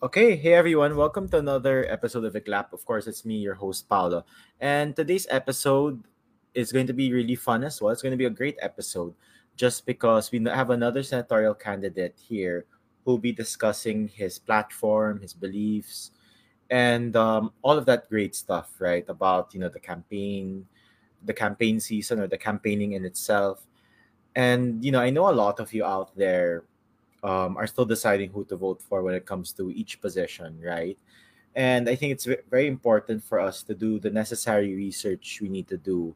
Okay, hey everyone, welcome to another episode of Iglap. Of course, it's me, your host, Paolo. And today's episode is going to be really fun as well. It's going to be a great episode just because we have another senatorial candidate here who'll be discussing his platform, his beliefs, and um, all of that great stuff, right? About, you know, the campaign, the campaign season or the campaigning in itself. And, you know, I know a lot of you out there um, are still deciding who to vote for when it comes to each position, right? And I think it's very important for us to do the necessary research we need to do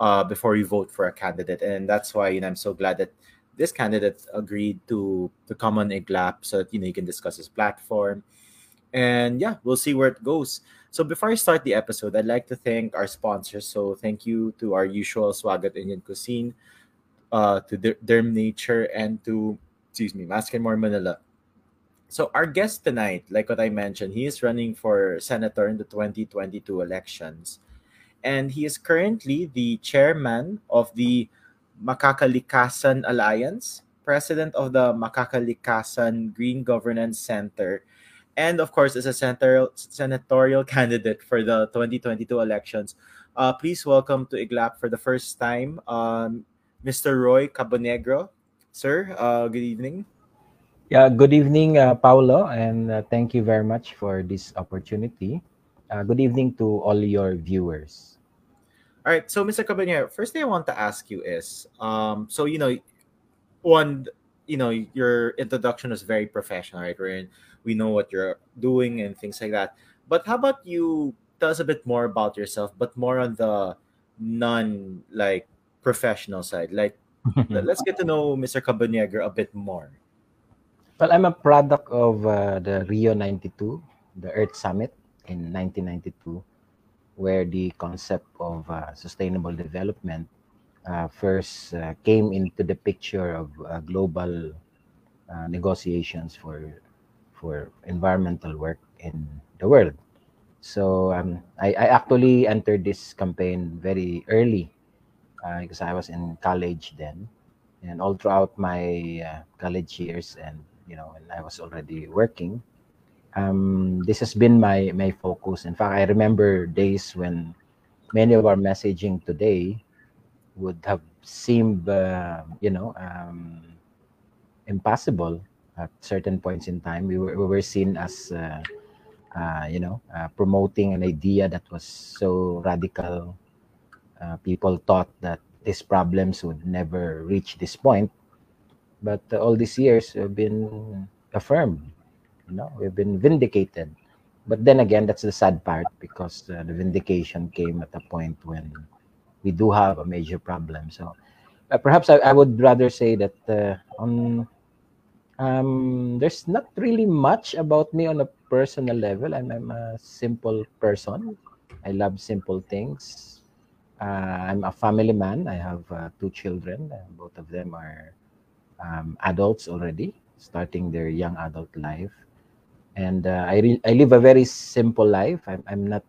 uh, before we vote for a candidate. And that's why you know, I'm so glad that this candidate agreed to to come on Iglap so that you know he can discuss his platform. And yeah, we'll see where it goes. So before I start the episode, I'd like to thank our sponsors. So thank you to our usual Swagat Indian Cuisine, uh, to Der- Derm Nature, and to excuse me, Mask and More Manila. So our guest tonight, like what I mentioned, he is running for senator in the 2022 elections. And he is currently the chairman of the Makakalikasan Alliance, president of the Makakalikasan Green Governance Center, and of course is a senatorial, senatorial candidate for the 2022 elections. Uh, please welcome to IGLAP for the first time, um, Mr. Roy Cabonegro. Sir, uh, good evening. Yeah, good evening, uh, Paolo, and uh, thank you very much for this opportunity. Uh, good evening to all your viewers. All right, so Mr. Cabonegro, first thing I want to ask you is, um, so you know, one, you know, your introduction is very professional, right? Wherein we know what you're doing and things like that. But how about you tell us a bit more about yourself, but more on the non like professional side, like let's get to know Mr. Cabonegro a bit more. Well, I'm a product of uh, the Rio 92, the Earth Summit in 1992, where the concept of uh, sustainable development uh, first uh, came into the picture of uh, global uh, negotiations for for environmental work in the world. So um, I, I actually entered this campaign very early because I was in college then, and all throughout my uh, college years, and you know, when I was already working, um, this has been my my focus. In fact, I remember days when many of our messaging today would have seemed, uh, you know, um, impossible at certain points in time. We were we were seen as uh, uh, you know, uh, promoting an idea that was so radical. Uh, people thought that these problems would never reach this point, but uh, all these years have been affirmed. You know, we've been vindicated. But then again, that's the sad part because uh, the vindication came at a point when we do have a major problem. So uh, perhaps I, I would rather say that on um, there's not really much about me on a personal level. I'm, I'm a simple person. I love simple things. Uh, I'm a family man. I have uh, two children. Both of them are um, adults already, starting their young adult life. And uh, I, I live a very simple life. I'm, I'm not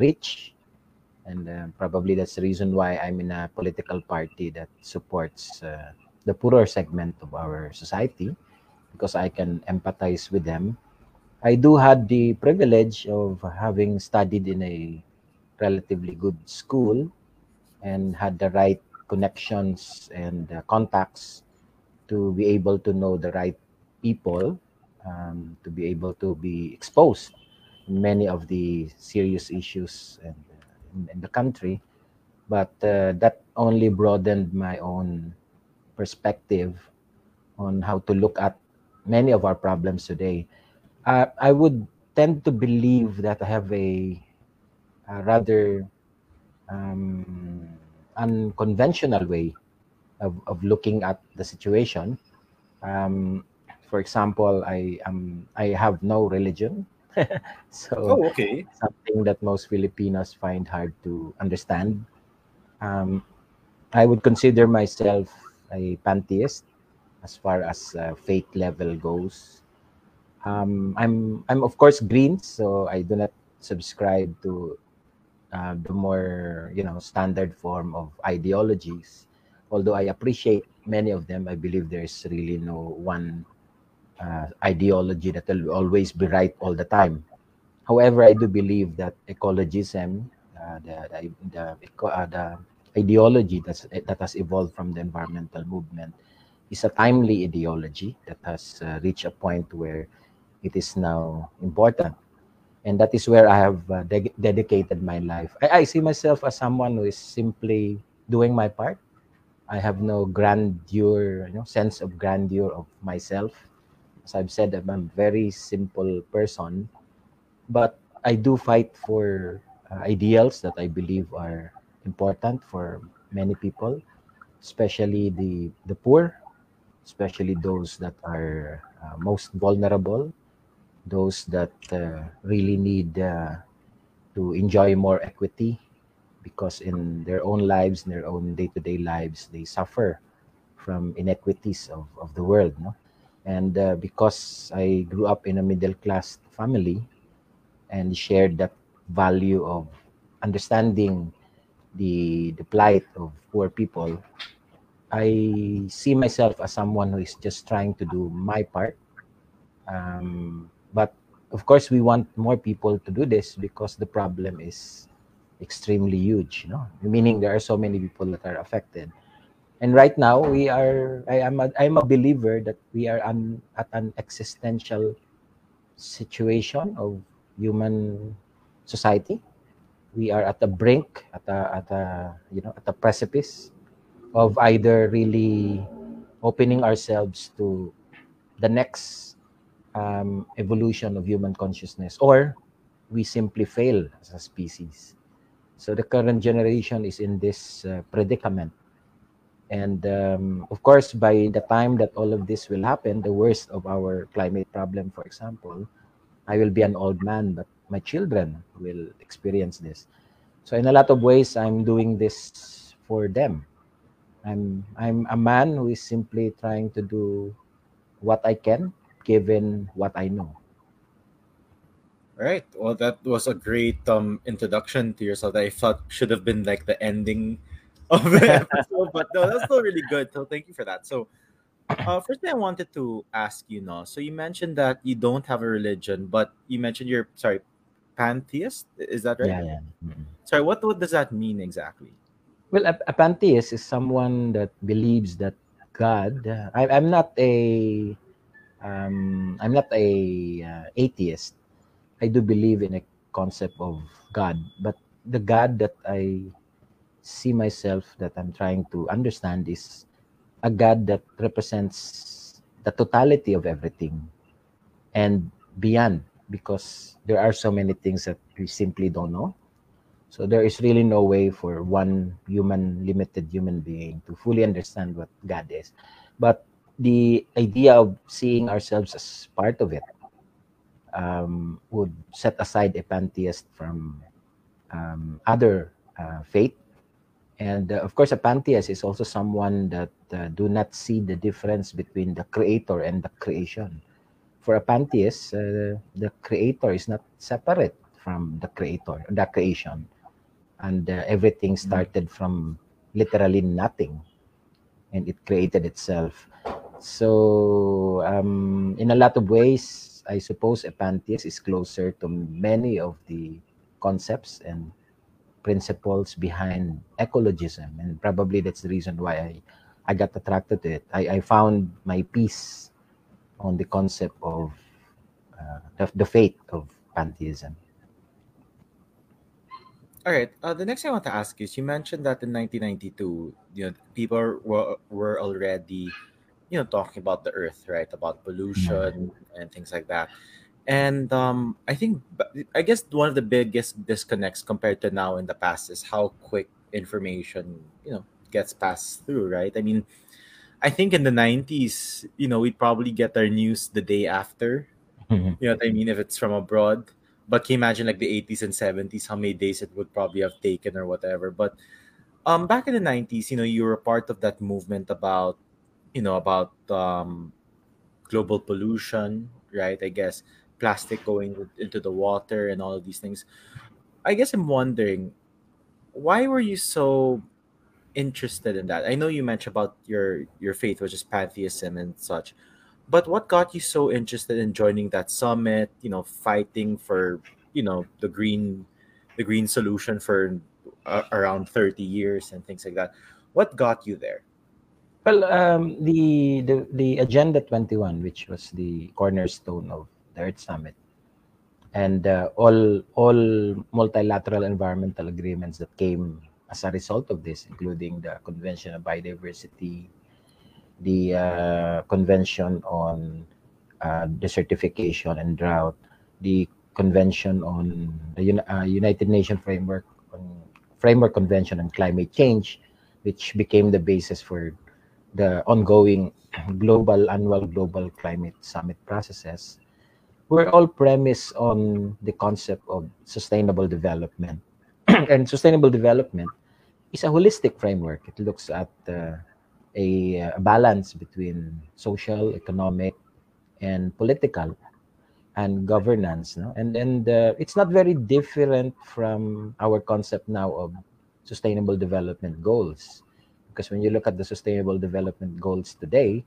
rich. And probably that's the reason why I'm in a political party that supports the poorer segment of our society because I can empathize with them. I do had the privilege of having studied in a relatively good school and had the right connections and uh, contacts to be able to know the right people, um, to be able to be exposed many of the serious issues and, uh, in, in the country. But uh, that only broadened my own perspective on how to look at many of our problems today. Uh, I would tend to believe that I have a, a rather um, unconventional way of, of looking at the situation. Um, for example, I am I have no religion, so Oh, okay. something that most Filipinos find hard to understand. Um, I would consider myself a pantheist as far as uh, faith level goes. Um, I'm I'm of course green, so I do not subscribe to uh, the more you know standard form of ideologies. Although I appreciate many of them, I believe there's really no one uh, ideology that will always be right all the time. However, I do believe that ecologism, uh, the the, the, uh, the ideology that's, that has evolved from the environmental movement, is a timely ideology that has uh, reached a point where it is now important. And that is where I have uh, de- dedicated my life. I, I see myself as someone who is simply doing my part. I have no grandeur, you know, sense of grandeur of myself. As I've said, I'm a very simple person, but I do fight for uh, ideals that I believe are important for many people, especially the the poor, especially those that are uh, most vulnerable, those that uh, really need uh, to enjoy more equity because in their own lives, in their own day-to-day lives, they suffer from inequities of, of the world. No? And uh, because I grew up in a middle-class family and shared that value of understanding the the plight of poor people, I see myself as someone who is just trying to do my part. Um, but of course, we want more people to do this because the problem is extremely huge. You know, meaning there are so many people that are affected. And right now, we are. I am. A, I'm a believer that we are at an existential situation of human society we are at the brink, at a, at a you know at a precipice of either really opening ourselves to the next um, evolution of human consciousness, or we simply fail as a species. So the current generation is in this uh, predicament. And um, of course, by the time that all of this will happen, the worst of our climate problem, for example, I will be an old man, but my children will experience this. So in a lot of ways, I'm doing this for them. I'm I'm a man who is simply trying to do what I can given what I know. All right. Well, that was a great um introduction to yourself that I thought should have been like the ending of the episode, but no, that's still really good. So thank you for that. So uh, first thing I wanted to ask you now. So you mentioned that you don't have a religion, but you mentioned you're sorry, pantheist. Is that right? Yeah, yeah. Mm-hmm. Sorry, what what does that mean exactly? Well, a, a pantheist is someone that believes that God. Uh, I, I'm not a um, I'm not a uh, atheist. I do believe in a concept of God, but the God that I see myself that I'm trying to understand is a God that represents the totality of everything and beyond because there are so many things that we simply don't know. So there is really no way for one human, limited human being to fully understand what God is. But the idea of seeing ourselves as part of it um, would set aside a pantheist from um, other uh, faith. And uh, of course, a pantheist is also someone that uh, do not see the difference between the creator and the creation for a pantheist, uh, the creator is not separate from the creator, the creation, and uh, everything mm-hmm. started from literally nothing, and it created itself. So, um, in a lot of ways, I suppose a pantheist is closer to many of the concepts and principles behind ecologism, and probably that's the reason why I, I got attracted to it. I, I found my peace on the concept of uh, the, the faith of pantheism. All right. Uh, the next thing I want to ask is you mentioned that in 1992, you know, people were, were already, you know, talking about the earth, right? About pollution mm-hmm. and things like that. And um, I think, I guess one of the biggest disconnects compared to now in the past is how quick information, you know, gets passed through, right? I mean, I think in the 90s, you know, we'd probably get our news the day after. Mm-hmm. You know what I mean? If it's from abroad. But can you imagine like the 80s and 70s, how many days it would probably have taken or whatever. But um back in the 90s, you know, you were a part of that movement about, you know, about um global pollution, right? I guess plastic going into the water and all of these things. I guess I'm wondering, why were you so interested in that? I know you mentioned about your your faith, which is pantheism and such, but what got you so interested in joining that summit? You know, fighting for you know the green, the green solution for uh, around thirty years and things like that. What got you there? Well, um, the, the the Agenda 21, which was the cornerstone of the Earth Summit, and uh, all all multilateral environmental agreements that came as a result of this, including the Convention on Biodiversity, the uh, Convention on uh, Desertification and Drought, the Convention on the uh, United Nations Framework on Framework Convention on Climate Change, which became the basis for the ongoing global annual global climate summit processes were all premised on the concept of sustainable development. and sustainable development is a holistic framework. It looks at uh, a, a, balance between social, economic, and political and governance. No? And, and uh, it's not very different from our concept now of sustainable development goals. Because when you look at the sustainable development goals today,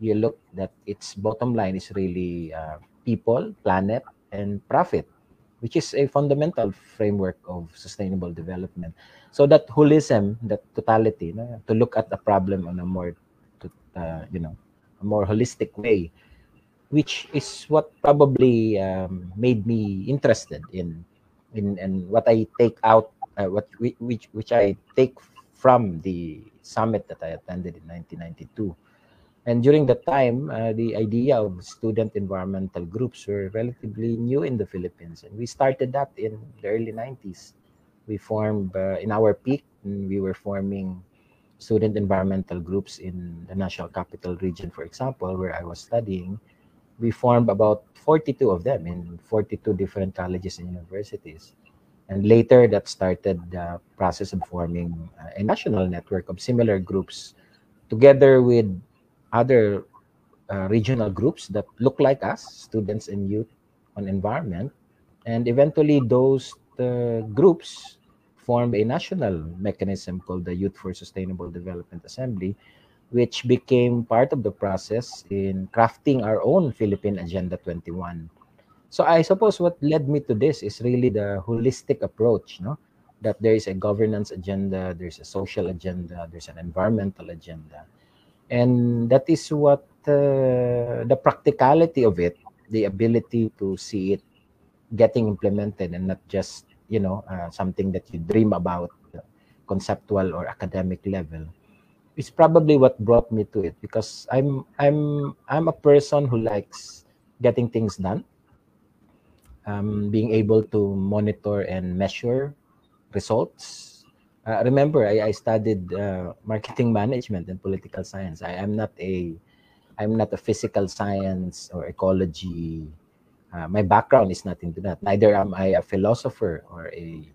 you look that its bottom line is really uh, people, planet, and profit, which is a fundamental framework of sustainable development. So that holism, that totality, to look at a problem on a more, uh, you know, a more holistic way, which is what probably um, made me interested in, in, and what I take out, uh, what which which I take from the summit that I attended in 1992 and during that time, uh, the idea of student environmental groups were relatively new in the Philippines. And we started that in the early 90s. We formed, uh, in our peak, we were forming student environmental groups in the National Capital Region, for example, where I was studying. We formed about 42 of them in 42 different colleges and universities. And later, that started the process of forming uh, a national network of similar groups together with other uh, regional groups that look like us, students and youth on environment. And eventually, those uh, groups formed a national mechanism called the Youth for Sustainable Development Assembly, which became part of the process in crafting our own Philippine Agenda 21. So I suppose what led me to this is really the holistic approach, no? that there is a governance agenda, there's a social agenda, there's an environmental agenda. And that is what uh, the practicality of it the ability to see it getting implemented and not just you know uh, something that you dream about uh, conceptual or academic level is probably what brought me to it. Because i'm i'm i'm a person who likes getting things done um, being able to monitor and measure results uh, remember I, I studied uh, marketing management and political science. I am not a I'm not a physical science or ecology. Uh, my background is not into that. Neither am I a philosopher or a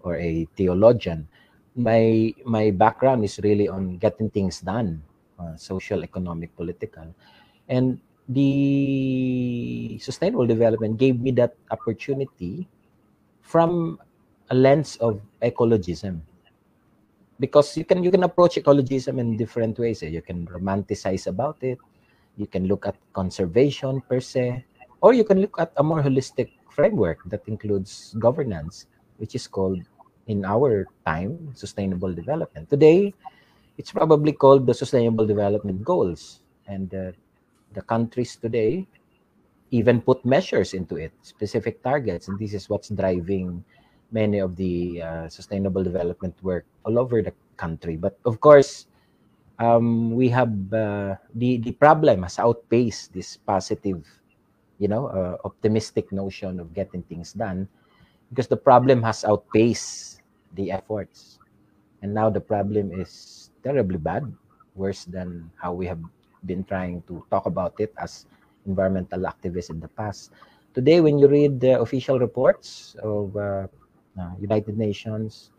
or a theologian. My my background is really on getting things done, uh, social, economic, political, and the sustainable development gave me that opportunity from a lens of ecologism because you can you can approach ecologism in different ways. Eh? You can romanticize about it. You can look at conservation per se, or you can look at a more holistic framework that includes governance, which is called in our time sustainable development. Today, it's probably called the Sustainable Development Goals, and uh, the countries today even put measures into it, specific targets, and this is what's driving many of the uh, sustainable development work all over the country. But of course, um, we have uh, the the problem has outpaced this positive, you know, uh, optimistic notion of getting things done, because the problem has outpaced the efforts, and now the problem is terribly bad, worse than how we have been trying to talk about it as environmental activists in the past. Today, when you read the official reports of uh, uh, United Nations,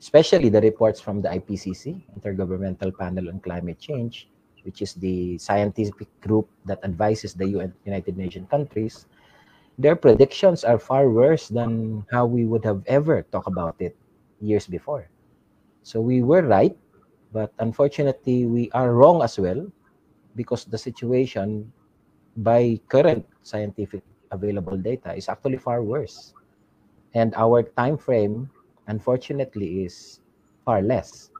especially the reports from the IPCC, Intergovernmental Panel on Climate Change, which is the scientific group that advises the UN, United Nations countries, their predictions are far worse than how we would have ever talked about it years before. So we were right, but unfortunately we are wrong as well because the situation by current scientific available data is actually far worse. And our time frame unfortunately is far less.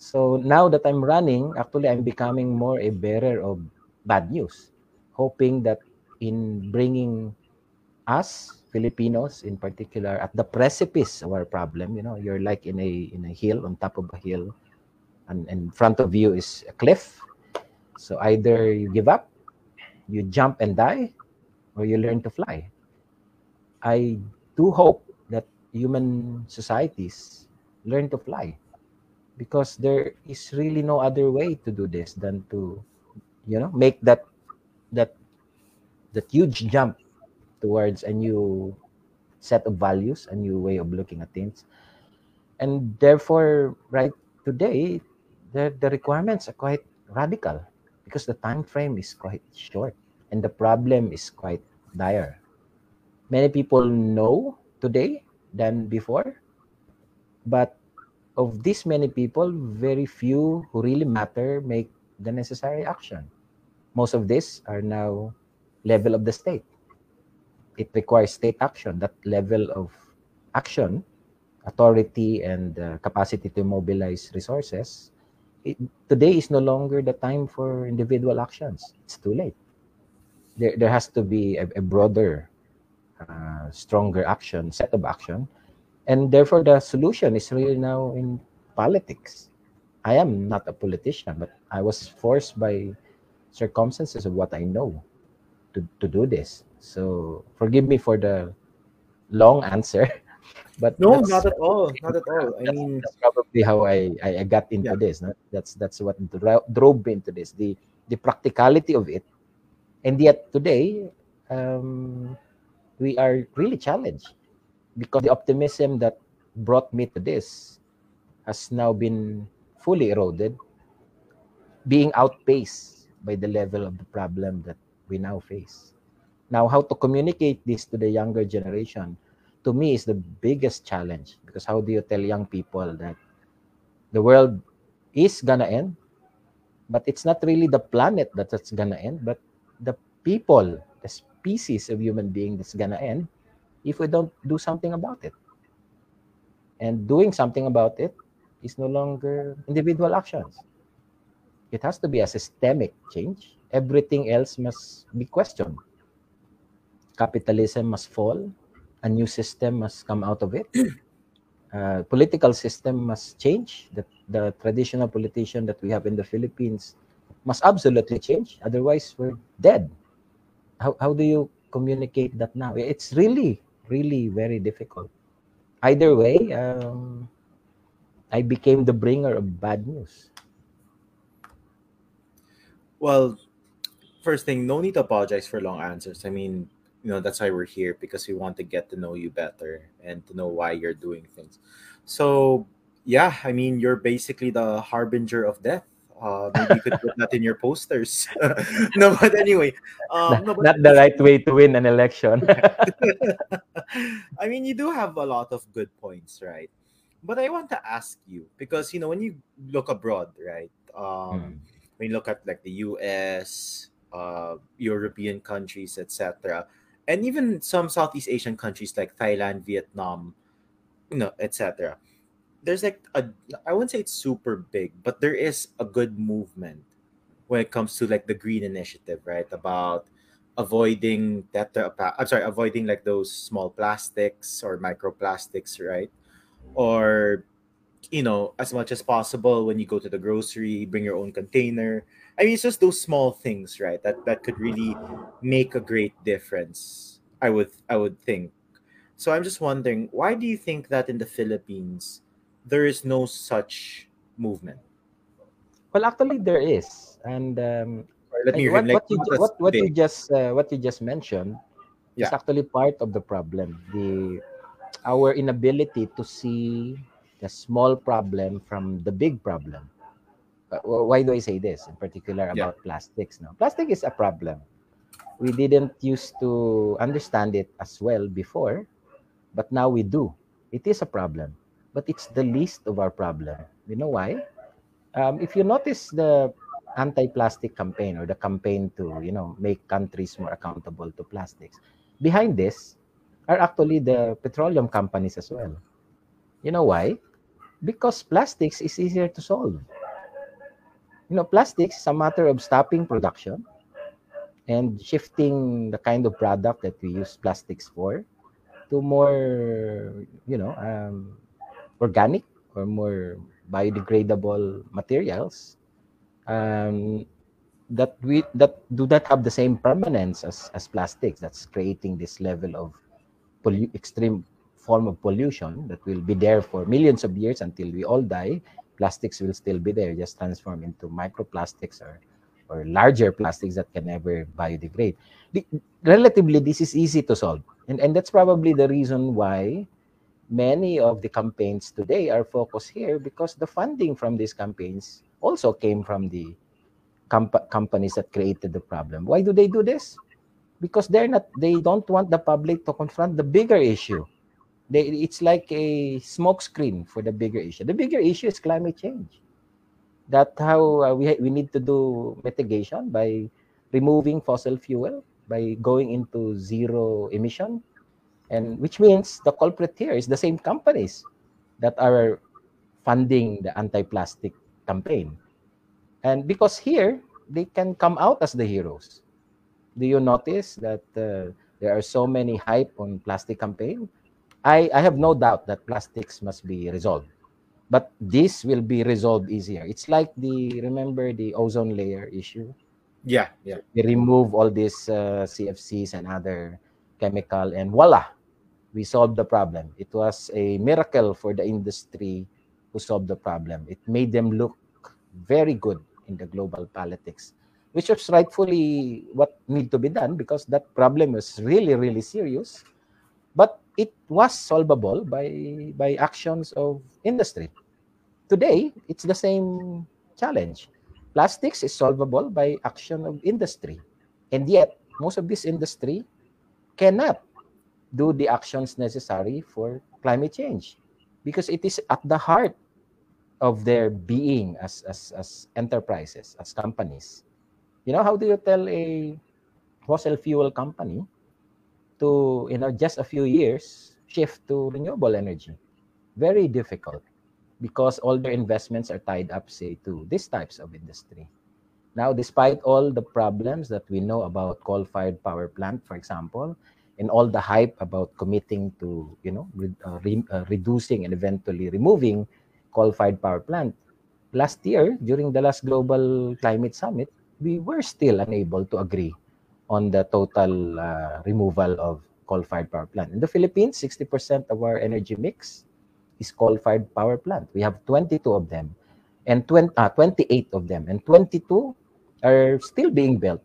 So now that i'm running actually i'm becoming more a bearer of bad news hoping that in bringing us filipinos in particular at the precipice of our problem you know you're like in a in a hill on top of a hill and in front of you is a cliff so either you give up you jump and die or you learn to fly. I do hope that human societies learn to fly because there is really no other way to do this than to you know make that that that huge jump towards a new set of values a new way of looking at things. And therefore right today the, the requirements are quite radical because the time frame is quite short and the problem is quite dire. Many people know today than before but of these many people very few who really matter make the necessary action. Most of these are now level of the state. It requires state action. That level of action authority and uh, capacity to mobilize resources it, today is no longer the time for individual actions. It's too late. There, there has to be a, a broader uh, stronger action set of action. And therefore the solution is really now in politics. I am not a politician but i was forced by circumstances of what i know to, to do this. So forgive me for the long answer but no not at all not at all. I mean that's probably how i i, got into yeah. this no? that's that's what drove me into this the the practicality of it. And yet today um, we are really challenged because the optimism that brought me to this has now been fully eroded being outpaced by the level of the problem that we now face. Now how to communicate this to the younger generation to me is the biggest challenge. Because how do you tell young people that the world is gonna end but it's not really the planet that's gonna end but the people the species of human being that's gonna end if we don't do something about it. And doing something about it is no longer individual actions. It has to be a systemic change. Everything else must be questioned. Capitalism must fall a new system must come out of it. Uh, political system must change. The, the traditional politician that we have in the Philippines must absolutely change. Otherwise, we're dead. How, how do you communicate that now? It's really, really very difficult. Either way, um, I became the bringer of bad news. Well, first thing, no need to apologize for long answers. I mean, you know that's why we're here because we want to get to know you better and to know why you're doing things so yeah i mean you're basically the harbinger of death uh, maybe you could put that in your posters. no, but anyway, um, no, but not the right way to win an election. I mean, you do have a lot of good points, right? But I want to ask you because you know when you look abroad, right? Um, mm. When you look at like the U.S., uh, European countries, etc and even some Southeast Asian countries like Thailand, Vietnam, you know, etc. There's like a I wouldn't say it's super big, but there is a good movement when it comes to like the green initiative, right? About avoiding tetra I'm sorry, avoiding like those small plastics or microplastics, right? Or you know, as much as possible when you go to the grocery, bring your own container. I mean, it's just those small things, right? That that could really make a great difference. I would I would think. So I'm just wondering, why do you think that in the Philippines there is no such movement? Well, actually, there is, and um, let me what, what, you, what, what you just uh, what you just mentioned yeah. is actually part of the problem. The our inability to see the small problem from the big problem. Why do I say this in particular about yeah. plastics? Now, plastic is a problem. We didn't used to understand it as well before, but now we do. It is a problem, but it's the least of our problem. You know why? Um, if you notice the anti-plastic campaign or the campaign to you know make countries more accountable to plastics behind this are actually the petroleum companies as well you know why because plastics is easier to solve you know plastics is a matter of stopping production and shifting the kind of product that we use plastics for to more you know um, organic or more biodegradable materials. Um, that we that do not have the same permanence as, as plastics that's creating this level of pollu- extreme form of pollution that will be there for millions of years until we all die plastics will still be there just transform into microplastics or or larger plastics that can never biodegrade the, relatively this is easy to solve and and that's probably the reason why many of the campaigns today are focused here because the funding from these campaigns also came from the comp- companies that created the problem. Why do they do this? Because they're not they don't want the public to confront the bigger issue. They, it's like a smokescreen for the bigger issue. The bigger issue is climate change. That's how uh, we we need to do mitigation by removing fossil fuel, by going into zero emission, and which means the culprit here is the same companies that are funding the anti-plastic campaign. And because here, they can come out as the heroes. Do you notice that uh, there are so many hype on plastic campaign? I, I have no doubt that plastics must be resolved. But this will be resolved easier. It's like the, remember the ozone layer issue? Yeah, yeah. We remove all these uh, CFCs and other chemical and voila, we solved the problem. It was a miracle for the industry who solved the problem. It made them look very good in the global politics, which was rightfully what need to be done because that problem was really, really serious. But it was solvable by by actions of industry. Today, it's the same challenge. Plastics is solvable by action of industry. And yet, most of this industry cannot do the actions necessary for climate change because it is at the heart of their being as, as, as enterprises, as companies. You know, how do you tell a fossil fuel company to, you know, just a few years shift to renewable energy? Very difficult because all their investments are tied up, say, to these types of industry. Now, despite all the problems that we know about coal-fired power plant, for example, and all the hype about committing to, you know, re- uh, re- uh, reducing and eventually removing coal-fired power plant. Last year, during the last global climate summit, we were still unable to agree on the total uh, removal of coal-fired power plant. In the Philippines, 60% of our energy mix is coal-fired power plant. We have 22 of them, and 20, uh, 28 of them, and 22 are still being built,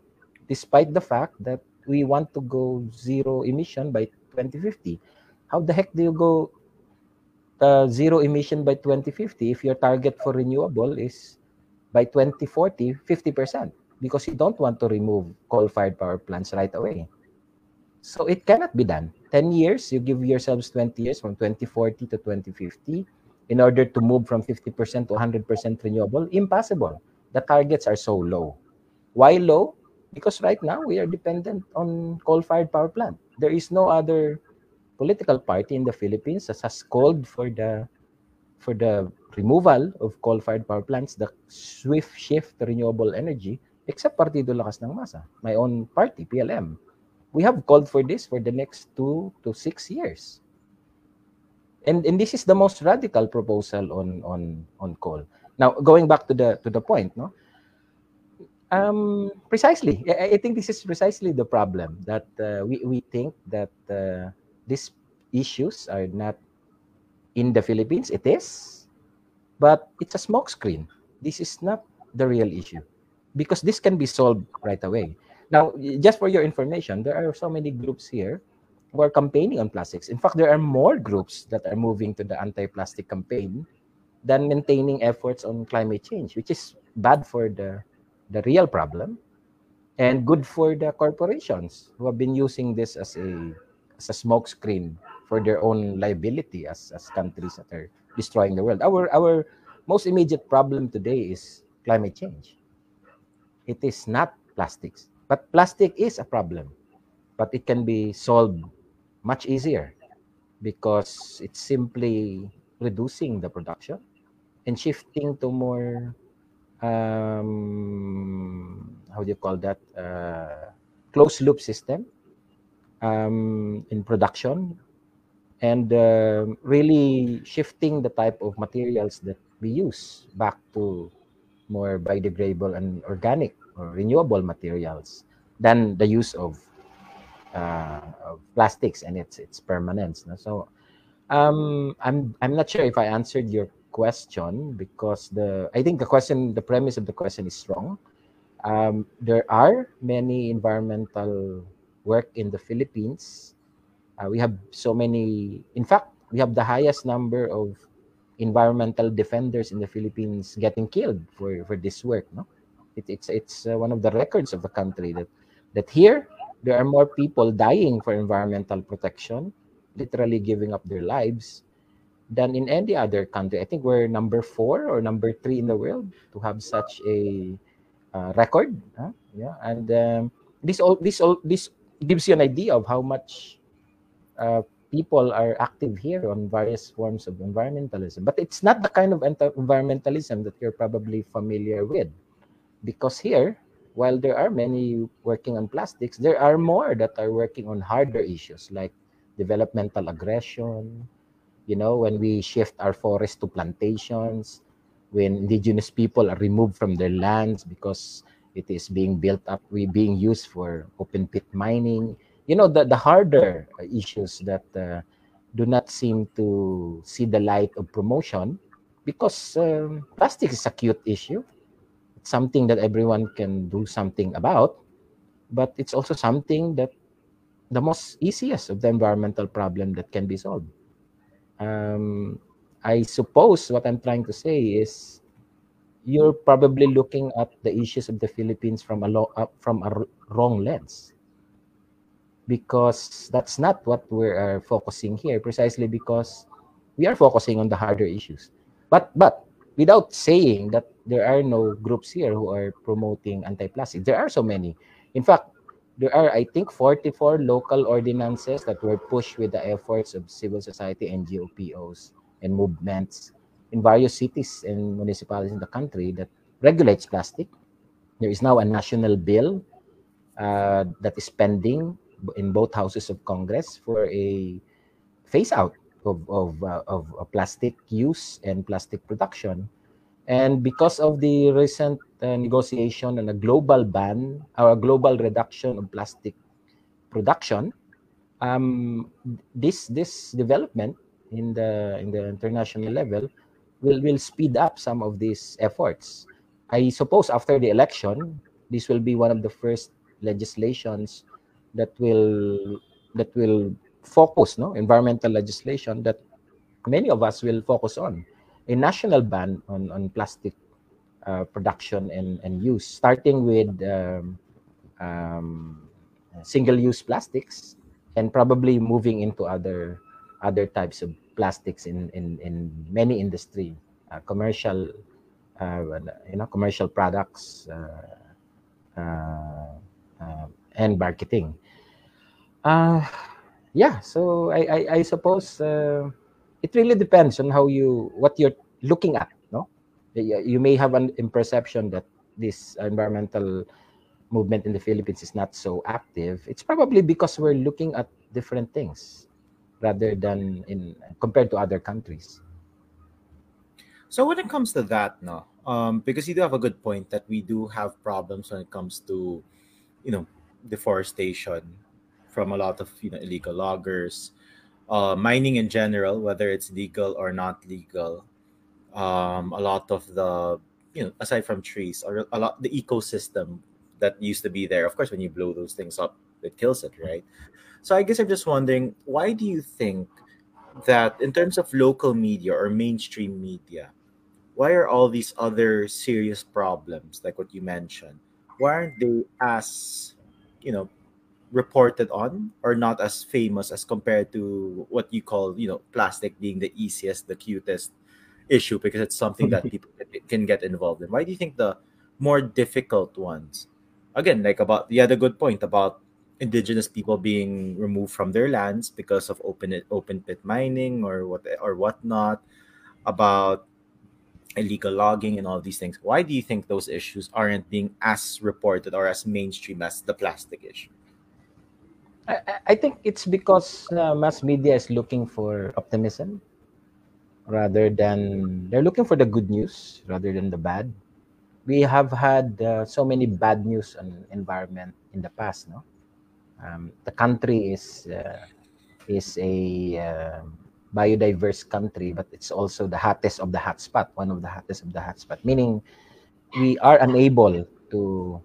despite the fact that we want to go zero emission by 2050. How the heck do you go uh, zero emission by 2050 if your target for renewable is by 2040 50% because you don't want to remove coal-fired power plants right away. So it cannot be done. 10 years you give yourselves 20 years from 2040 to 2050 in order to move from 50% to 100% renewable impossible. The targets are so low. Why low? Because right now we are dependent on coal-fired power plant. There is no other political party in the Philippines that has called for the for the removal of coal-fired power plants, the swift shift to renewable energy, except Partido Lakas ng Masa, my own party, PLM. We have called for this for the next two to six years. And, and this is the most radical proposal on, on, on coal. Now, going back to the to the point, no? Um, precisely. I, I think this is precisely the problem that uh, we, we think that uh, these issues are not in the Philippines. It is, but it's a smokescreen. This is not the real issue because this can be solved right away. Now, just for your information, there are so many groups here who are campaigning on plastics. In fact, there are more groups that are moving to the anti-plastic campaign than maintaining efforts on climate change, which is bad for the, the real problem and good for the corporations who have been using this as a as a smokescreen for their own liability as, as countries that are destroying the world. Our our most immediate problem today is climate change. It is not plastics. But plastic is a problem, but it can be solved much easier because it's simply reducing the production and shifting to more um, how do you call that uh, closed loop system um, in production and uh, really shifting the type of materials that we use back to more biodegradable and organic or renewable materials than the use of, uh, of plastics and its its permanence. No? So um, I'm I'm not sure if I answered your question because the I think the question the premise of the question is wrong. Um, there are many environmental work in the Philippines. Uh, we have so many. In fact, we have the highest number of environmental defenders in the Philippines getting killed for, for this work. No, it, it's it's uh, one of the records of the country that that here there are more people dying for environmental protection, literally giving up their lives, than in any other country. I think we're number four or number three in the world to have such a uh, record. Huh? Yeah, and um, this all this all this gives you an idea of how much uh, people are active here on various forms of environmentalism. But it's not the kind of environmentalism that you're probably familiar with. Because here, while there are many working on plastics, there are more that are working on harder issues like developmental aggression, you know, when we shift our forests to plantations, when indigenous people are removed from their lands because it is being built up, we being used for open pit mining, you know the, the harder issues that uh, do not seem to see the light of promotion because um, plastic is a cute issue. It's something that everyone can do something about but it's also something that the most easiest of the environmental problem that can be solved. Um, i suppose what i'm trying to say is you're probably looking at the issues of the philippines from a lo- uh, from a r- wrong lens because that's not what we're uh, focusing here precisely because we are focusing on the harder issues. But but without saying that there are no groups here who are promoting anti-plastic there are so many. In fact there are i think 44 local ordinances that were pushed with the efforts of civil society and ngopos and movements in various cities and municipalities in the country that regulates plastic. There is now a national bill uh, that is pending in both houses of Congress for a phase out of of, uh, of plastic use and plastic production. And because of the recent uh, negotiation on a global ban or a global reduction of plastic production, um, this this development in the in the international level will will speed up some of these efforts. I suppose after the election, this will be one of the first legislations that will that will focus no environmental legislation that many of us will focus on. A national ban on on plastic uh, production and and use starting with um, um, single-use plastics and probably moving into other other types of plastics in in, in many industry uh, commercial uh, you know commercial products uh, uh, uh, and marketing uh, yeah. So I I, I suppose uh, it really depends on how you what you're looking at. No, you may have an imperception that this environmental movement in the Philippines is not so active. It's probably because we're looking at different things rather than in compared to other countries. So when it comes to that, no, um, because you do have a good point that we do have problems when it comes to, you know, deforestation from a lot of you know illegal loggers, uh, mining in general, whether it's legal or not legal. Um, a lot of the you know aside from trees or a lot the ecosystem that used to be there. Of course, when you blow those things up, it kills it, right? So I guess I'm just wondering, why do you think that in terms of local media or mainstream media, why are all these other serious problems like what you mentioned? Why aren't they as you know reported on or not as famous as compared to what you call you know plastic being the easiest the cutest issue because it's something that people can get involved in why do you think the more difficult ones. Again, like about you had a good point about indigenous people being removed from their lands because of open open pit mining or what or whatnot, about illegal logging and all these things. Why do you think those issues aren't being as reported or as mainstream as the plastic issue? I, think it's because uh, mass media is looking for optimism rather than they're looking for the good news rather than the bad. We have had uh, so many bad news on environment in the past. No, um, the country is uh, is a uh, biodiverse country, but it's also the hottest of the hotspot, one of the hottest of the hotspot. Meaning, we are unable to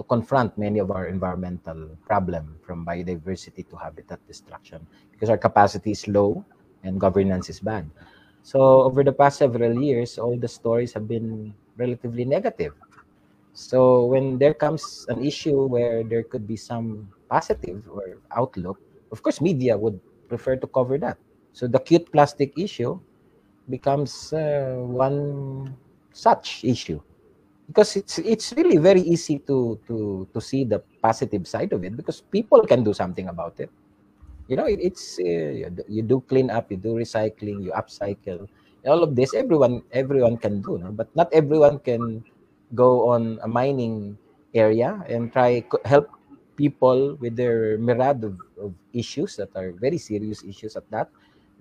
to confront many of our environmental problem from biodiversity to habitat destruction because our capacity is low and governance is bad. So over the past several years, all the stories have been relatively negative. So when there comes an issue where there could be some positive or outlook, of course, media would prefer to cover that. So the cute plastic issue becomes uh, one such issue because it's it's really very easy to to to see the positive side of it because people can do something about it you know it, it's uh, you do clean up you do recycling you upcycle all of this everyone everyone can do no? but not everyone can go on a mining area and try help people with their myriad of, of issues that are very serious issues at that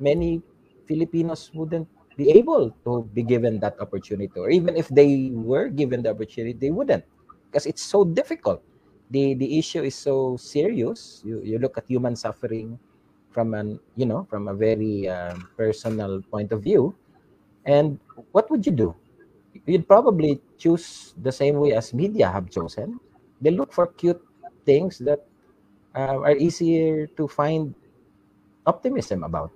many filipinos wouldn't be able to be given that opportunity or even if they were given the opportunity they wouldn't. Because it's so difficult. The the issue is so serious. You you look at human suffering from an you know from a very uh, personal point of view. And what would you do? You'd probably choose the same way as media have chosen. They look for cute things that uh, are easier to find optimism about.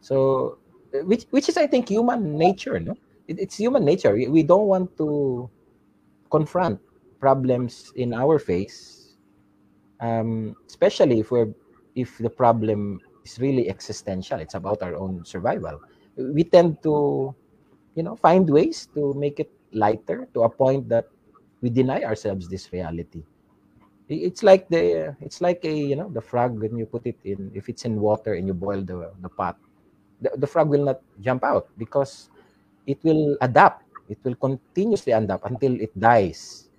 So which which is i think human nature no it, it's human nature we, we don't want to confront problems in our face, um, especially if we're if the problem is really existential, it's about our own survival. We tend to, you know, find ways to make it lighter to a point that we deny ourselves this reality. It's like the it's like a you know the frog when you put it in if it's in water and you boil the the pot, the, the frog will not jump out because it will adapt. It will continuously adapt until it dies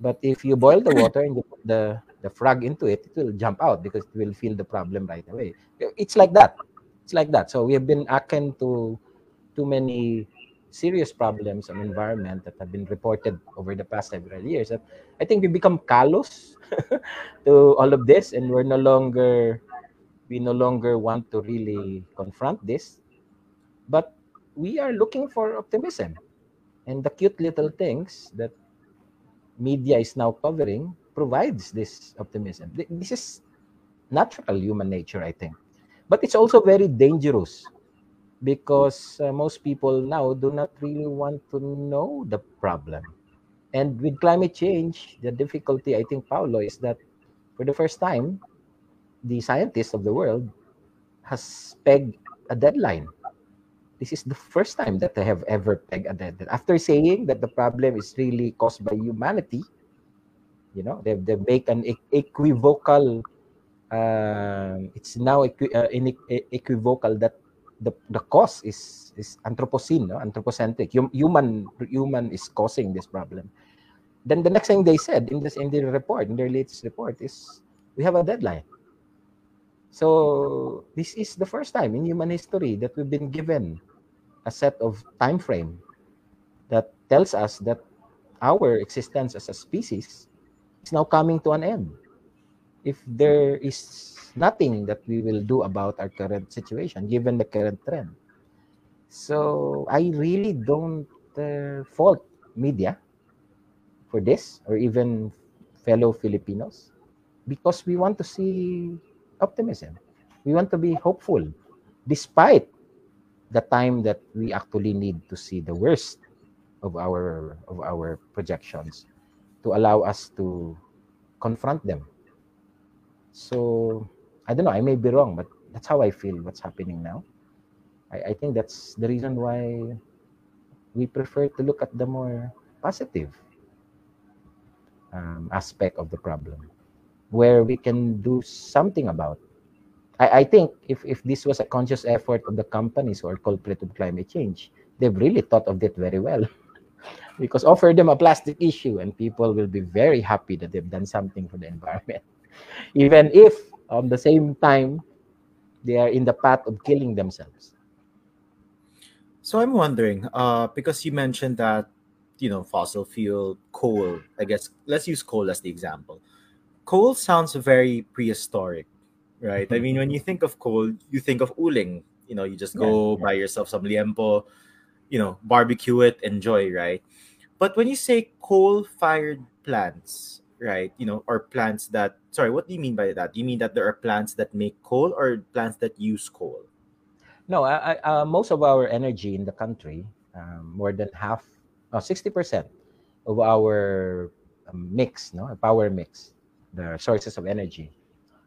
but if you boil the water and you put the, the frog into it, it will jump out because it will feel the problem right away. It's like that. It's like that. So we have been akin to too many serious problems on environment that have been reported over the past several years. I think we become callous to all of this, and we're no longer we no longer want to really confront this, but we are looking for optimism and the cute little things that media is now covering provides this optimism. This is natural human nature, I think. But it's also very dangerous because uh, most people now do not really want to know the problem. And with climate change, the difficulty, I think, Paolo, is that for the first time, the scientists of the world has pegged a deadline. This is the first time that they have ever pegged a deadline. After saying that the problem is really caused by humanity, you know, they they make an equivocal. Uh, it's now equi- uh, equivocal that the the cause is is anthropocene, no? anthropocentric. Hum, human human is causing this problem. Then the next thing they said in this in their report, in their latest report, is we have a deadline. So this is the first time in human history that we've been given a set of time frame that tells us that our existence as a species is now coming to an end. If there is nothing that we will do about our current situation, given the current trend. So I really don't uh, fault media for this, or even fellow Filipinos, because we want to see optimism. We want to be hopeful, despite the time that we actually need to see the worst of our of our projections to allow us to confront them. So i don't know i may be wrong but that's how i feel what's happening now. I, I think that's the reason why we prefer to look at the more positive um, aspect of the problem where we can do something about. I, I think if, if this was a conscious effort of the companies who are culprit of climate change, they've really thought of it very well. because offer them a plastic issue and people will be very happy that they've done something for the environment. Even if on the same time they are in the path of killing themselves. So I'm wondering, uh, because you mentioned that, you know, fossil fuel, coal, I guess, let's use coal as the example. Coal sounds very prehistoric, right? I mean, when you think of coal, you think of uling. You know, you just go Yeah, buy yourself some liempo, you know, barbecue it, enjoy, right? But when you say coal-fired plants, right? You know, or plants that, sorry, what do you mean by that? Do you mean that there are plants that make coal or plants that use coal? No, I, I, uh, most of our energy in the country, um, more than half, uh, 60% of our um, mix, no, power mix, the sources of energy,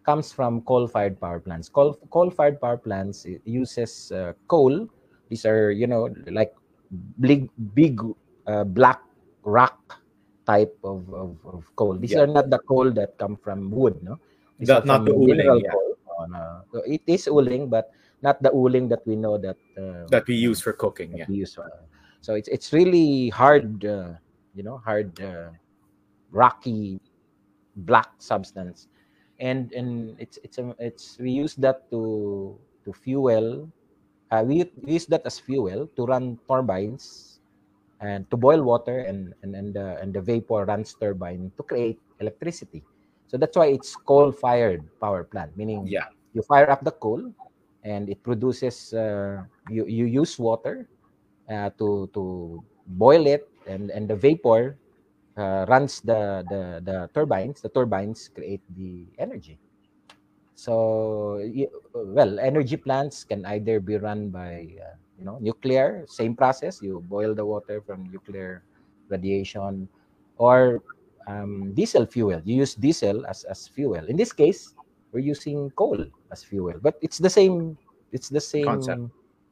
comes from coal-fired power plants. Coal, coal-fired power plants uses uh, coal. These are, you know, like big, big uh, black rock type of, of, of coal. These Yeah. are not the coal that come from wood, no? These The, not the uling, yeah. Oh, no. So It is uling, but not the uling that we know that uh, that we use for cooking, yeah. we use. Uh, so it's it's really hard, uh, you know, hard, uh, rocky, black substance, and and it's it's a, it's we use that to to fuel. Uh, we, we use that as fuel to run turbines and to boil water and and and the, and the vapor runs turbine to create electricity. So that's why it's coal-fired power plant, meaning Yeah. you fire up the coal and it produces uh, you you use water uh, to to boil it and and the vapor uh, runs the, the the turbines the turbines create the energy so well energy plants can either be run by uh, you know nuclear same process you boil the water from nuclear radiation or um, diesel fuel you use diesel as, as fuel in this case we're using coal as fuel but it's the same it's the same Concept.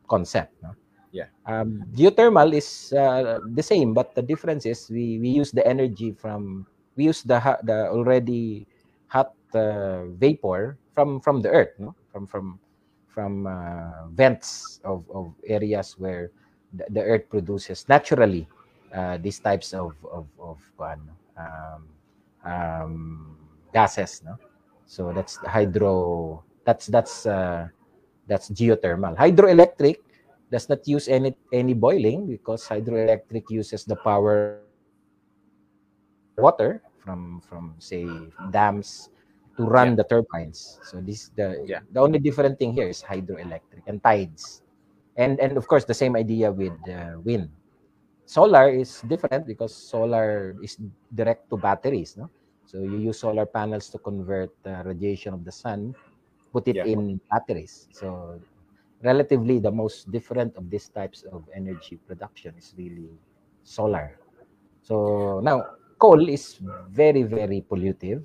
concept no? Yeah. um, geothermal is uh, the same but the difference is we, we use the energy from we use the the already hot uh, vapor from from the earth no? From from from uh, vents of, of areas where the, the earth produces naturally uh, these types of of, of um, um, gases no? So that's hydro that's that's uh, that's geothermal. Hydroelectric does not use any any boiling because hydroelectric uses the power water from from say dams to run the turbines. So this the Yeah. the only different thing here is hydroelectric and tides. And and of course the same idea with uh, wind. Solar is different because solar is direct to batteries no? So you use solar panels to convert the radiation of the sun put it Yeah. in batteries. So relatively the most different of these types of energy production is really solar so now coal is very very pollutive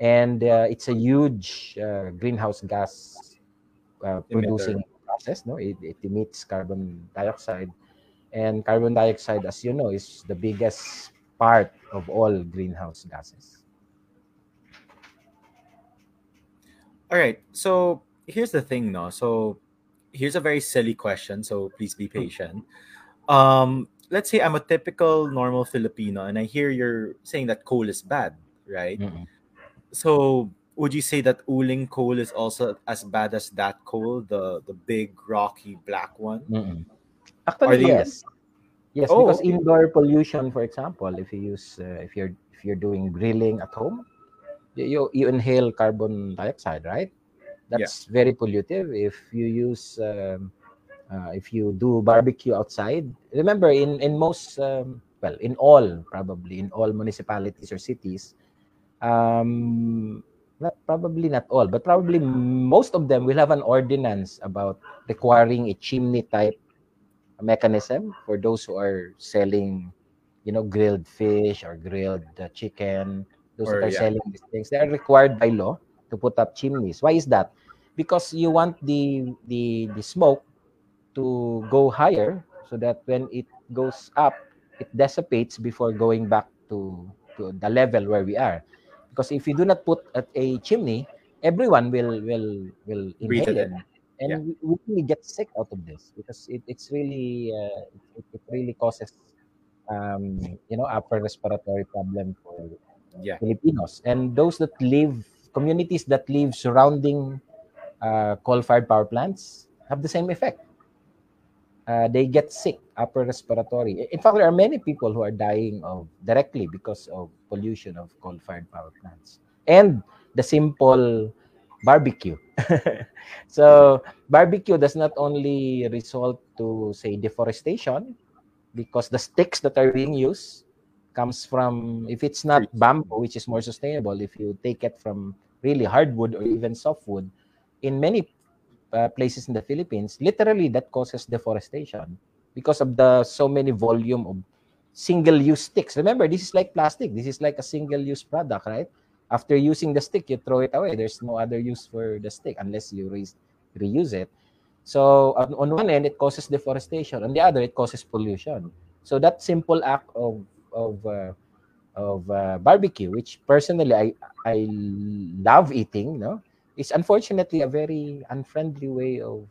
and uh, it's a huge uh, greenhouse gas uh, producing process no it, it emits carbon dioxide and carbon dioxide as you know is the biggest part of all greenhouse gases All right. So here's the thing, no. So here's a very silly question. So please be patient. Um, let's say I'm a typical normal Filipino, and I hear you're saying that coal is bad, right? Mm-mm. So would you say that uling coal is also as bad as that coal, the the big rocky black one? Mm-mm. Are actually they? yes yes Oh, because okay. indoor pollution for example if you use uh, if you're if you're doing grilling at home you, you you inhale carbon dioxide right Yeah. that's very pollutive if you use um, uh, if you do barbecue outside remember in in most um, well in all probably in all municipalities or cities um not probably not all but probably most of them will have an ordinance about requiring a chimney type mechanism for those who are selling you know grilled fish or grilled uh, chicken those Or that are yeah. selling these things they are required by law to put up chimneys why is that because you want the the the smoke to go higher so that when it goes up it dissipates before going back to to the level where we are. Because if you do not put at a chimney, everyone will will will inhale it in. and Yeah. we, we get sick out of this because it, it's really uh, it, it really causes um, you know upper respiratory problem for Yeah. Filipinos and those that live communities that live surrounding uh, coal-fired power plants have the same effect. Uh, they get sick, upper respiratory. In fact, there are many people who are dying of directly because of pollution of coal-fired power plants and the simple barbecue. so barbecue does not only result to say deforestation because the sticks that are being used comes from if it's not bamboo which is more sustainable if you take it from really hardwood or even softwood in many uh, places in the philippines literally that causes deforestation because of the so many volume of single use sticks. Remember this is like plastic. This is like a single use product right? After using the stick you throw it away. There's no other use for the stick unless you re- reuse it. So on, on one end it causes deforestation. On the other it causes pollution. So that simple act of of uh, of uh, barbecue, which personally I I love eating, no, is unfortunately a very unfriendly way of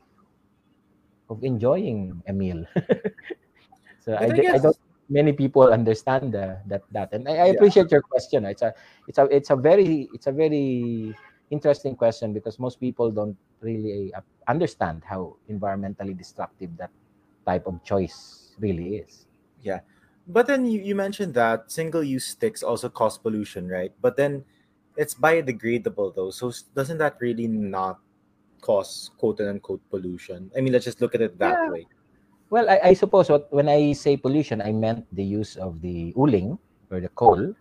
of enjoying a meal. so I, I d- I guess- don't many people understand the, that that, and I, I Yeah. appreciate your question. It's a it's a it's a very it's a very interesting question because most people don't really uh, understand how environmentally destructive that type of choice really is. But then you, you mentioned that single use sticks also cause pollution, right? But then it's biodegradable though. So s- doesn't that really not cause quote unquote pollution? I mean, let's just look at it that Yeah. way. Well, I, I suppose what when I say pollution, I meant the use of the uling or the coal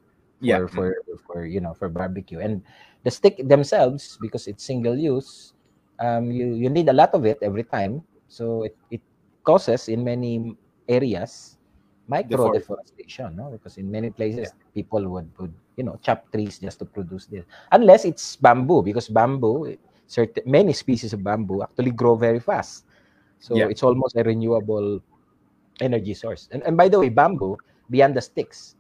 for, Yeah. for for you know for barbecue and the stick themselves because it's single use. Um, you you need a lot of it every time, so it, it causes in many areas micro Defor- deforestation. No, because in many places people would would you know chop trees just to produce this, unless it's bamboo because bamboo certain many species of bamboo actually grow very fast. So Yeah. it's almost a renewable energy source. And, and by the way, bamboo, beyond the sticks,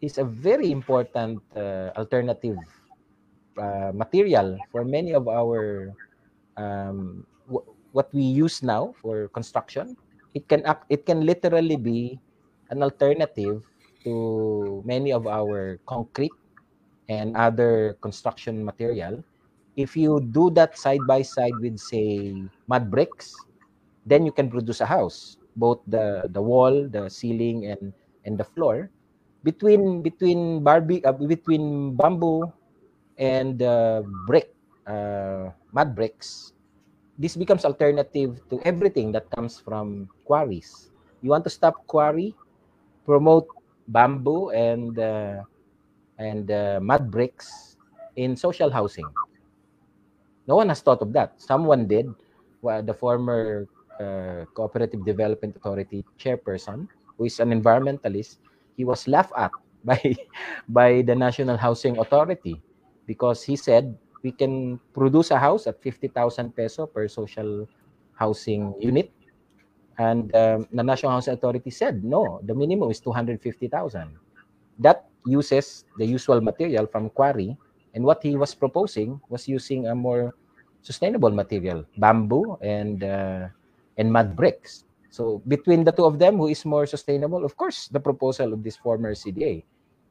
is a very important uh, alternative uh, material for many of our um, w- what we use now for construction. It can act, it can literally be an alternative to many of our concrete and other construction material. If you do that side by side with say mud bricks, then you can produce a house. Both the the wall the ceiling and and the floor. Between between barbie uh, between bamboo and uh, brick uh, mud bricks this becomes alternative to everything that comes from quarries. You want to stop quarry promote bamboo and uh, and uh, mud bricks in social housing no one has thought of that someone did Well, the former uh, Cooperative Development Authority chairperson, who is an environmentalist, he was laughed at by by the National Housing Authority because he said we can produce a house at 50,000 peso per social housing unit. And um, the National Housing Authority said, no, the minimum is 250,000. That uses the usual material from quarry. And what he was proposing was using a more sustainable material, bamboo and uh, and mud bricks. So between the two of them, who is more sustainable? Of course, the proposal of this former CDA.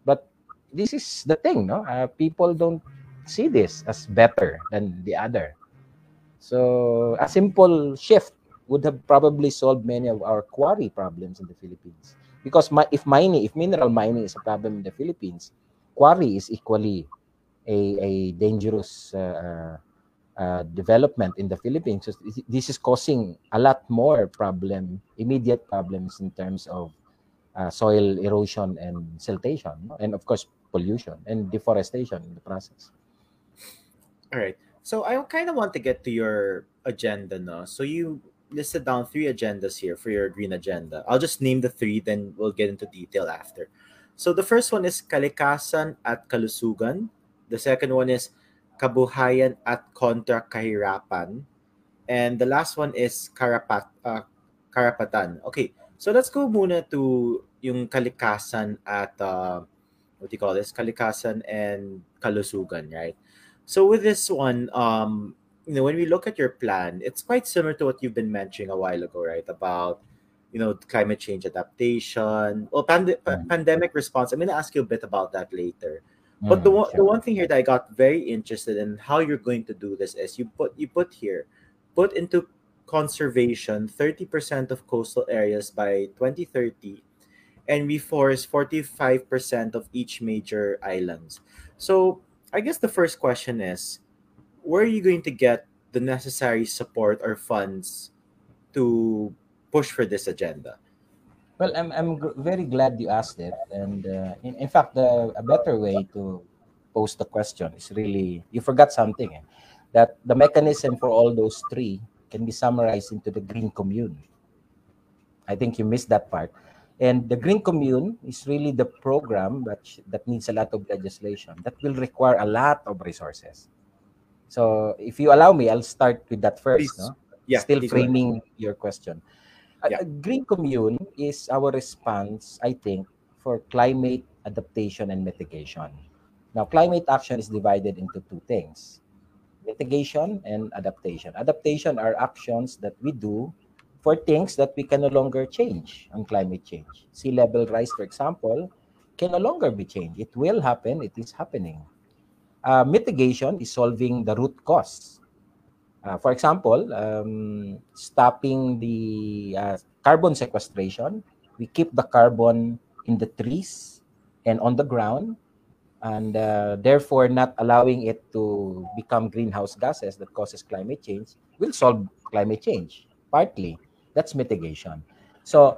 But this is the thing, no? Uh, people don't see this as better than the other. So a simple shift would have probably solved many of our quarry problems in the Philippines. Because mi- if mining, if mineral mining is a problem in the Philippines, quarry is equally a, a dangerous uh, uh, development in the Philippines. So this- this is causing a lot more problem, immediate problems in terms of uh, soil erosion and siltation, and of course pollution and deforestation in the process. All right. So I kind of want to get to your agenda now. So you listed down three agendas here for your green agenda. I'll just name the three, then we'll get into detail after. So the first one is kalikasan at kalusugan. The second one is kabuhayan at kontra kahirapan. And the last one is karapat uh, karapatan. Okay. So let's go muna to yung kalikasan at uh, what do you call this kalikasan and kalusugan right so with this one um you know when we look at your plan it's quite similar to what you've been mentioning a while ago right about you know climate change adaptation or pand- Mm. pandemic response i'm going to ask you a bit about that later but the Mm, one, the one thing here that I got very interested in how you're going to do this is you put you put here put into conservation 30% of coastal areas by 2030 and reforest 45% of each major islands. So, I guess the first question is where are you going to get the necessary support or funds to push for this agenda? Well, I'm, I'm gr- very glad you asked it. And uh, in, in fact, the, a better way to pose the question is really you forgot something eh, that the mechanism for all those three can be summarized into the Green Commune. I think you missed that part. And the Green Commune is really the program that, that needs a lot of legislation that will require a lot of resources. So, if you allow me, I'll start with that first. Please. No? Yeah, Still please go ahead. framing your question. Uh, yeah. a green commune is our response, I think, for climate adaptation and mitigation. Now, climate action is divided into two things mitigation and adaptation. Adaptation are actions that we do for things that we can no longer change on climate change. Sea level rise, for example, can no longer be changed. It will happen, it is happening. Uh, mitigation is solving the root cause. Uh, for example, um, stopping the uh, carbon sequestration, we keep the carbon in the trees and on the ground, and uh, therefore not allowing it to become greenhouse gases that causes climate change will solve climate change partly. That's mitigation. So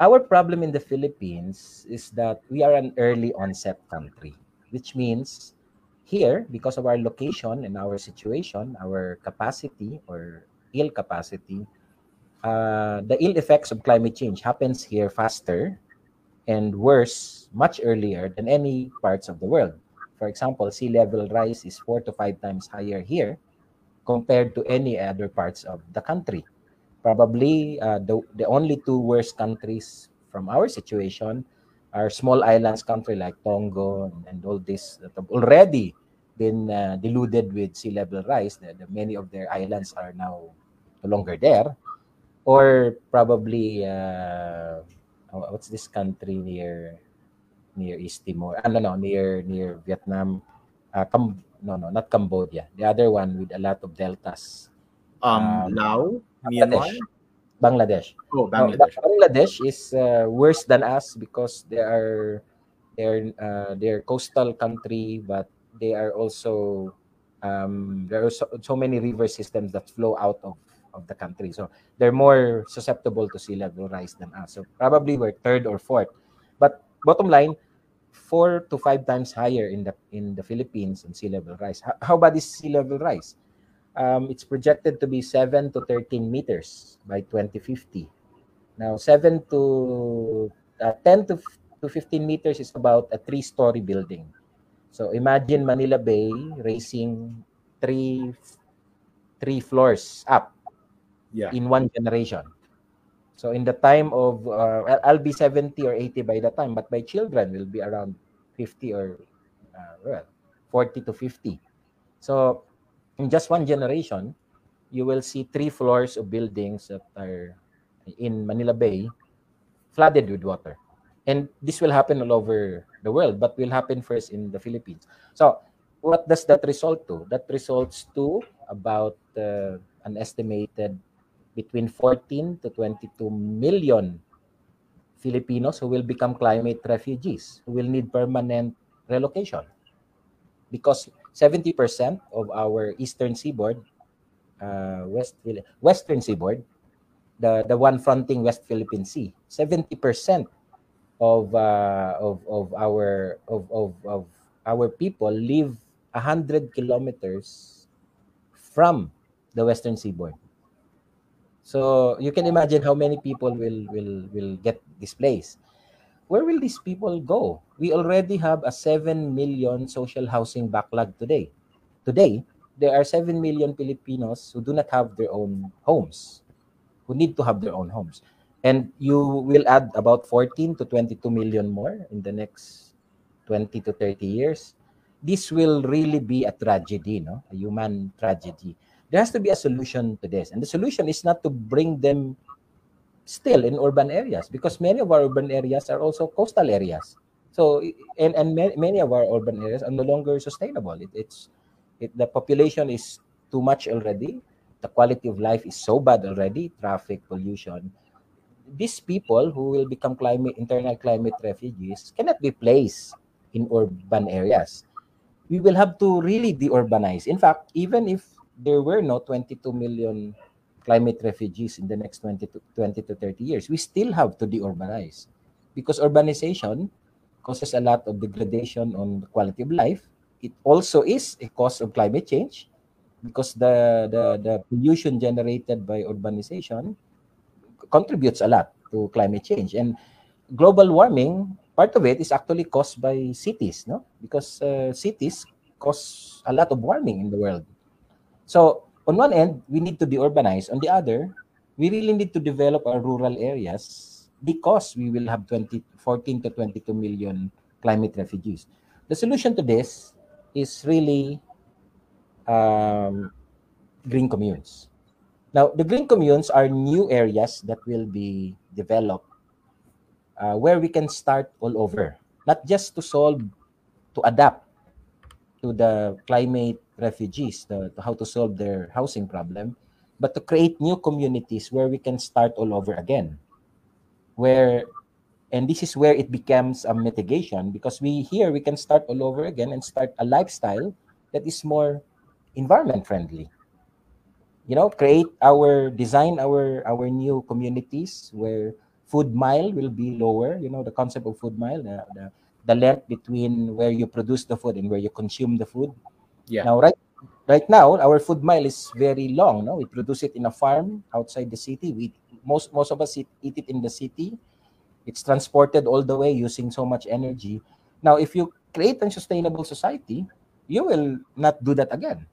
our problem in the Philippines is that we are an early onset country, which means here, because of our location and our situation, our capacity or ill capacity, uh, the ill effects of climate change happens here faster and worse much earlier than any parts of the world. For example, sea level rise is four to five times higher here compared to any other parts of the country. Probably uh, the, the only two worst countries from our situation are small islands country like Tonga and, and all this that have already been uh, deluded with sea level rise. The, the, many of their islands are now no longer there. Or probably uh, oh, what's this country near near East Timor? Ah, no, no, near near Vietnam. Uh, Cam- no, no, not Cambodia. The other one with a lot of deltas. Um, Um, Lao, Myanmar. Bangladesh. Oh, Bangladesh. Bangladesh is uh, worse than us because they are they're uh, they're coastal country, but they are also um, there are so, so many river systems that flow out of, of the country. So they're more susceptible to sea level rise than us. So probably we're third or fourth. But bottom line, four to five times higher in the in the Philippines in sea level rise. How, how about this sea level rise? Um, it's projected to be seven to thirteen meters by 2050. Now, seven to uh, ten to to fifteen meters is about a three-story building. So imagine Manila Bay raising three three floors up Yeah. in one generation. So in the time of uh, I'll- I'll be 70 or 80 by the time, but my children will be around 50 or uh, well 40 to 50. So in just one generation, you will see three floors of buildings that are in Manila Bay flooded with water. And this will happen all over the world, but will happen first in the Philippines. So what does that result to? That results to about uh, an estimated between 14 to 22 million Filipinos who will become climate refugees, who will need permanent relocation. Because 70% of our eastern seaboard, uh, West Western seaboard, the, the one fronting West Philippine Sea, 70% of, uh, of, of, our, of, of, of our people live 100 kilometers from the Western seaboard. So you can imagine how many people will will will get displaced. Where will these people go? We already have a 7 million social housing backlog today. Today, there are 7 million Filipinos who do not have their own homes, who need to have their own homes. And you will add about 14 to 22 million more in the next 20 to 30 years, this will really be a tragedy, no? A human tragedy. There has to be a solution to this. And the solution is not to bring them still in urban areas because many of our urban areas are also coastal areas. So and and many of our urban areas are no longer sustainable. It, it's it, the population is too much already. The quality of life is so bad already. Traffic, pollution. These people who will become climate internal climate refugees cannot be placed in urban areas. We will have to really deurbanize. In fact, even if there were no 22 million climate refugees in the next 20 to 20 to 30 years, we still have to deurbanize because urbanization causes a lot of degradation on the quality of life. It also is a cause of climate change because the, the, the pollution generated by urbanization contributes a lot to climate change. And global warming, part of it is actually caused by cities, no? Because uh, cities cause a lot of warming in the world. So on one end, we need to deurbanize. On the other, we really need to develop our rural areas because we will have 20, 14 to 22 million climate refugees. The solution to this is really um, green communes. Now, the green communes are new areas that will be developed uh, where we can start all over, not just to solve, to adapt to the climate refugees, the, to how to solve their housing problem, but to create new communities where we can start all over again. Where, and this is where it becomes a mitigation because we here we can start all over again and start a lifestyle that is more environment friendly. You know, create our design our our new communities where food mile will be lower. You know, the concept of food mile, the, the the length between where you produce the food and where you consume the food Yeah. now, right right now, our food mile is very long. No, we produce it in a farm outside the city. We most most of us eat, eat it in the city. It's transported all the way using so much energy. Now, if you create a sustainable society, you will not do that again.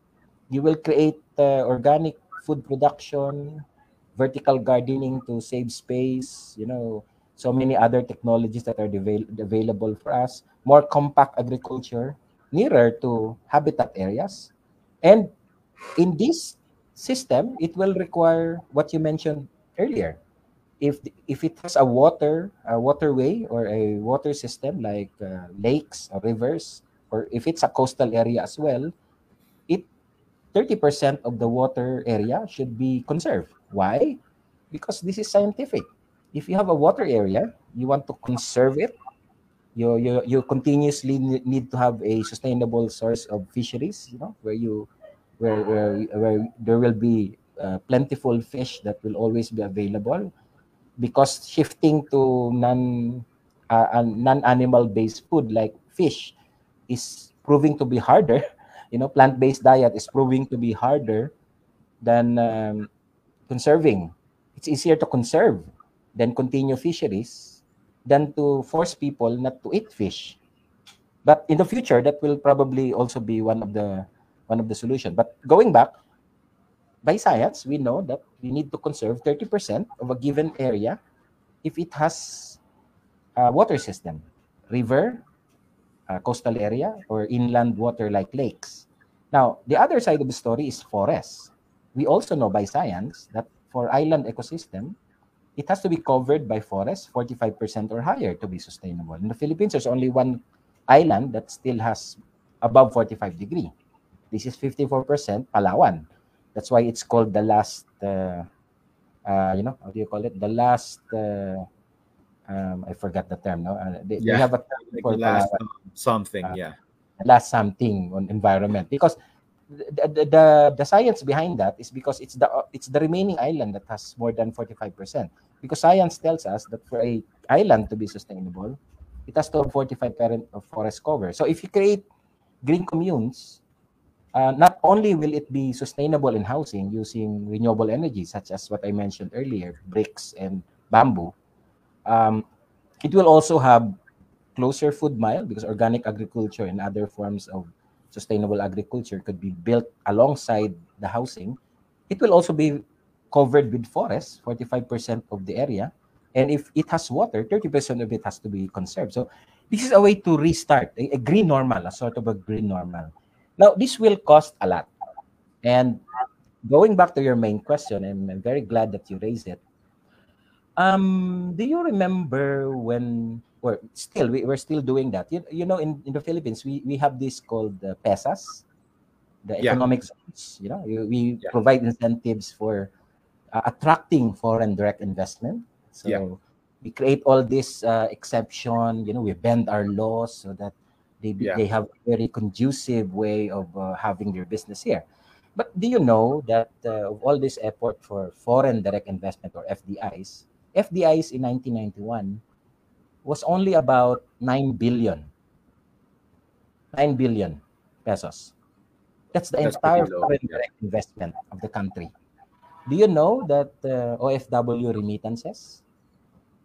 You will create uh, organic food production, vertical gardening to save space. You know, so many other technologies that are available for us. More compact agriculture nearer to habitat areas. And in this system, it will require what you mentioned earlier. If if it has a water a waterway or a water system like uh, lakes or rivers, or if it's a coastal area as well, it 30% of the water area should be conserved. Why? Because this is scientific. If you have a water area, you want to conserve it you you you continuously need to have a sustainable source of fisheries you know where you where where, where there will be uh, plentiful fish that will always be available. Because shifting to non uh, non animal based food like fish is proving to be harder you know plant based diet is proving to be harder than um, conserving. It's easier to conserve than continue fisheries than to force people not to eat fish. But in the future, that will probably also be one of the one of the solution. But going back, by science, we know that we need to conserve 30% of a given area if it has a water system, river, coastal area, or inland water like lakes. Now, the other side of the story is forests. We also know by science that for island ecosystem, it has to be covered by forest, 45% or higher to be sustainable. In the Philippines, there's only one island that still has above 45 degree. This is 54% Palawan. That's why it's called the last, uh, uh, you know, how do you call it? The last, uh, um, I forgot the term. No, uh, they, Yeah. they have a term Like for the last Palawan something. Uh, yeah. last something on environment because the, the, the, science behind that is because it's the it's the remaining island that has more than 45% because science tells us that for a island to be sustainable it has to have 45% of forest cover. So if you create green communes uh, not only will it be sustainable in housing using renewable energy such as what i mentioned earlier bricks and bamboo um, it will also have closer food mile because organic agriculture and other forms of sustainable agriculture could be built alongside the housing. It will also be covered with forests, 45% of the area. And if it has water, 30% of it has to be conserved. So this is a way to restart a, a green normal, a sort of a green normal. Now, this will cost a lot. And going back to your main question, and I'm very glad that you raised it. Um, do you remember when, or still, we, we're still doing that? You, you know, in, in the Philippines, we, we have this called uh, PEZAs, the Yeah. economic zones. You know, we, we Yeah. provide incentives for uh, attracting foreign direct investment. So Yeah. we create all this uh, exception. You know, we bend our laws so that they they have a very conducive way of uh, having their business here. But do you know that uh, of all this effort for foreign direct investment or FDIs, FDIs in 1991 was only about 9 billion. 9 billion pesos. That's the That's entire foreign yeah. direct investment of the country. Do you know that uh, OFW remittances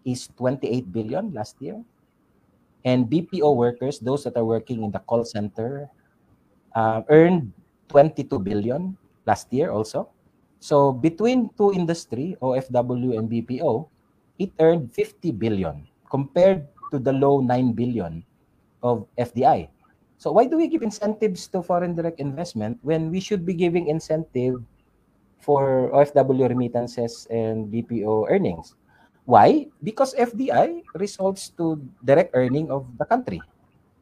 is 28 billion last year? And BPO workers, those that are working in the call center, uh, earned 22 billion last year also. So between two industry, OFW and BPO, it earned 50 billion compared to the low 9 billion of FDI. So why do we give incentives to foreign direct investment when we should be giving incentive for OFW remittances and BPO earnings? Why? Because FDI results to direct earning of the country,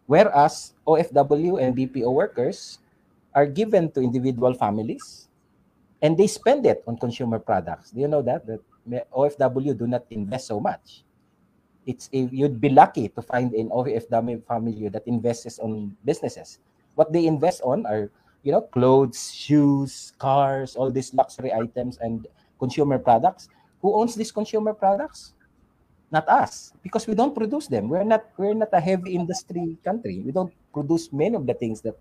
whereas OFW and BPO workers are given to individual families and they spend it on consumer products. Do you know that that OFW do not invest so much? It's you'd be lucky to find an OFW family that invests on businesses. What they invest on are you know clothes, shoes, cars, all these luxury items and consumer products. Who owns these consumer products? Not us, because we don't produce them. We're not we're not a heavy industry country. We don't produce many of the things that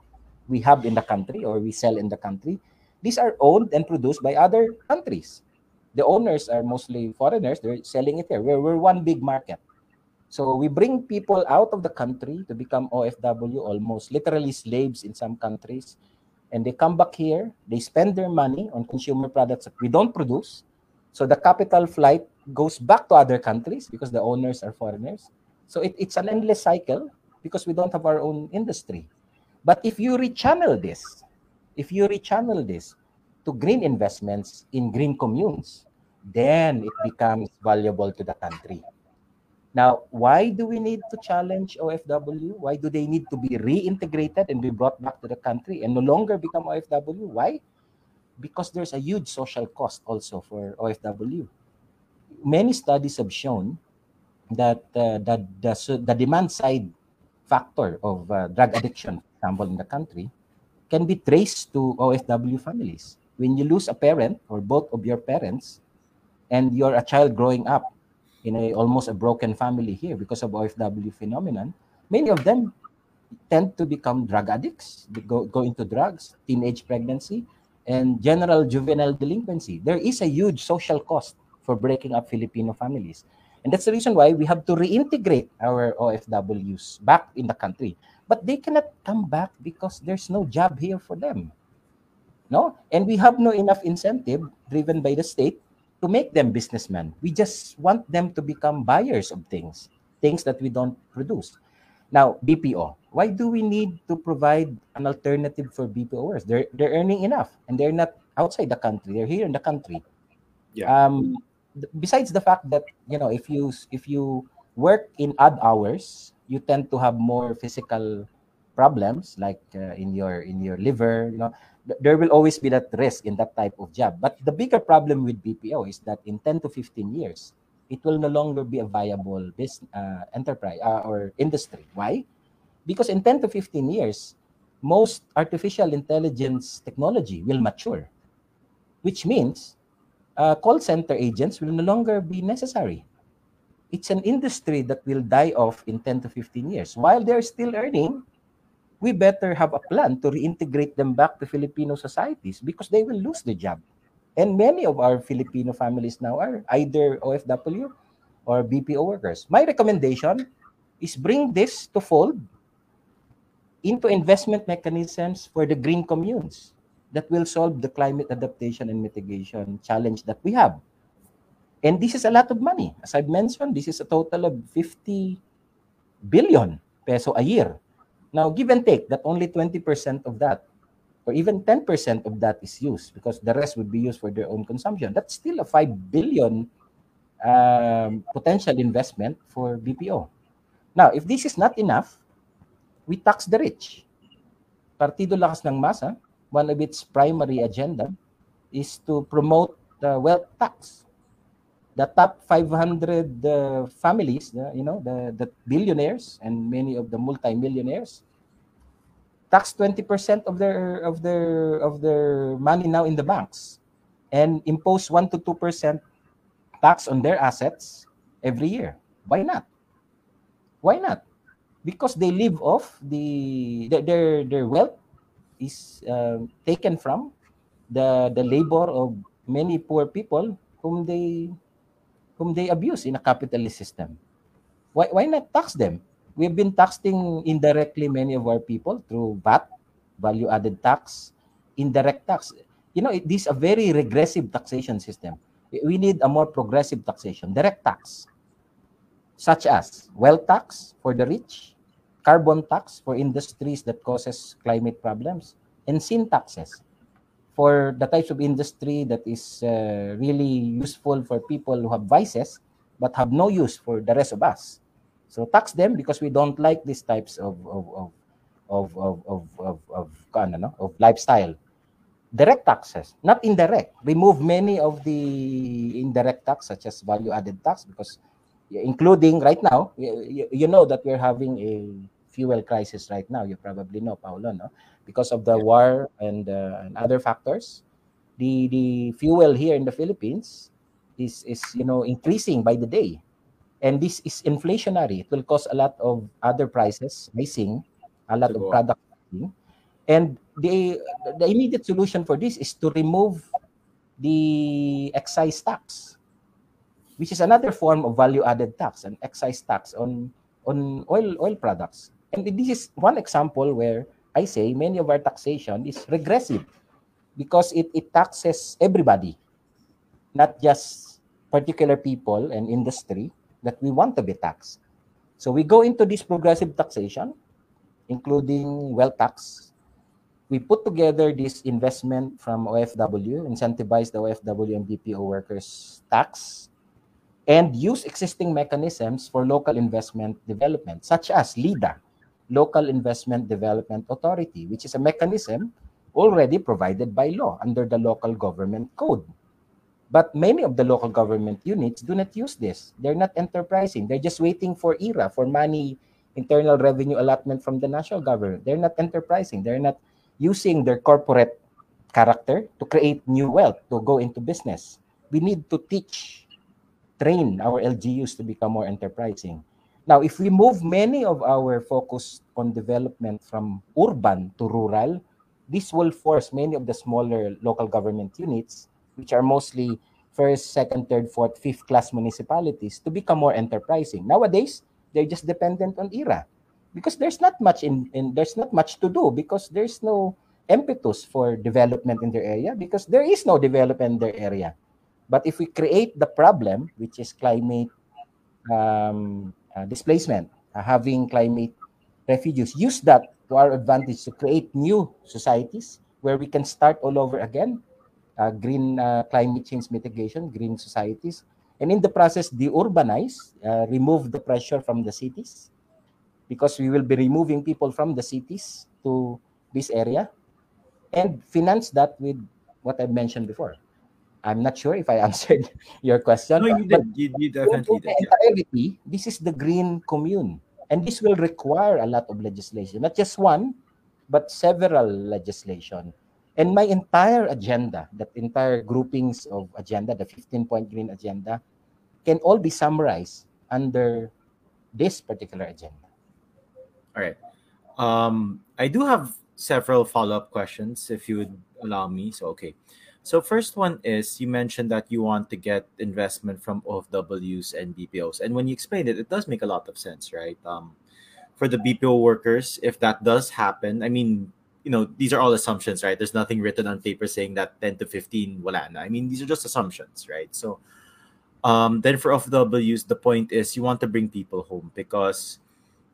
we have in the country or we sell in the country. These are owned and produced by other countries. The owners are mostly foreigners. They're selling it here. We're, we're one big market. So we bring people out of the country to become OFW, almost literally slaves in some countries. And they come back here, they spend their money on consumer products that we don't produce. So the capital flight goes back to other countries because the owners are foreigners. So it, it's an endless cycle because we don't have our own industry. But if you rechannel this, if you rechannel this to green investments in green communes, then it becomes valuable to the country. Now, why do we need to challenge OFW? Why do they need to be reintegrated and be brought back to the country and no longer become OFW? Why? Because there's a huge social cost also for OFW. Many studies have shown that uh, the, the, the demand side factor of uh, drug addiction, for example, in the country, can be traced to OFW families. When you lose a parent or both of your parents, and you're a child growing up in a almost a broken family here because of OFW phenomenon, many of them tend to become drug addicts, they go, go into drugs, teenage pregnancy, and general juvenile delinquency. There is a huge social cost for breaking up Filipino families. And that's the reason why we have to reintegrate our OFWs back in the country. But they cannot come back because there's no job here for them. No? And we have no enough incentive driven by the state to make them businessmen. We just want them to become buyers of things, things that we don't produce. Now, BPO. Why do we need to provide an alternative for BPOers? They're they're earning enough and they're not outside the country. They're here in the country. Yeah. Um, besides the fact that you know if you if you work in odd hours, you tend to have more physical problems like uh, in your in your liver. You know, there will always be that risk in that type of job. But the bigger problem with BPO is that in 10 to 15 years, it will no longer be a viable business uh, enterprise uh, or industry. Why? Because in 10 to 15 years, most artificial intelligence technology will mature, which means uh, call center agents will no longer be necessary. It's an industry that will die off in 10 to 15 years. While they're still earning, we better have a plan to reintegrate them back to Filipino societies because they will lose the job. And many of our Filipino families now are either OFW or BPO workers. My recommendation is bring this to fold into investment mechanisms for the green communes that will solve the climate adaptation and mitigation challenge that we have. And this is a lot of money. As I've mentioned, this is a total of 50 billion peso a year. Now, give and take that only 20% of that or even 10% of that is used because the rest would be used for their own consumption. That's still a 5 billion um, potential investment for BPO. Now, if this is not enough, we tax the rich. Partido Lakas ng Masa, one of its primary agenda is to promote the wealth tax. The top 500 uh, families, uh, you know, the, the billionaires and many of the multimillionaires, tax 20% of their of their of their money now in the banks and impose 1 to 2% tax on their assets every year. Why not? Why not? Because they live off the their their wealth is uh, taken from the the labor of many poor people whom they whom they abuse in a capitalist system. Why why not tax them? We've been taxing indirectly many of our people through VAT, value added tax, indirect tax. You know, this is a very regressive taxation system we need a more progressive taxation, direct tax, such as wealth tax for the rich, carbon tax for industries that causes climate problems, and sin taxes for the types of industry that is uh, really useful for people who have vices but have no use for the rest of us. So tax them because we don't like these types of of of of of of, of, of, of, lifestyle direct taxes, not indirect. Remove many of the indirect tax, such as value added tax, because including right now, you, you know that we're having a fuel crisis right now. You probably know, Paolo, no? Because of the yeah. war and, uh, and other factors, the the fuel here in the Philippines is is you know increasing by the day, and this is inflationary. It will cause a lot of other prices rising, a lot of product rising, and the the immediate solution for this is to remove the excise tax, which is another form of value-added tax, an excise tax on on oil oil products. And this is one example where I say many of our taxation is regressive because it, it taxes everybody, not just particular people and industry that we want to be taxed. So we go into this progressive taxation, including wealth tax, we put together this investment from OFW, incentivize the OFW and BPO workers tax, and use existing mechanisms for local investment development, such as LIDA, Local Investment Development Authority, which is a mechanism already provided by law under the local government code. But many of the local government units do not use this. They're not enterprising. They're just waiting for IRA, for money, internal revenue allotment from the national government. They're not enterprising. They're not using their corporate character to create new wealth, to go into business. We need to teach, train our LGUs to become more enterprising. Now, if we move many of our focus on development from urban to rural, this will force many of the smaller local government units, which are mostly first, second, third, fourth, fifth class municipalities, to become more enterprising. Nowadays, they're just dependent on IRA because there's not much in, in there's not much to do because there's no impetus for development in their area because there is no development in their area. But if we create the problem, which is climate um, uh, displacement, uh, having climate refugees, use that to our advantage to create new societies where we can start all over again, uh, green uh, climate change mitigation, green societies, and in the process, deurbanize, uh, remove the pressure from the cities, because we will be removing people from the cities to this area and finance that with what I mentioned before. I'm not sure if I answered your question. No, you did. You, you definitely did. Entirety, this is the green commune. And this will require a lot of legislation, not just one, but several legislation. And my entire agenda, that entire groupings of agenda, the 15-point green agenda, can all be summarized under this particular agenda. All right. Um, I do have several follow-up questions if you would allow me. So okay. So first one is you mentioned that you want to get investment from OFWs and BPOs. And when you explained it, it does make a lot of sense, right? Um, for the BPO workers, if that does happen, I mean, you know, these are all assumptions, right? There's nothing written on paper saying that 10 to 15 wala na. I mean, these are just assumptions, right? So um, then for OFWs, the point is you want to bring people home because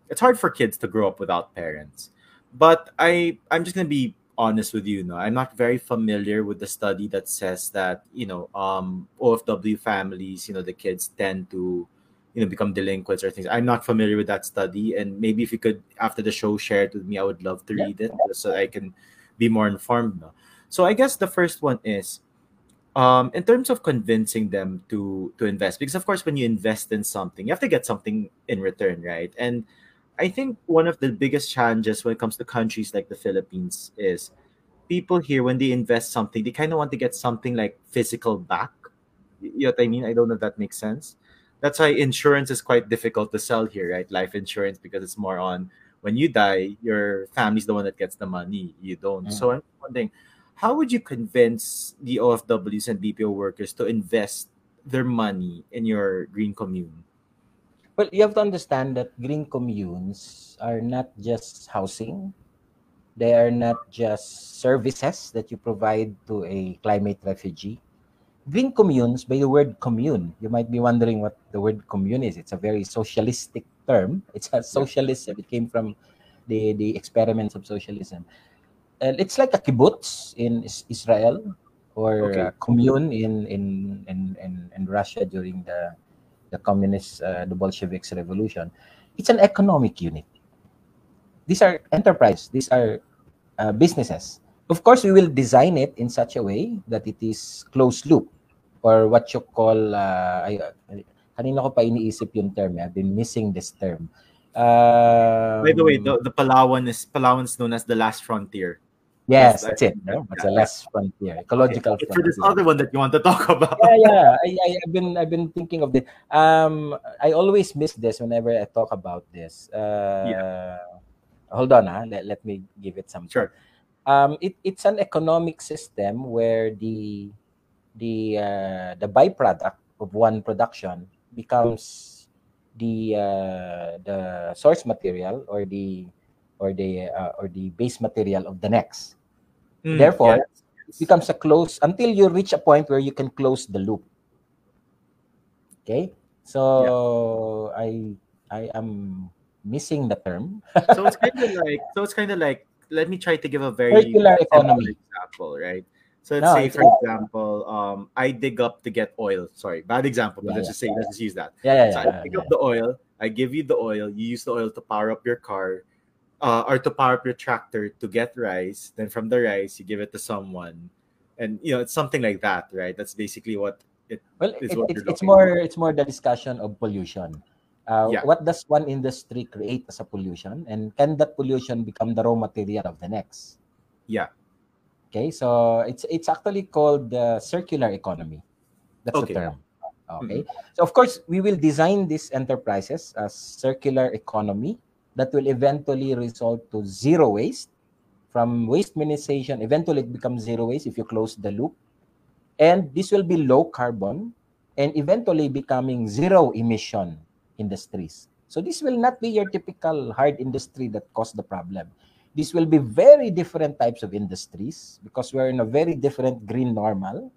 it's hard for kids to grow up without parents. But I I'm just gonna be honest with you. No, I'm not very familiar with the study that says that you know um, OFW families, you know, the kids tend to you know become delinquents or things. I'm not familiar with that study, and maybe if you could after the show share it with me, I would love to read it so I can be more informed. No? So I guess the first one is um, in terms of convincing them to to invest because of course when you invest in something you have to get something in return right and I think one of the biggest challenges when it comes to countries like the Philippines is people here when they invest something, they kind of want to get something like physical back. You know what I mean? I don't know if that makes sense. That's why insurance is quite difficult to sell here, right? Life insurance because it's more on when you die, your family's the one that gets the money. You don't. Mm. So I'm wondering, how would you convince the OFWs and BPO workers to invest their money in your green commune? Well, you have to understand that green communes are not just housing. They are not just services that you provide to a climate refugee. Green communes, by the word commune, you might be wondering what the word commune is. It's a very socialistic term. It's a socialism. It came from the, the experiments of socialism. Uh, it's like a kibbutz in Israel or okay. a commune in, in, in, in, in Russia during the the communist, uh, the Bolsheviks revolution, it's an economic unit. These are enterprise. These are uh, businesses. Of course, we will design it in such a way that it is closed loop or what you call, uh, ay, kanina ko pa iniisip yung term. Eh. I've been missing this term. Uh, By the way, the, the Palawan is Palawan's known as the last frontier. Yes, that's, it. No? It's a less frontier, ecological okay. For this other one that you want to talk about. Yeah, yeah. I, I, have been I've been thinking of this. Um, I always miss this whenever I talk about this. Uh, yeah. Hold on, huh? Let, let me give it some. Sure. Um, it, it's an economic system where the the uh, the byproduct of one production becomes the uh, the source material or the or the uh, or the base material of the next. Mm, Therefore, yes. it becomes a close until you reach a point where you can close the loop. Okay, so yeah. I I am missing the term. so it's kind of like so it's kind of like let me try to give a very circular economy example, right? So let's no, say, for example, um, I dig up to get oil. Sorry, bad example, but yeah, let's yeah, just say, let's just use that. Yeah, yeah, so yeah, I pick up the oil, I give you the oil, you use the oil to power up your car, uh, or to power up your tractor to get rice. Then from the rice, you give it to someone, and you know it's something like that, right? That's basically what it. Well, it, it's, it's more it's more the discussion of pollution. Uh, yeah. What does one industry create as a pollution, and can that pollution become the raw material of the next? Yeah. Okay, so it's it's actually called the circular economy. That's okay. the term. Okay, mm-hmm. so of course we will design these enterprises as circular economy that will eventually result to zero waste. From waste minimization, eventually it becomes zero waste if you close the loop. And this will be low carbon and eventually becoming zero emission industries. So this will not be your typical hard industry that caused the problem. This will be very different types of industries because we're in a very different green normal.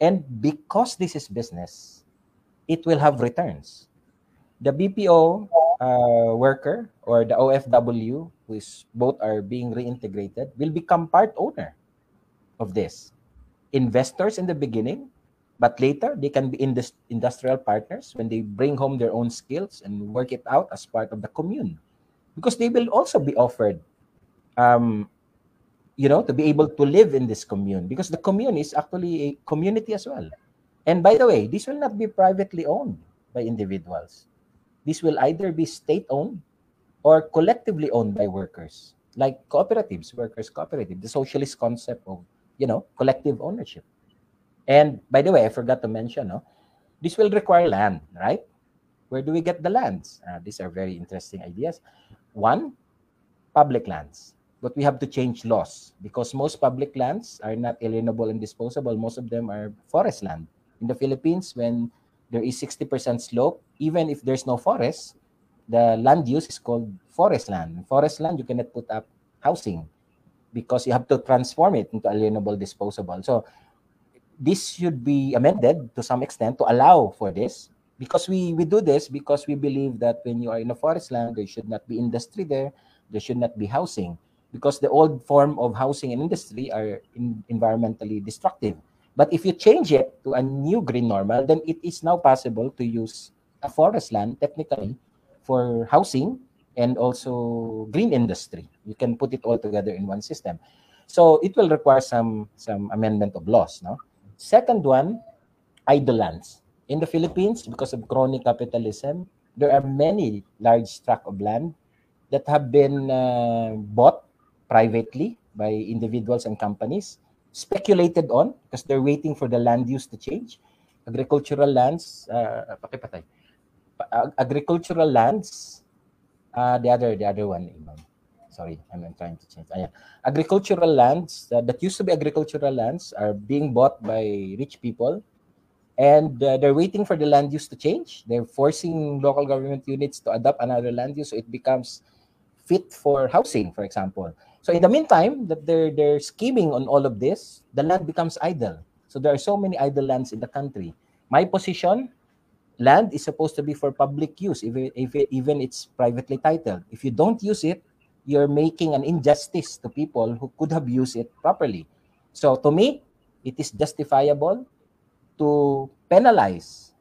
And because this is business, it will have returns. The BPO uh, worker or the OFW, is both are being reintegrated, will become part owner of this. Investors in the beginning, but later they can be indus- industrial partners when they bring home their own skills and work it out as part of the commune, because they will also be offered, um, you know, to be able to live in this commune because the commune is actually a community as well. And by the way, this will not be privately owned by individuals this will either be state owned or collectively owned by workers, like cooperatives, workers' cooperative, the socialist concept of you know collective ownership. And by the way, I forgot to mention, no, this will require land, right? Where do we get the lands? Uh, these are very interesting ideas. One, public lands. But we have to change laws because most public lands are not alienable and disposable. Most of them are forest land. In the Philippines, when there is 60% slope. Even if there's no forest, the land use is called forest land. Forest land, you cannot put up housing because you have to transform it into alienable disposable. So this should be amended to some extent to allow for this. because we we do this because we believe that when you are in a forest land there should not be industry there there should not be housing because the old form of housing and industry are in, environmentally destructive but if you change it to a new green normal then it is now possible to use a forest land technically for housing and also green industry. You can put it all together in one system. So it will require some some amendment of laws no? Second one idle lands in the Philippines, because of crony capitalism, there are many large tracts of land that have been uh, bought privately by individuals and companies, speculated on because they're waiting for the land use to change. Agricultural lands, uh, agricultural lands, uh, the other, the other one, Imam. sorry, I'm, trying to change. Yeah. Agricultural lands uh, that used to be agricultural lands are being bought by rich people and uh, they're waiting for the land use to change. They're forcing local government units to adopt another land use so it becomes fit for housing, for example. So in the meantime, that they're they're scheming on all of this, the land becomes idle. So there are so many idle lands in the country. My position, land is supposed to be for public use, even if even it's privately titled. If you don't use it, you're making an injustice to people who could have used it properly. So to me, it is justifiable to penalize,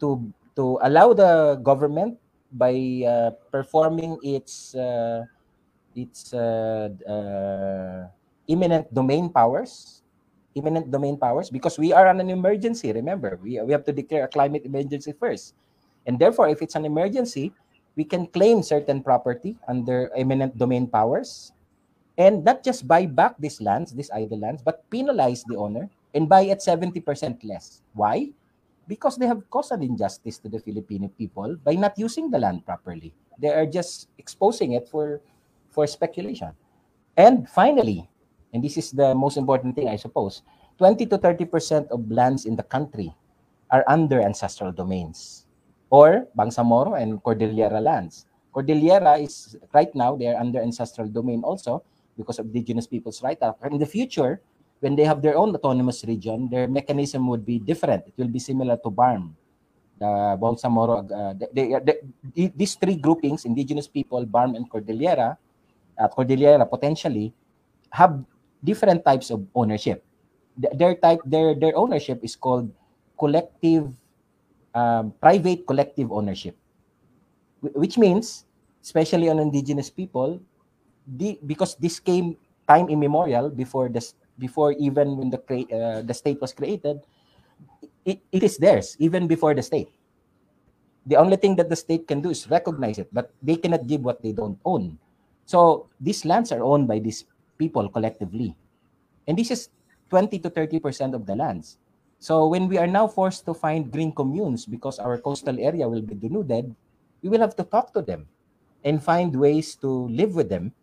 to to allow the government by uh, performing its uh, its uh, uh, eminent domain powers, eminent domain powers, because we are on an emergency. Remember, we we have to declare a climate emergency first, and therefore, if it's an emergency, we can claim certain property under eminent domain powers, and not just buy back these lands, these idle lands, but penalize the owner and buy at 70% less. Why? Because they have caused an injustice to the Filipino people by not using the land properly. They are just exposing it for, for speculation. And finally, and this is the most important thing, I suppose, 20 to 30% of lands in the country are under ancestral domains or Bangsamoro and Cordillera lands. Cordillera is right now they are under ancestral domain also because of indigenous people's right. In the future, when they have their own autonomous region, their mechanism would be different. It will be similar to BARMM, the Bangsamoro. Uh, they, they, these three groupings, indigenous people, BARMM and Cordillera, uh, Cordillera potentially, have different types of ownership. Their type, their their ownership is called collective, um, private collective ownership, which means, especially on indigenous people, the, because this came time immemorial before this before even when the uh, the state was created, it, it is theirs even before the state. The only thing that the state can do is recognize it, but they cannot give what they don't own. So these lands are owned by these people collectively, and this is 20 to 30 percent of the lands. So when we are now forced to find green communes because our coastal area will be denuded, we will have to talk to them and find ways to live with them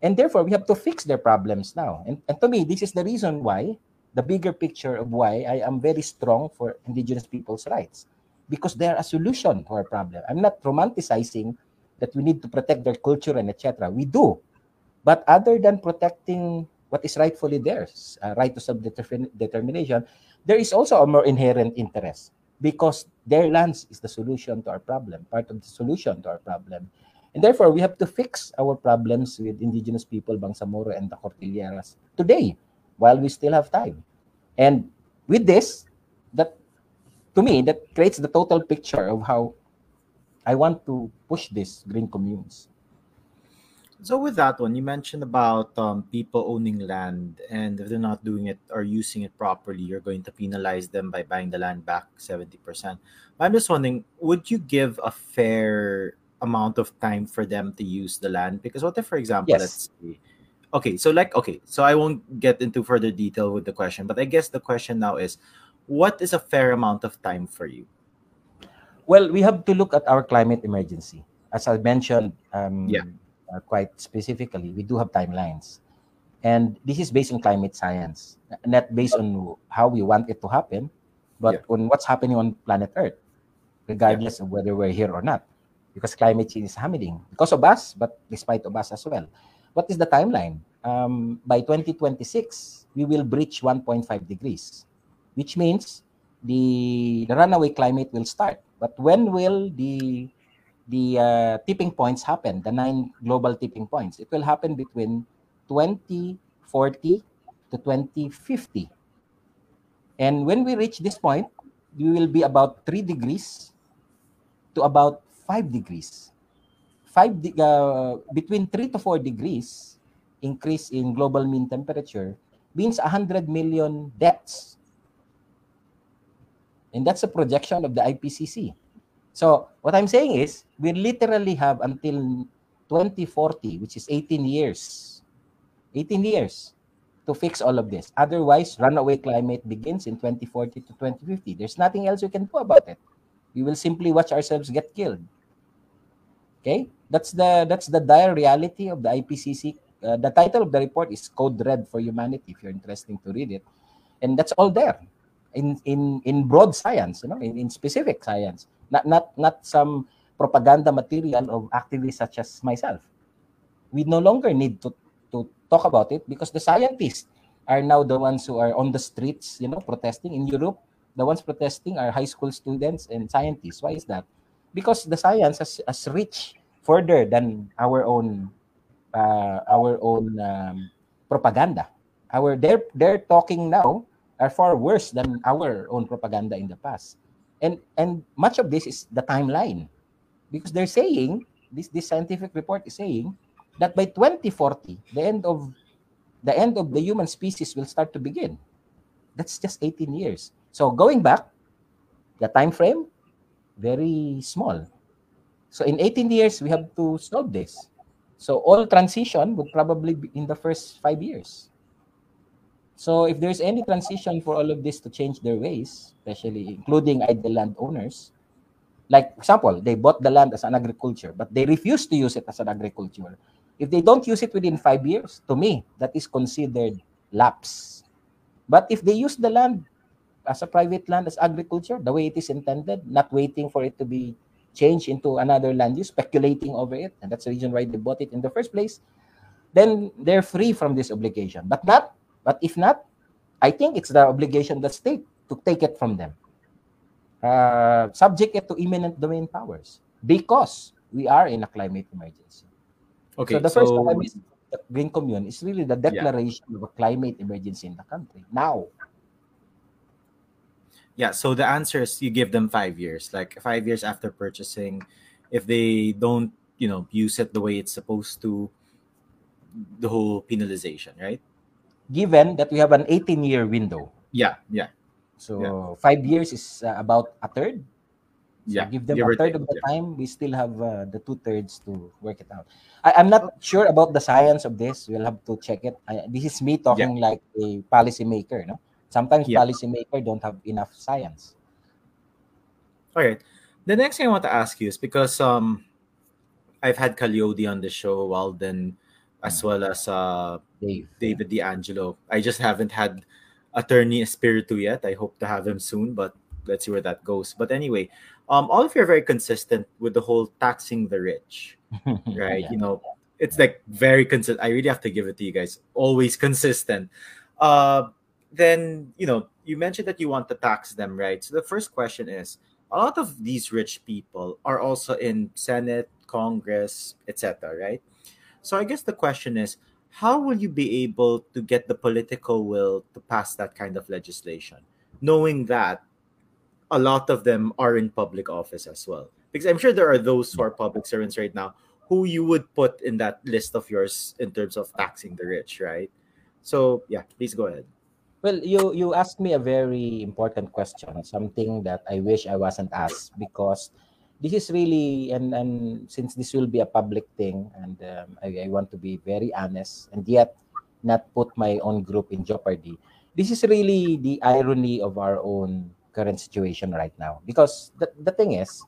and therefore, we have to fix their problems now. And, and to me, this is the reason why, the bigger picture of why I am very strong for indigenous people's rights. Because they are a solution to our problem. I'm not romanticizing that we need to protect their culture and etc. We do. But other than protecting what is rightfully theirs, uh, right to self-determination, there is also a more inherent interest because their lands is the solution to our problem, part of the solution to our problem. And therefore, we have to fix our problems with indigenous people, Bangsamoro and the Cordilleras today, while we still have time. And with this, that to me, that creates the total picture of how I want to push this green communes. So with that one, you mentioned about um, people owning land, and if they're not doing it or using it properly, you're going to penalize them by buying the land back seventy percent. I'm just wondering, would you give a fair amount of time for them to use the land because what if for example yes. let's see okay so like okay so i won't get into further detail with the question but i guess the question now is what is a fair amount of time for you well we have to look at our climate emergency as i mentioned um, yeah. Uh, quite specifically we do have timelines and this is based on climate science not based on how we want it to happen but yeah. on what's happening on planet earth regardless yeah. of whether we're here or not because climate change is happening because of us, but despite of us as well. What is the timeline? Um, by 2026, we will breach 1.5 degrees, which means the, the runaway climate will start. But when will the the uh, tipping points happen? The nine global tipping points. It will happen between 2040 to 2050. And when we reach this point, we will be about three degrees to about five degrees. Five de- uh, between three to four degrees increase in global mean temperature means 100 million deaths. And that's a projection of the IPCC. So what I'm saying is we literally have until 2040, which is 18 years, 18 years to fix all of this. Otherwise, runaway climate begins in 2040 to 2050. There's nothing else we can do about it. We will simply watch ourselves get killed. Okay, that's the that's the dire reality of the IPCC. Uh, the title of the report is Code Red for Humanity. If you're interested to read it, and that's all there in in in broad science, you know, in, in specific science, not not not some propaganda material of activists such as myself. We no longer need to to talk about it because the scientists are now the ones who are on the streets, you know, protesting in Europe. The ones protesting are high school students and scientists. Why is that? Because the science has, has reached further than our own uh, our own um, propaganda. Our they're they're talking now are far worse than our own propaganda in the past. And and much of this is the timeline. Because they're saying this this scientific report is saying that by 2040, the end of the end of the human species will start to begin. That's just 18 years. So going back, the time frame very small. So in 18 years, we have to solve this. So all transition would probably be in the first five years. So if there's any transition for all of this to change their ways, especially including idle land owners, like example, they bought the land as an agriculture, but they refuse to use it as an agriculture. If they don't use it within five years, to me, that is considered lapse. But if they use the land as a private land as agriculture, the way it is intended, not waiting for it to be changed into another land use, speculating over it, and that's the reason why they bought it in the first place, then they're free from this obligation. But not, but if not, I think it's the obligation of the state to take it from them. Uh, subject it to eminent domain powers because we are in a climate emergency. Okay, so the first time is the Green Commune is really the declaration yeah. of a climate emergency in the country now. Yeah, so the answer is you give them five years, like five years after purchasing. If they don't, you know, use it the way it's supposed to, the whole penalization, right? Given that we have an 18 year window. Yeah, yeah. So yeah. five years is uh, about a third. So yeah, give them a third of the yeah. time. We still have uh, the two thirds to work it out. I, am not sure about the science of this. We'll have to check it. I, this is me talking yeah. like a policymaker. No, sometimes yeah. policymaker don't have enough science. All right. The next thing I want to ask you is because um, I've had Ka Leody on the show, Walden, as mm. well as uh, Dave. David D'Angelo. I just haven't had attorney Espiritu yet. I hope to have him soon, but let's see where that goes. But anyway, um, all of you are very consistent with the whole taxing the rich, right? yeah. You know, it's like very consistent. I really have to give it to you guys. Always consistent. Uh, then you know, you mentioned that you want to tax them, right? So the first question is: a lot of these rich people are also in Senate, Congress, etc., right? So I guess the question is, how will you be able to get the political will to pass that kind of legislation, knowing that a lot of them are in public office as well. Because I'm sure there are those who are public servants right now who you would put in that list of yours in terms of taxing the rich, right? So yeah, please go ahead. Well, you you asked me a very important question, something that I wish I wasn't asked because this is really and and since this will be a public thing and um, I, I want to be very honest and yet not put my own group in jeopardy. This is really the irony of our own current situation right now. Because the, the thing is,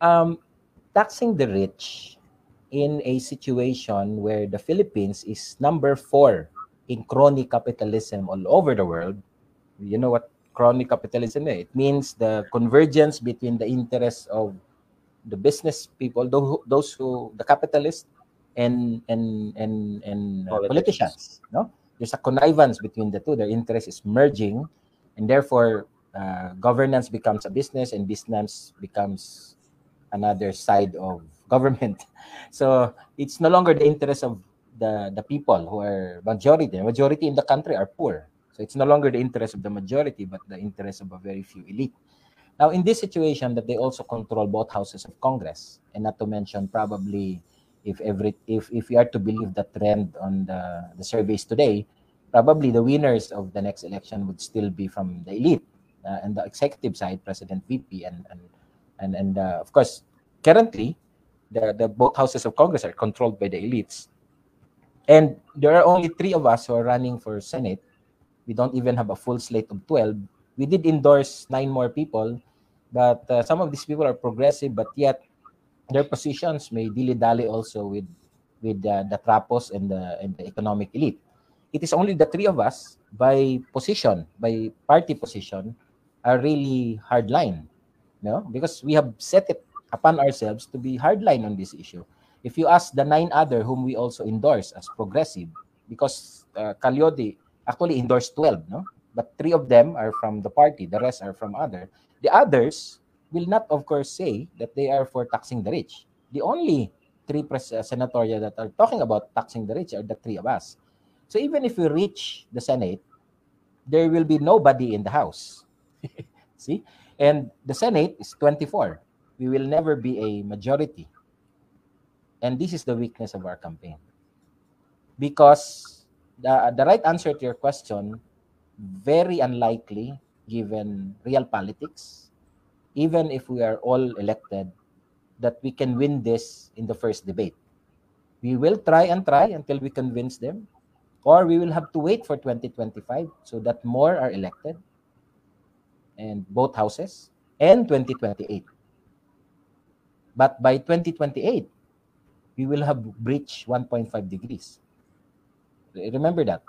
um, taxing the rich in a situation where the Philippines is number four in crony capitalism all over the world. You know what crony capitalism is? It means the convergence between the interests of the business people, those who the capitalists and and and and uh, politicians. No, there's a connivance between the two. Their interest is merging, and therefore uh, governance becomes a business and business becomes another side of government. So it's no longer the interest of the, the people who are majority. The majority in the country are poor. So it's no longer the interest of the majority, but the interest of a very few elite. Now, in this situation, that they also control both houses of Congress, and not to mention probably if every if if we are to believe the trend on the, the surveys today, probably the winners of the next election would still be from the elite uh, and the executive side, President VP, and and and and uh, of course, currently, the the both houses of Congress are controlled by the elites, and there are only three of us who are running for Senate. We don't even have a full slate of twelve. We did endorse nine more people, but uh, some of these people are progressive, but yet their positions may dilly dally also with with uh, the trapos and the and the economic elite. It is only the three of us by position, by party position, are really hardline, no? Because we have set it upon ourselves to be hardline on this issue. If you ask the nine other whom we also endorse as progressive, because uh, actually endorsed 12, no? But three of them are from the party, the rest are from other. The others will not, of course, say that they are for taxing the rich. The only three pres- uh, senatorial that are talking about taxing the rich are the three of us. So even if we reach the Senate, there will be nobody in the House. See? And the Senate is 24. We will never be a majority. And this is the weakness of our campaign. Because the, the right answer to your question, very unlikely given real politics, even if we are all elected, that we can win this in the first debate. We will try and try until we convince them, or we will have to wait for 2025 so that more are elected and both houses and 2028. But by 2028, we will have breached 1.5 degrees. Remember that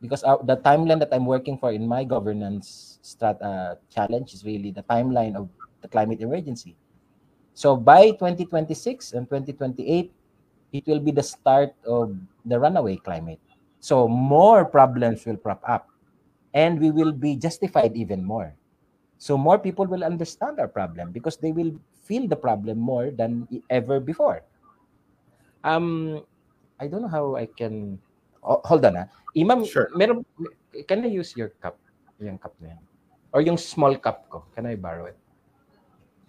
because our, the timeline that I'm working for in my governance strat, uh, challenge is really the timeline of the climate emergency. So by 2026 and 2028, it will be the start of the runaway climate. So more problems will prop up and we will be justified even more. So more people will understand our problem because they will feel the problem more than ever before. Um, I don't know how I can. Oh, hold on, ah. Imam, Sure. meron, can I use your cup? Yung cup na yan. Or yung small cup ko. Can I borrow it?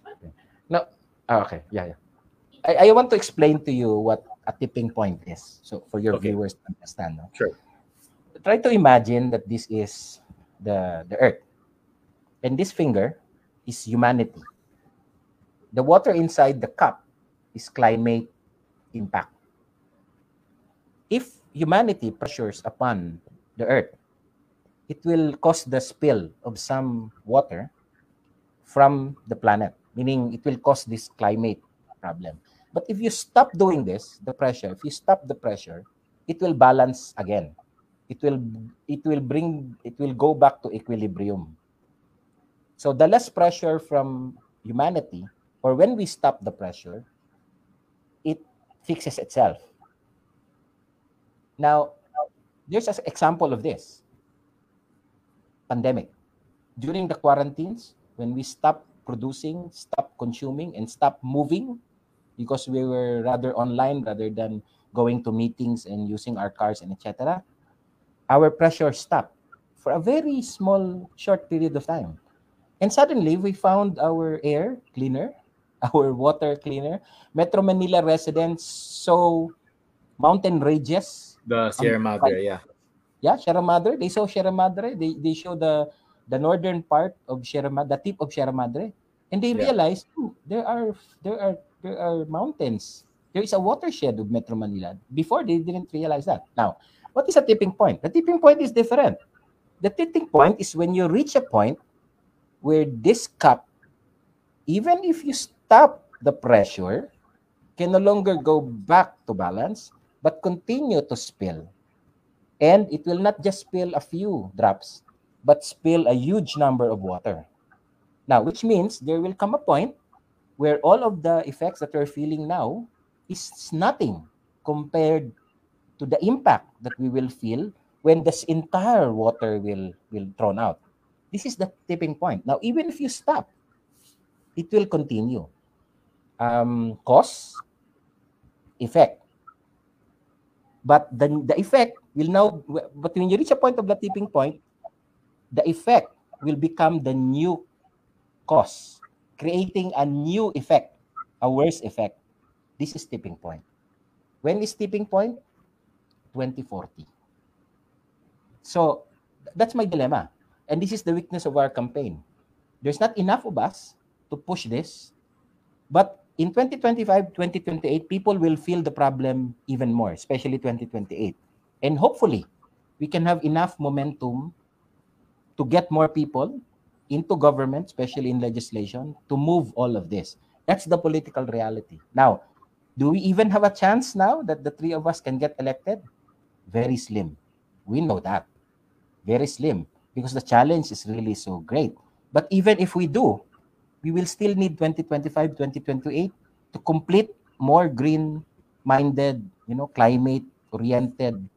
Okay. No. Ah, okay. Yeah, yeah. I, I want to explain to you what a tipping point is. So for your Okay. viewers to understand. No? Sure. Try to imagine that this is the, the earth. And this finger is humanity. The water inside the cup is climate impact. If humanity pressures upon the earth, it will cause the spill of some water from the planet, meaning it will cause this climate problem. But if you stop doing this, the pressure, if you stop the pressure, it will balance again. It will it will bring it will go back to equilibrium. So the less pressure from humanity, or when we stop the pressure, it fixes itself. Now, there's an example of this pandemic. During the quarantines, when we stopped producing, stopped consuming, and stopped moving because we were rather online rather than going to meetings and using our cars and etc., our pressure stopped for a very small, short period of time. And suddenly, we found our air cleaner, our water cleaner. Metro Manila residents saw mountain ranges The um, Sierra Madre, yeah. yeah, Sierra Madre. They saw Sierra Madre. They they show the the northern part of Sierra Madre, the tip of Sierra Madre, and they Yeah. realized "Oh, there are there are there are mountains. There is a watershed of Metro Manila. Before they didn't realize that. Now, what is a tipping point? The tipping point is different. The tipping point is when you reach a point where this cup, even if you stop the pressure, can no longer go back to balance, but continue to spill and it will not just spill a few drops but spill a huge number of water now which means there will come a point where all of the effects that we're feeling now is nothing compared to the impact that we will feel when this entire water will will thrown out This is the tipping point. Now, even if you stop, it will continue. Um, cause, effect. But the, the effect will now, but when you reach a point of the tipping point, the effect will become the new cause, creating a new effect, a worse effect. This is tipping point. When is tipping point? 2040. So that's my dilemma. And this is the weakness of our campaign. There's not enough of us to push this. But in 2025, 2028, people will feel the problem even more, especially 2028. And hopefully, we can have enough momentum to get more people into government, especially in legislation, to move all of this. That's the political reality. Now, do we even have a chance now that the three of us can get elected? Very slim. We know that. Very slim because the challenge is really so great. But even if we do, we will still need 2025, 2028 to complete more green-minded, you know, climate-oriented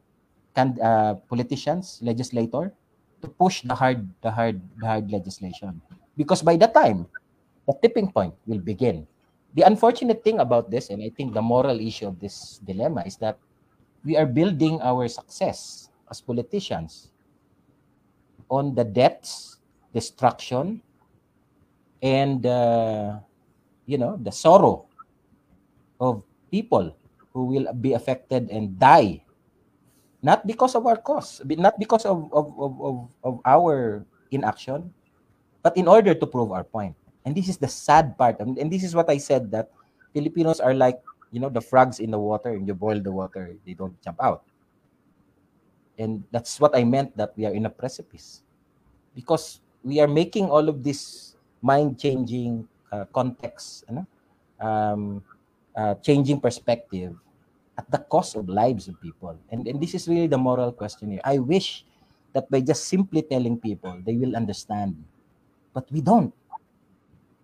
uh, politicians, legislator, to push the hard, the hard, the hard legislation. Because by that time, the tipping point will begin. The unfortunate thing about this, and I think the moral issue of this dilemma, is that we are building our success as politicians on the debts, destruction, and uh, you know the sorrow of people who will be affected and die. Not because of our cause not because of, of, of, of, of our inaction but in order to prove our point. And this is the sad part. And, and this is what i said that filipinos are like you know the frogs in the water. And you boil the water they don't jump out. And that's what i meant that we are in a precipice. Because we are making all of this mind-changing uh, context, ano? um, uh, changing perspective at the cost of lives of people. And, and this is really the moral question here. I wish that by just simply telling people, they will understand. But we don't.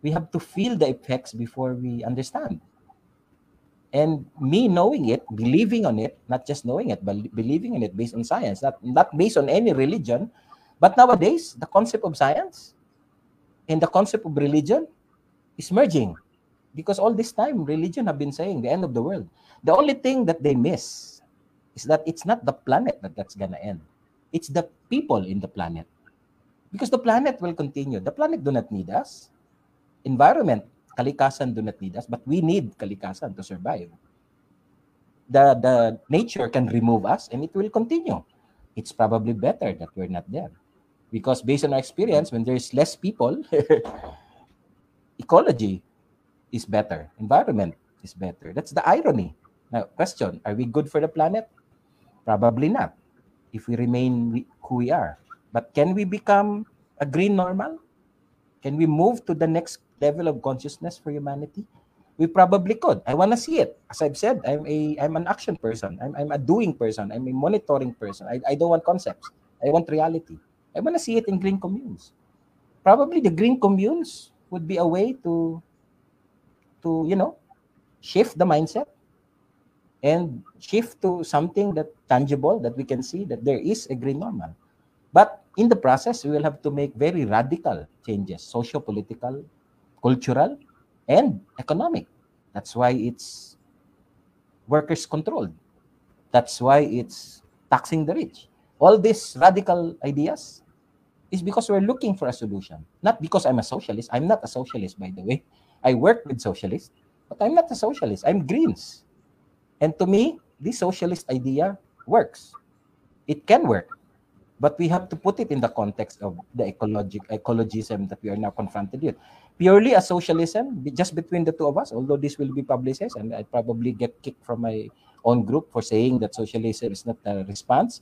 We have to feel the effects before we understand. And me knowing it, believing on it, not just knowing it, but believing in it based on science, not, not based on any religion, but nowadays, the concept of science and the concept of religion is merging because all this time religion have been saying the end of the world. The only thing that they miss is that it's not the planet that that's gonna end. It's the people in the planet. Because the planet will continue. The planet do not need us. Environment kalikasan do not need us but we need kalikasan to survive. The the nature can remove us and it will continue. It's probably better that we're not there because based on our experience when there's less people ecology is better. Environment is better. That's the irony. Now question are we good for the planet? Probably not if we remain who we are. But can we become a green normal? Can we move to the next level of consciousness for humanity? We probably could. I want to see it. As i've said i'm a i'm an action person. I'm, I'm a doing person. I'm a monitoring person. I, I don't want concepts. I want reality I want to see it in green communes. Probably the green communes would be a way to, to you know, shift the mindset and shift to something that tangible that we can see that there is a green normal. But in the process, we will have to make very radical changes, socio-political, cultural, and economic. That's why it's workers controlled. That's why it's taxing the rich. All these radical ideas is because we're looking for a solution. Not because I'm a socialist. I'm not a socialist, by the way. I work with socialists, but I'm not a socialist. I'm Greens. And to me, this socialist idea works. It can work. But we have to put it in the context of the ecologic ecologism that we are now confronted with. Purely a socialism, just between the two of us, although this will be publicized, and I probably get kicked from my own group for saying that socialism is not a response.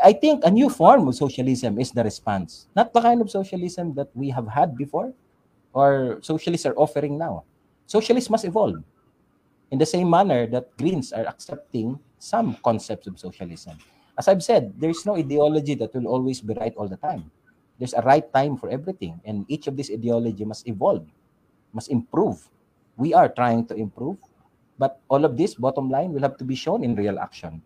I, think a new form of socialism is the response, not the kind of socialism that we have had before or socialists are offering now. Socialists must evolve in the same manner that Greens are accepting some concepts of socialism. As I've said, there's no ideology that will always be right all the time. There's a right time for everything, and each of these ideology must evolve, must improve. We are trying to improve, but all of this, bottom line, will have to be shown in real action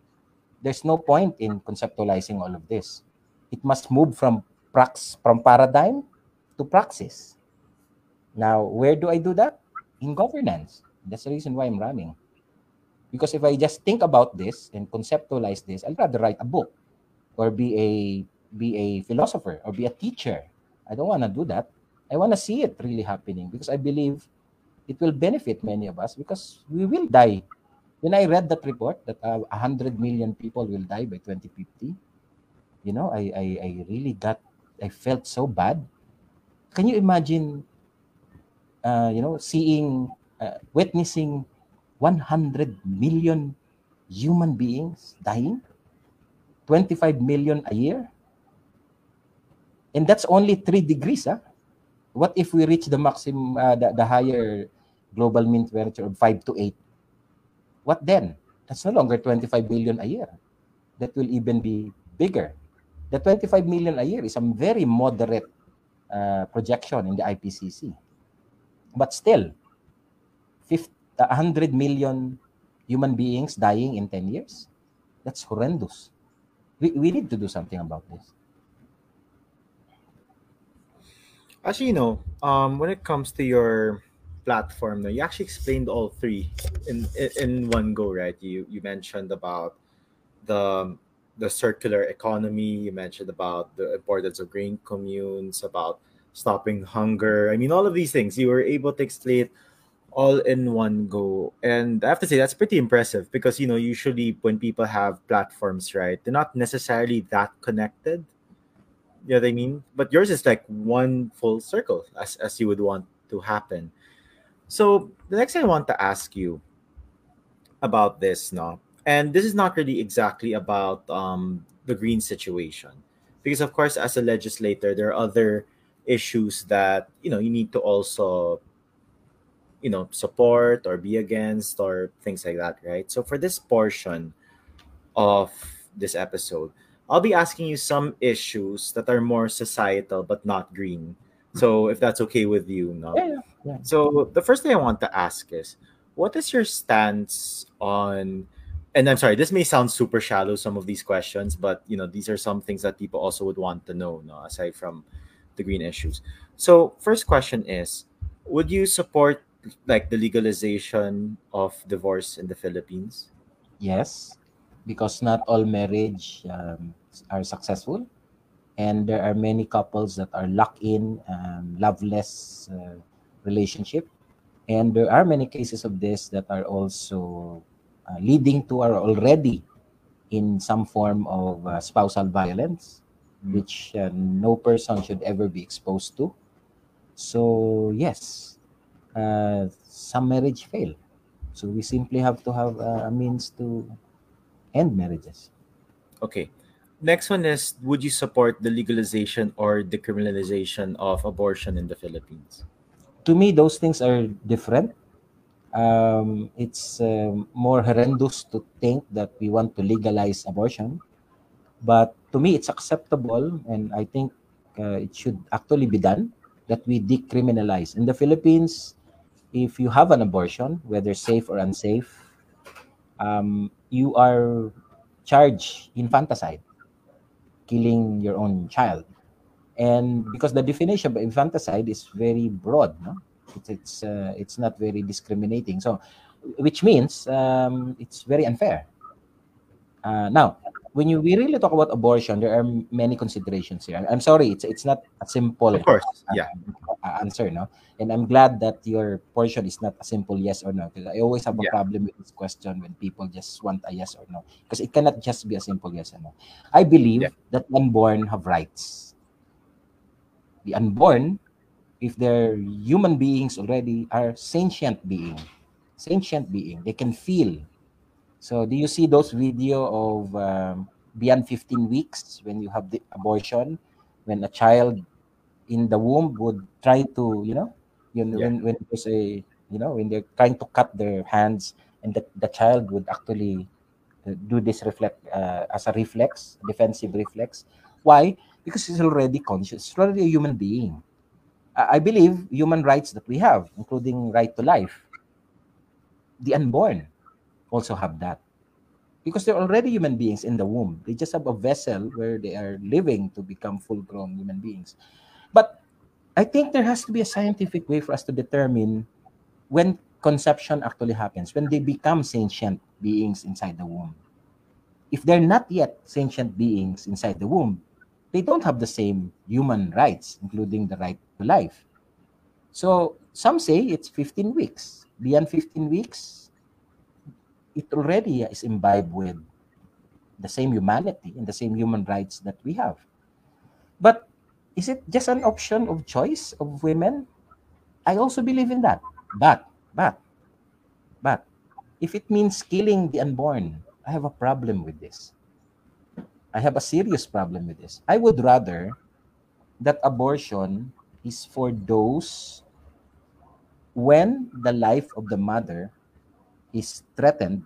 there's no point in conceptualizing all of this. It must move from prax from paradigm to praxis. Now, where do I do that? In governance. That's the reason why I'm running. Because if I just think about this and conceptualize this, I'd rather write a book or be a be a philosopher or be a teacher. I don't want to do that. I want to see it really happening because I believe it will benefit many of us because we will die. When I read that report that uh, 100 million people will die by 2050, you know, I, I, I really got, I felt so bad. Can you imagine, uh, you know, seeing, uh, witnessing 100 million human beings dying? 25 million a year? And that's only three degrees. Huh? What if we reach the maximum, uh, the, the higher global mean temperature of 5 to 8? What then? That's no longer 25 billion a year. That will even be bigger. The 25 million a year is a very moderate uh, projection in the IPCC. But still, 50, 100 million human beings dying in 10 years, that's horrendous. We, we need to do something about this. Actually, you know, um, when it comes to your platform, you actually explained all three in, in in one go, right? You you mentioned about the the circular economy. You mentioned about the importance of green communes, about stopping hunger. I mean, all of these things you were able to explain all in one go. And I have to say that's pretty impressive because you know usually when people have platforms, right, they're not necessarily that connected. You know what I mean? But yours is like one full circle as as you would want to happen. So the next thing I want to ask you about this now, and this is not really exactly about um, the green situation, because of course, as a legislator, there are other issues that you know you need to also you know support or be against or things like that right? So for this portion of this episode i'll be asking you some issues that are more societal but not green so if that's okay with you no Yeah, yeah, yeah. so the first thing i want to ask is what is your stance on and i'm sorry this may sound super shallow some of these questions but you know these are some things that people also would want to know no aside from the green issues so first question is would you support like the legalization of divorce in the Philippines? Yes, because not all marriage um, are successful, and there are many couples that are locked in um, loveless uh, relationship, and there are many cases of this that are also uh, leading to or already in some form of uh, spousal violence, which uh, no person should ever be exposed to. So yes, uh, some marriage fail. So we simply have to have uh, a means to end marriages. Okay. Next one is would you support the legalization or decriminalization of abortion in the Philippines? To me, those things are different. Um, it's um more horrendous to think that we want to legalize abortion, but to me, it's acceptable, and I think uh, it should actually be done that we decriminalize. In the Philippines, if you have an abortion, whether safe or unsafe, um, you are charged infanticide, killing your own child. And because the definition of infanticide is very broad, no? it's it's uh, it's not very discriminating. So, which means um, it's very unfair. Uh, now, when you we really talk about abortion, there are many considerations here. I'm sorry, it's it's not a simple Of course. Yeah. answer, no? And I'm glad that your portion is not a simple yes or no, because I always have a Yeah. problem with this question when people just want a yes or no, because it cannot just be a simple yes or no. I believe Yeah. that unborn have rights. The unborn, if they're human beings already, are sentient being, sentient being. They can feel. So, do you see those video of um, beyond 15 weeks when you have the abortion, when a child in the womb would try to, you know, you know, Yeah. when, when there's a, you know, when they're trying to cut their hands, and the, the child would actually uh, do this reflect uh, as a reflex, defensive reflex. Why? Because he's already conscious. He's already a human being. I believe human rights that we have, including right to life, the unborn also have that. because they're already human beings in the womb. They just have a vessel where they are living to become full grown human beings. But I think there has to be a scientific way for us to determine when conception actually happens, when they become sentient beings inside the womb. If they're not yet sentient beings inside the womb, they don't have the same human rights, including the right to life. So some say it's 15 weeks. Beyond 15 weeks, it already is imbibed with the same humanity and the same human rights that we have. But is it just an option of choice of women? I also believe in that. But, but, but, if it means killing the unborn, I have a problem with this. I have a serious problem with this. I would rather that abortion is for those when the life of the mother is threatened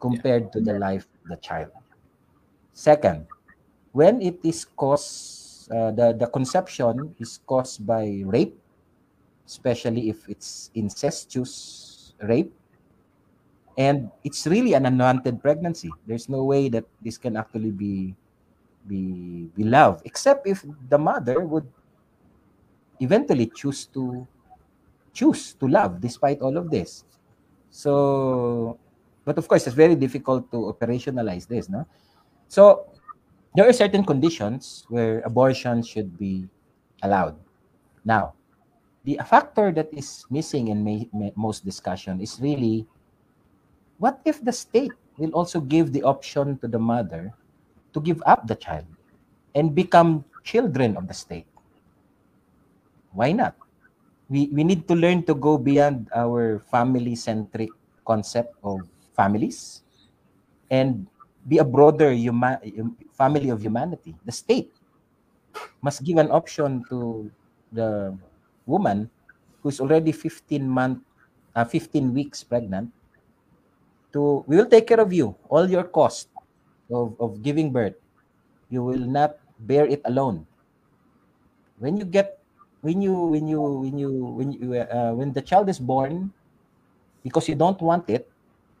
compared to the life of the child. Second, when it is caused, uh, the, the conception is caused by rape, especially if it's incestuous rape, and it's really an unwanted pregnancy. There's no way that this can actually be be be except if the mother would eventually choose to choose to love despite all of this. So, but of course, it's very difficult to operationalize this, no? So, there are certain conditions where abortion should be allowed. Now, the factor that is missing in may, may, most discussion is really what if the state will also give the option to the mother to give up the child and become children of the state? Why not? We, we need to learn to go beyond our family centric concept of families and be a broader human, family of humanity. The state must give an option to the woman who's already 15 month, uh, 15 weeks pregnant to we will take care of you all your cost of, of giving birth you will not bear it alone when you get when you when you when you when you uh, when the child is born because you don't want it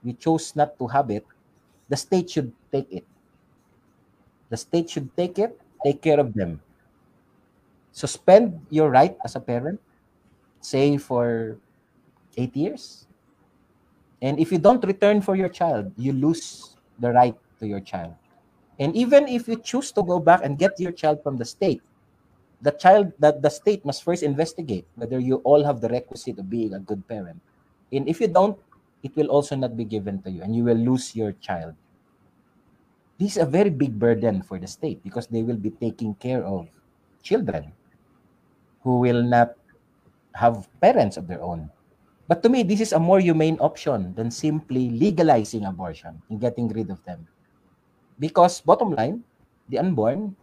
you chose not to have it the state should take it. The state should take it take care of them. Suspend your right as a parent say for eight years. And if you don't return for your child, you lose the right to your child. And even if you choose to go back and get your child from the state, the child that the state must first investigate whether you all have the requisite of being a good parent. And if you don't, it will also not be given to you and you will lose your child. This is a very big burden for the state because they will be taking care of children who will not have parents of their own. But to me, this is a more humane option than simply legalizing abortion and getting rid of them. Because, bottom line, the unborn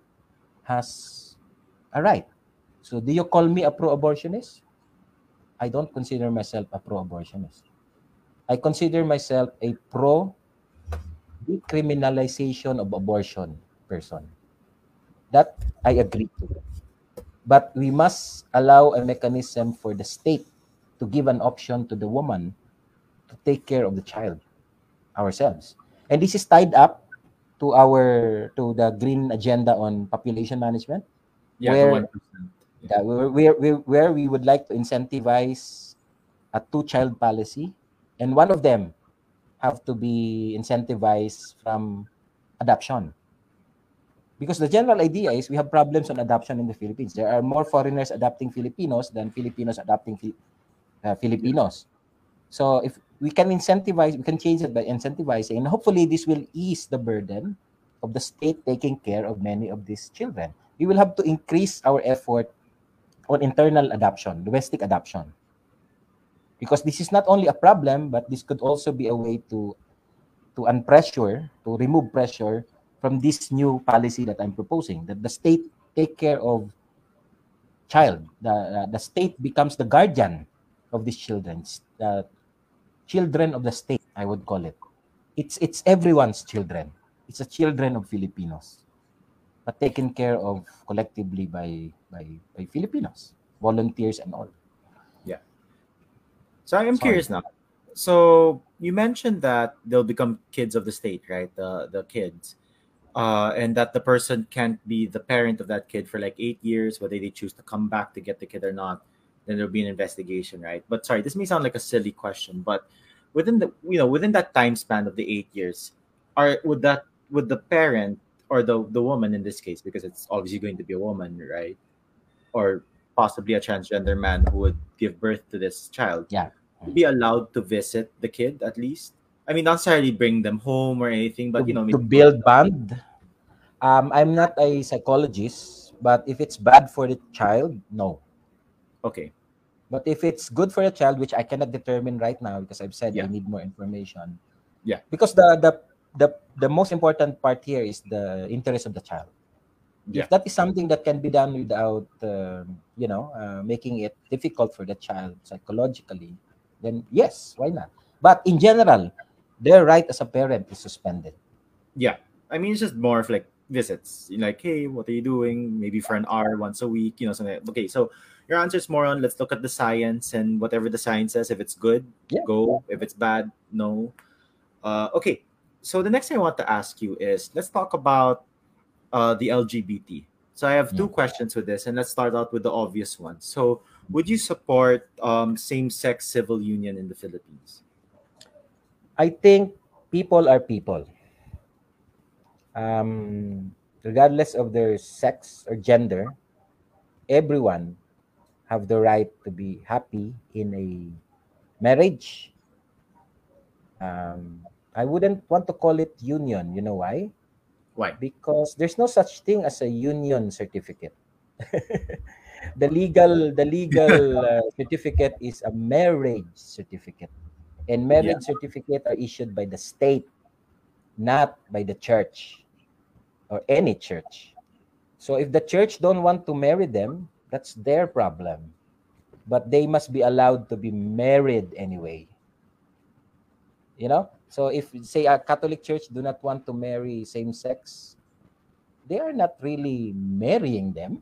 has a right. So, do you call me a pro abortionist? I don't consider myself a pro abortionist. I consider myself a pro decriminalization of abortion person. That I agree to. But we must allow a mechanism for the state to give an option to the woman to take care of the child ourselves. And this is tied up to our to the green agenda on population management. Yeah, where, yeah, where, where, where we would like to incentivize a two-child policy, and one of them have to be incentivized from adoption. Because the general idea is we have problems on adoption in the Philippines. There are more foreigners adopting Filipinos than Filipinos adopting uh, Filipinos. So if we can incentivize, we can change it by incentivizing, and hopefully this will ease the burden of the state taking care of many of these children. We will have to increase our effort on internal adoption, domestic adoption. Because this is not only a problem, but this could also be a way to to unpressure, to remove pressure from this new policy that I'm proposing, that the state take care of child. The, uh, the state becomes the guardian of these children, the children of the state, I would call it. It's it's everyone's children. It's the children of Filipinos, but taken care of collectively by by by Filipinos, volunteers and all. Yeah. So I'm Sorry. curious now. so you mentioned that they'll become kids of the state, right? The the kids, uh, and that the person can't be the parent of that kid for like eight years, whether they choose to come back to get the kid or not. Then there'll be an investigation, right? But sorry, this may sound like a silly question, but within the you know within that time span of the eight years, are would that would the parent or the the woman in this case, because it's obviously going to be a woman, right? Or possibly a transgender man who would give birth to this child. Yeah. Be allowed to visit the kid at least. I mean, not necessarily bring them home or anything, but to, you know, to build bond. Um, I'm not a psychologist, but if it's bad for the child, no. Okay. But if it's good for the child, which I cannot determine right now because I've said Yeah. I need more information. Yeah. Because the the the the most important part here is the interest of the child. Yeah. If that is something that can be done without, um, you know, uh, making it difficult for the child psychologically, then yes, why not? But in general, their right as a parent is suspended. Yeah. I mean, it's just more of like visits. You're like, hey, what are you doing? Maybe for an hour once a week, you know, something. Like okay, so your answer is more on let's look at the science and whatever the science says. If it's good, Yeah. go. If it's bad, no. Uh, okay. So the next thing I want to ask you is let's talk about uh, the LGBT. So I have two Yeah. questions with this, and let's start out with the obvious one. So, would you support um, same-sex civil union in the Philippines? I think people are people. Um, regardless of their sex or gender, everyone have the right to be happy in a marriage. Um, I wouldn't want to call it union. You know why? Why? Because there's no such thing as a union certificate. the legal the legal uh, certificate is a marriage certificate and marriage certificate are issued by the state not by the church or any church so if the church don't want to marry them that's their problem but they must be allowed to be married anyway you know so if say a catholic church do not want to marry same sex they are not really marrying them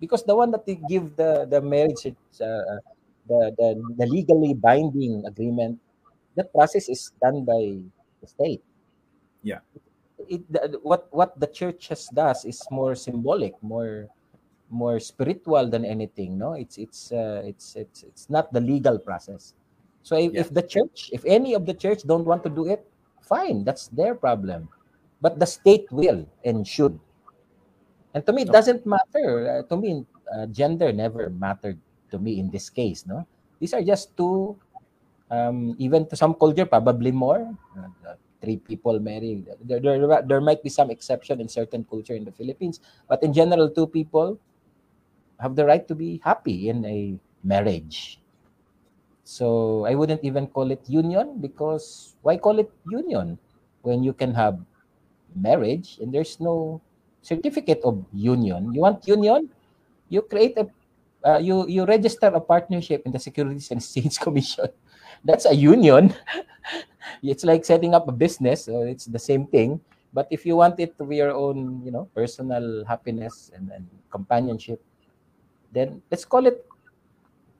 because the one that they give the the marriage uh, the, the the legally binding agreement that process is done by the state. Yeah. it the, what what the church has does is more symbolic more more spiritual than anything no? It's it's uh, it's it's it's not the legal process so if, Yeah. if the church if any of the church don't want to do it fine that's their problem but the state will and should and to me, it doesn't matter. Uh, to me, uh, gender never mattered to me in this case. No, these are just two. Um, even to some culture, probably more. Uh, uh, three people marry. There, there, there might be some exception in certain culture in the Philippines, but in general, two people have the right to be happy in a marriage. So I wouldn't even call it union because why call it union when you can have marriage and there's no certificate of union. You want union? You create a uh, you you register a partnership in the Securities and Exchange Commission. That's a union. it's like setting up a business. So it's the same thing. But if you want it to be your own, you know, personal happiness and, and companionship, then let's call it.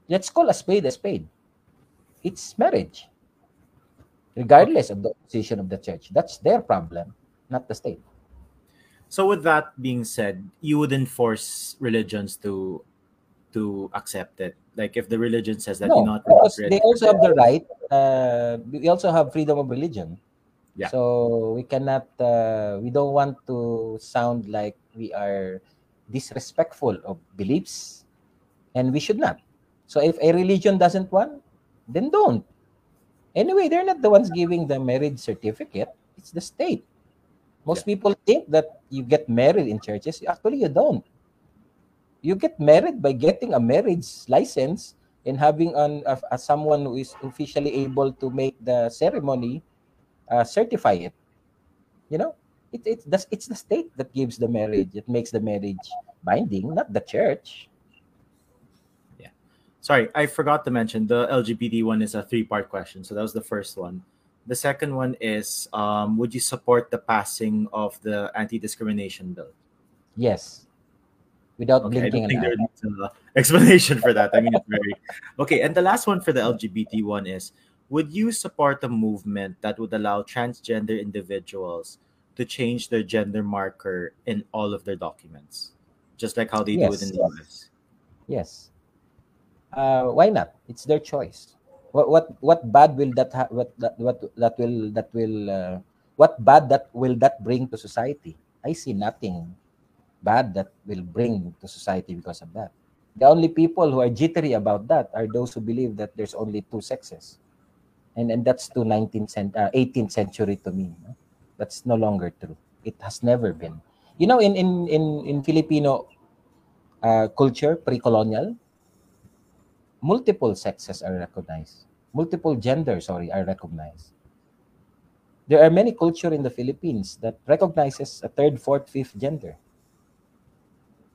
Let's call a spade a spade. It's marriage, regardless of the position of the church. That's their problem, not the state. So with that being said, you wouldn't force religions to to accept it. Like if the religion says that no, you're not they also have the right. Uh, we also have freedom of religion. Yeah. So we cannot. Uh, we don't want to sound like we are disrespectful of beliefs, and we should not. So if a religion doesn't want, then don't. Anyway, they're not the ones giving the marriage certificate. It's the state. Most people think that you get married in churches. Actually, you don't. You get married by getting a marriage license and having an a, a someone who is officially able to make the ceremony uh, certify it. You know, it, it's the, it's the state that gives the marriage. It makes the marriage binding, not the church. Sorry, I forgot to mention the LGBT one is a three-part question. So that was the first one. The second one is um, would you support the passing of the anti-discrimination bill? Yes, without Okay, I blinking don't think there needs an explanation for that. I mean, it's very okay. And the last one for the LGBT one is: would you support a movement that would allow transgender individuals to change their gender marker in all of their documents, just like how they do it in the yes, US? yes. Uh, why not? It's their choice. What what what bad will that ha- what that what that will that will uh, what bad that will that bring to society? I see nothing bad that will bring to society because of that. The only people who are jittery about that are those who believe that there's only two sexes, and and that's to 19th cent- uh, 18th century to me. no? That's no longer true. It has never been. You know, in in in in Filipino uh, culture, pre-colonial, multiple sexes are recognized. Multiple genders, sorry, are recognized. There are many culture in the Philippines that recognizes a third, fourth, fifth gender.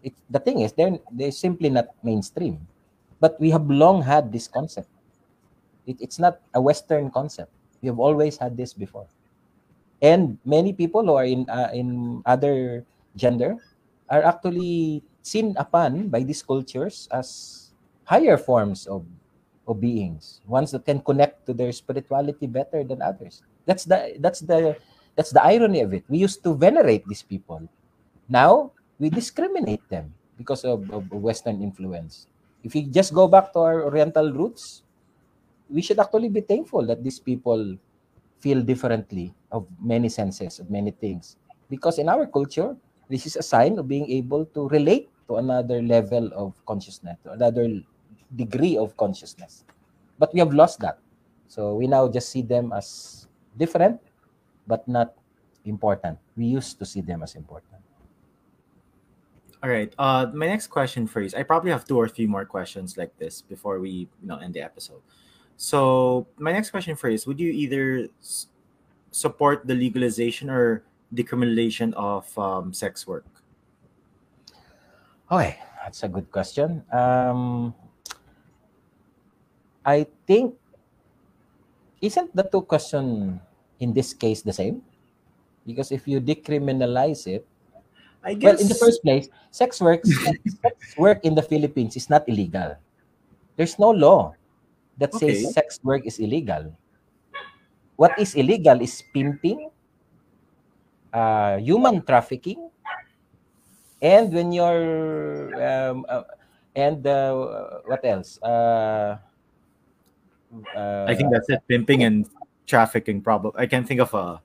It, the thing is, they're they're simply not mainstream. But we have long had this concept. It, it's not a Western concept. We have always had this before. And many people who are in uh, in other gender are actually seen upon by these cultures as higher forms of, of beings, ones that can connect to their spirituality better than others. That's the that's the that's the irony of it. We used to venerate these people. Now we discriminate them because of, of Western influence. If we just go back to our Oriental roots, we should actually be thankful that these people feel differently of many senses, of many things. Because in our culture, this is a sign of being able to relate to another level of consciousness, to another degree of consciousness. But we have lost that. So we now just see them as different, but not important. We used to see them as important. All right. Uh, my next question for you is I probably have two or three more questions like this before we you know end the episode. So my next question for you is: Would you either s- support the legalization or decriminalization of um, sex work? Okay, that's a good question. Um, I think isn't the two question in this case the same? Because if you decriminalize it, I well, in the first place, sex works sex work in the Philippines is not illegal. There's no law that says sex work is illegal. What is illegal is pimping, uh, human trafficking, and when you're um, uh, and uh, what else? Uh, I think uh, that's it. Pimping and trafficking. problem. I can't think of a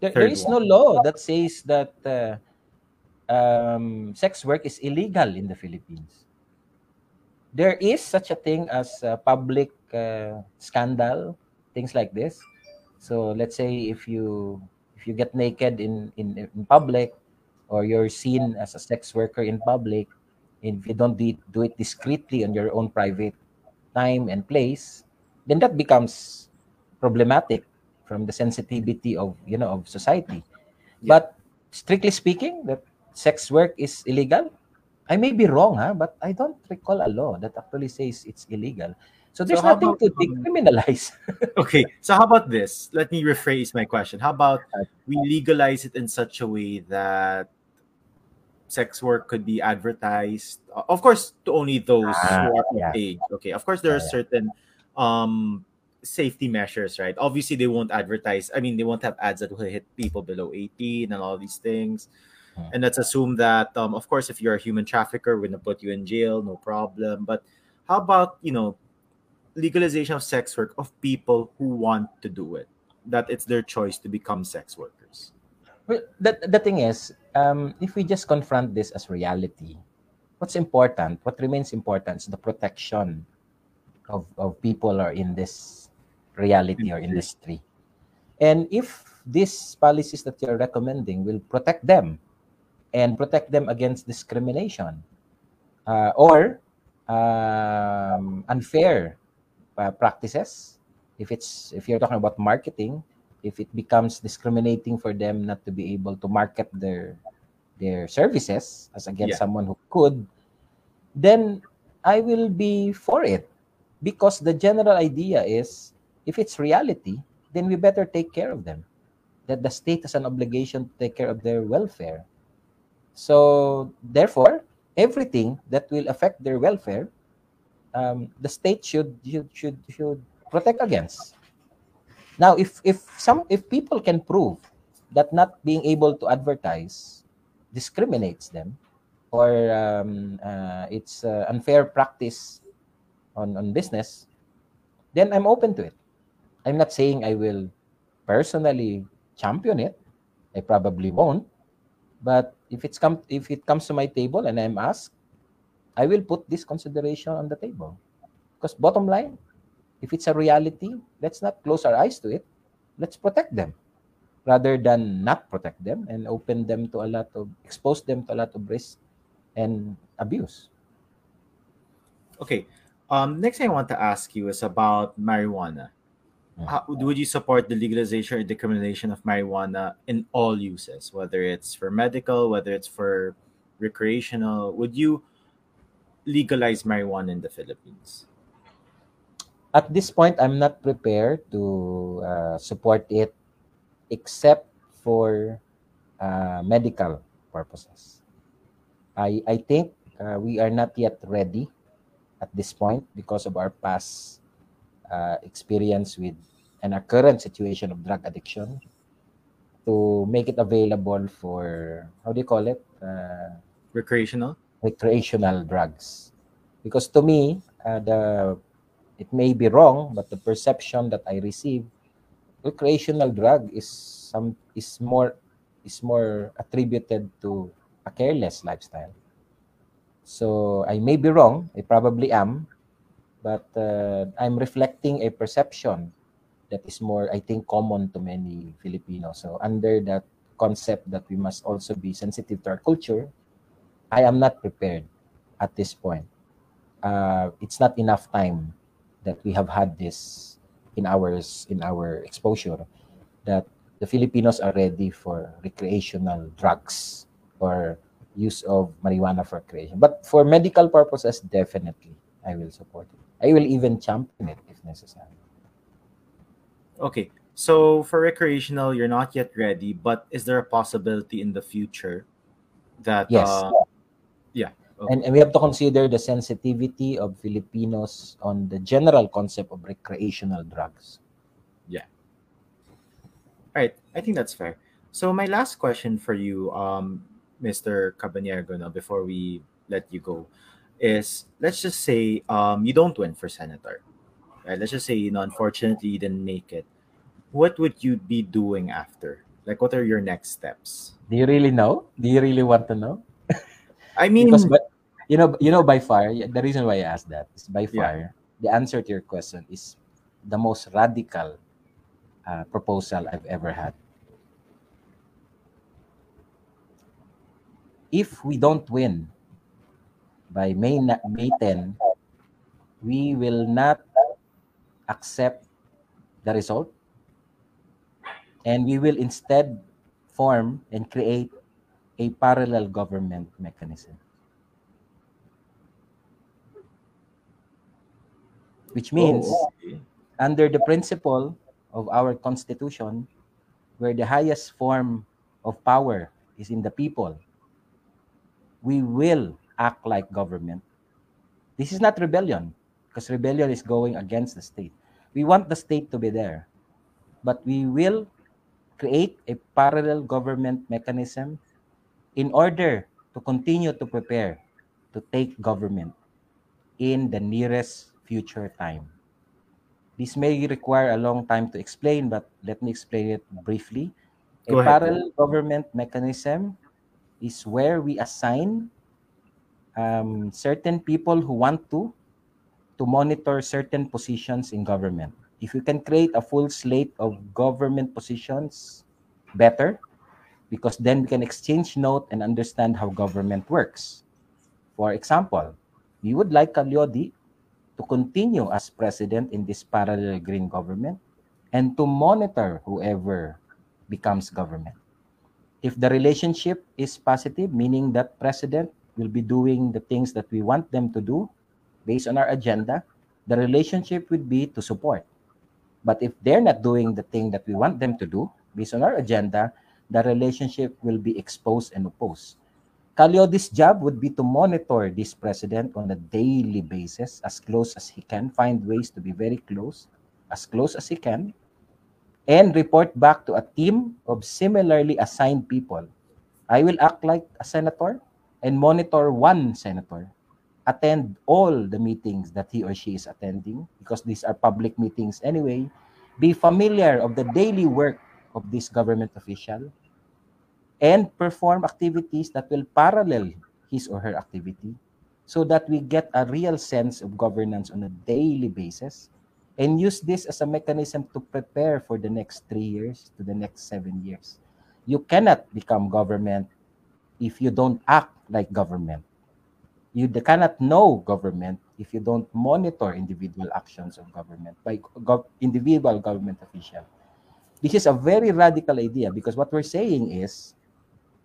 there, there third is one. no law that says that uh, um, sex work is illegal in the Philippines. There is such a thing as uh, public uh, scandal, things like this. So let's say if you if you get naked in, in in public, or you're seen as a sex worker in public, and if you don't do it, do it discreetly on your own private time and place, then that becomes problematic from the sensitivity of you know of society. Yeah. But strictly speaking, that sex work is illegal. I may be wrong, huh? but I don't recall a law that actually says it's illegal. So So there's how nothing about to um, decriminalize. okay? So how about this? Let me rephrase my question. How about we legalize it in such a way that sex work could be advertised of course to only those Ah, who are of age. Okay of course there are yeah. certain um safety measures right? Obviously they won't advertise i mean they won't have ads that will hit people below 18 and all these things. Mm. and let's assume that um of course if you're a human trafficker we're gonna put you in jail no problem. But how about you know legalization of sex work of people who want to do it that it's their choice to become sex workers Well, the, the thing is, um, if we just confront this as reality, what's important, what remains important is the protection of, of people are in this reality or industry. And if these policies that you're recommending will protect them and protect them against discrimination uh, or um, unfair uh, practices, if it's if you're talking about marketing, if it becomes discriminating for them not to be able to market their their services as against yeah someone who could, then I will be for it because the general idea is if it's reality, then we better take care of them. That the state has an obligation to take care of their welfare. So therefore, everything that will affect their welfare, um, the state should should should, should protect against. Now, if if some if people can prove that not being able to advertise discriminates them, or um, uh, it's uh, unfair practice on on business, then I'm open to it. I'm not saying I will personally champion it. I probably won't. But if it's come if it comes to my table and I'm asked, I will put this consideration on the table. Because bottom line, if it's a reality, let's not close our eyes to it. Let's protect them rather than not protect them and open them to a lot of expose them to a lot of risk and abuse. Okay. Um, next thing I want to ask you is about marijuana. Mm. How, would you support the legalization or decriminalization of marijuana in all uses, whether it's for medical, whether it's for recreational? Would you legalize marijuana in the Philippines? At this point, I'm not prepared to uh, support it except for uh, medical purposes. I, I think uh, we are not yet ready at this point because of our past uh, experience with and our current situation of drug addiction to make it available for how do you call it uh, Recreational? recreational drugs because to me uh, the it may be wrong but the perception that i receive recreational drug is some is more is more attributed to a careless lifestyle. So i may be wrong i probably am but uh, i'm reflecting a perception that is more i think common to many filipinos. So under that concept that we must also be sensitive to our culture i am not prepared at this point. Uh, it's not enough time that we have had this in ours in our exposure that the Filipinos are ready for recreational drugs or use of marijuana for recreation. But for medical purposes, definitely I will support it. I will even champion it if necessary. Okay. So for recreational, you're not yet ready, but is there a possibility in the future that Yes. uh, yeah. And, and we have to consider the sensitivity of Filipinos on the general concept of recreational drugs. Yeah. All right, I think that's fair. So my last question for you, um, Mr. Cabanero, now before we let you go, is let's just say um, you don't win for senator, right? Let's just say you know unfortunately you didn't make it. What would you be doing after? Like, what are your next steps? Do you really know? Do you really want to know? I mean, because but you know you know by far the reason why I asked that is by Yeah. far the answer to your question is the most radical uh, proposal I've ever had. If we don't win by May May 10, we will not accept the result and we will instead form and create a parallel government mechanism. Which oh, means, oh, okay. under the principle of our constitution, where the highest form of power is in the people, we will act like government. This is not rebellion, because rebellion is going against the state. We want the state to be there, but we will create a parallel government mechanism in order to continue to prepare to take government in the nearest future time. This may require a long time to explain, but let me explain it briefly. A ahead. parallel government mechanism is where we assign um, certain people who want to to monitor certain positions in government. If you can create a full slate of government positions, better, because then we can exchange note and understand how government works. For example, we would like Ka Leody to continue as president in this parallel green government and to monitor whoever becomes government. If the relationship is positive, meaning that president will be doing the things that we want them to do based on our agenda, the relationship would be to support. But if they're not doing the thing that we want them to do based on our agenda, the relationship will be exposed and opposed. Ka Leody's job would be to monitor this president on a daily basis, as close as he can, find ways to be very close, as close as he can and report back to a team of similarly assigned people. I will act like a senator and monitor one senator, attend all the meetings that he or she is attending because these are public meetings anyway, be familiar of the daily work of this government official, and perform activities that will parallel his or her activity so that we get a real sense of governance on a daily basis and use this as a mechanism to prepare for the next three years to the next seven years. You cannot become government if you don't act like government. You cannot know government if you don't monitor individual actions of government by gov- individual government official. This is a very radical idea because what we're saying is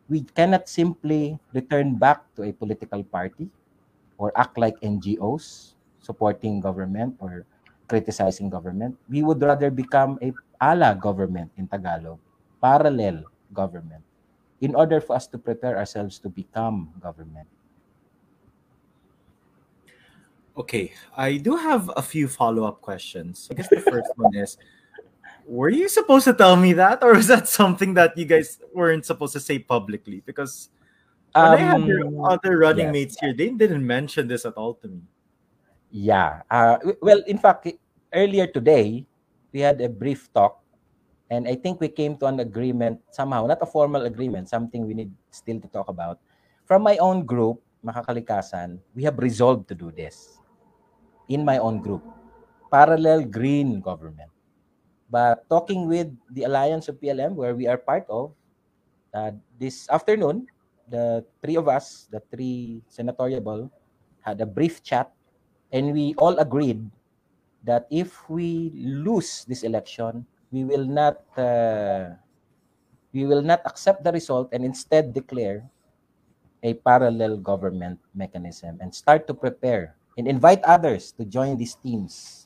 we cannot simply return back to a political party or act like NGOs supporting government or criticizing government. We would rather become a ala government in Tagalog, parallel government, in order for us to prepare ourselves to become government. Okay, I do have a few follow up questions. I guess the first one is Were you supposed to tell me that, or was that something that you guys weren't supposed to say publicly? Because when I had your Um, other running yes. mates here, they didn't mention this at all to me. Yeah. Uh, well, in fact, earlier today, we had a brief talk, and I think we came to an agreement somehow, not a formal agreement, something we need still to talk about. From my own group, Makakalikasan, we have resolved to do this in my own group, parallel green government. But talking with the Alliance of PLM, where we are part of, uh, this afternoon, the three of us, the three senatoriable, had a brief chat and we all agreed that if we lose this election, we will not uh, we will not accept the result and instead declare a parallel government mechanism and start to prepare and invite others to join these teams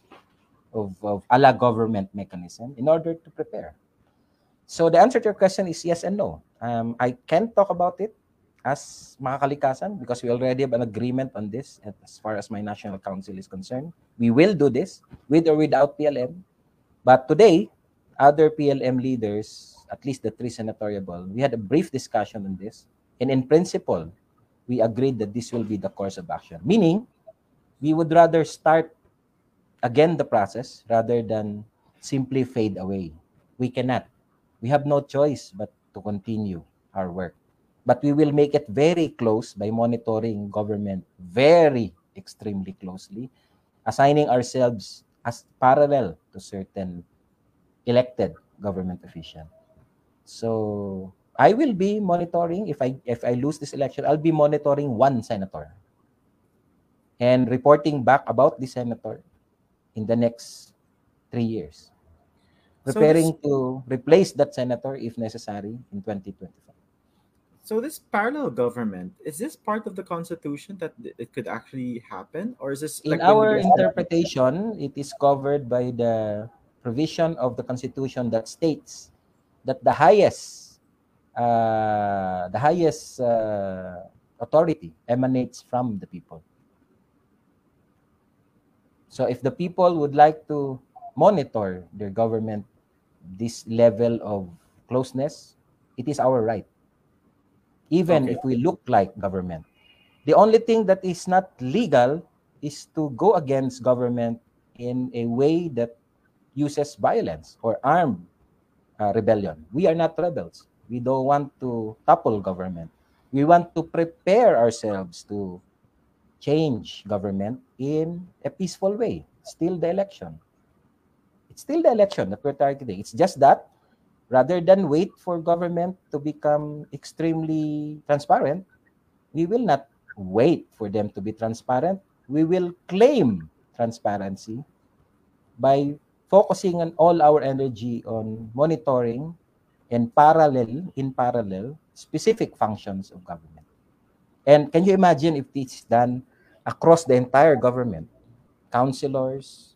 of, of a la government mechanism in order to prepare. So the answer to your question is yes and no. Um, I can't talk about it as Makakalikasan because we already have an agreement on this as far as my national council is concerned. We will do this with or without PLM. But today, other PLM leaders, at least the three senatoriable, we had a brief discussion on this. And in principle, we agreed that this will be the course of action. Meaning, we would rather start again the process rather than simply fade away. We cannot. We have no choice but to continue our work. But we will make it very close by monitoring government very extremely closely, assigning ourselves as parallel to certain elected government official. So I will be monitoring if I if I lose this election, I'll be monitoring one senator and reporting back about the senator in the next three years. So this- Preparing to replace that senator if necessary in 2025. So this parallel government is this part of the constitution that it could actually happen, or is this In like our interpretation, it is covered by the provision of the Constitution that states that the highest, uh, the highest uh, authority emanates from the people. So if the people would like to monitor their government this level of closeness, it is our right. Even Okay. if we look like government. The only thing that is not legal is to go against government in a way that uses violence or armed uh, rebellion. We are not rebels. We don't want to topple government. We want to prepare ourselves to change government in a peaceful way. Still the election. It's still the election that we're targeting. It's just that rather than wait for government to become extremely transparent, we will not wait for them to be transparent. We will claim transparency by focusing on all our energy on monitoring and parallel in parallel specific functions of government. And can you imagine if this is done across the entire government? Councilors,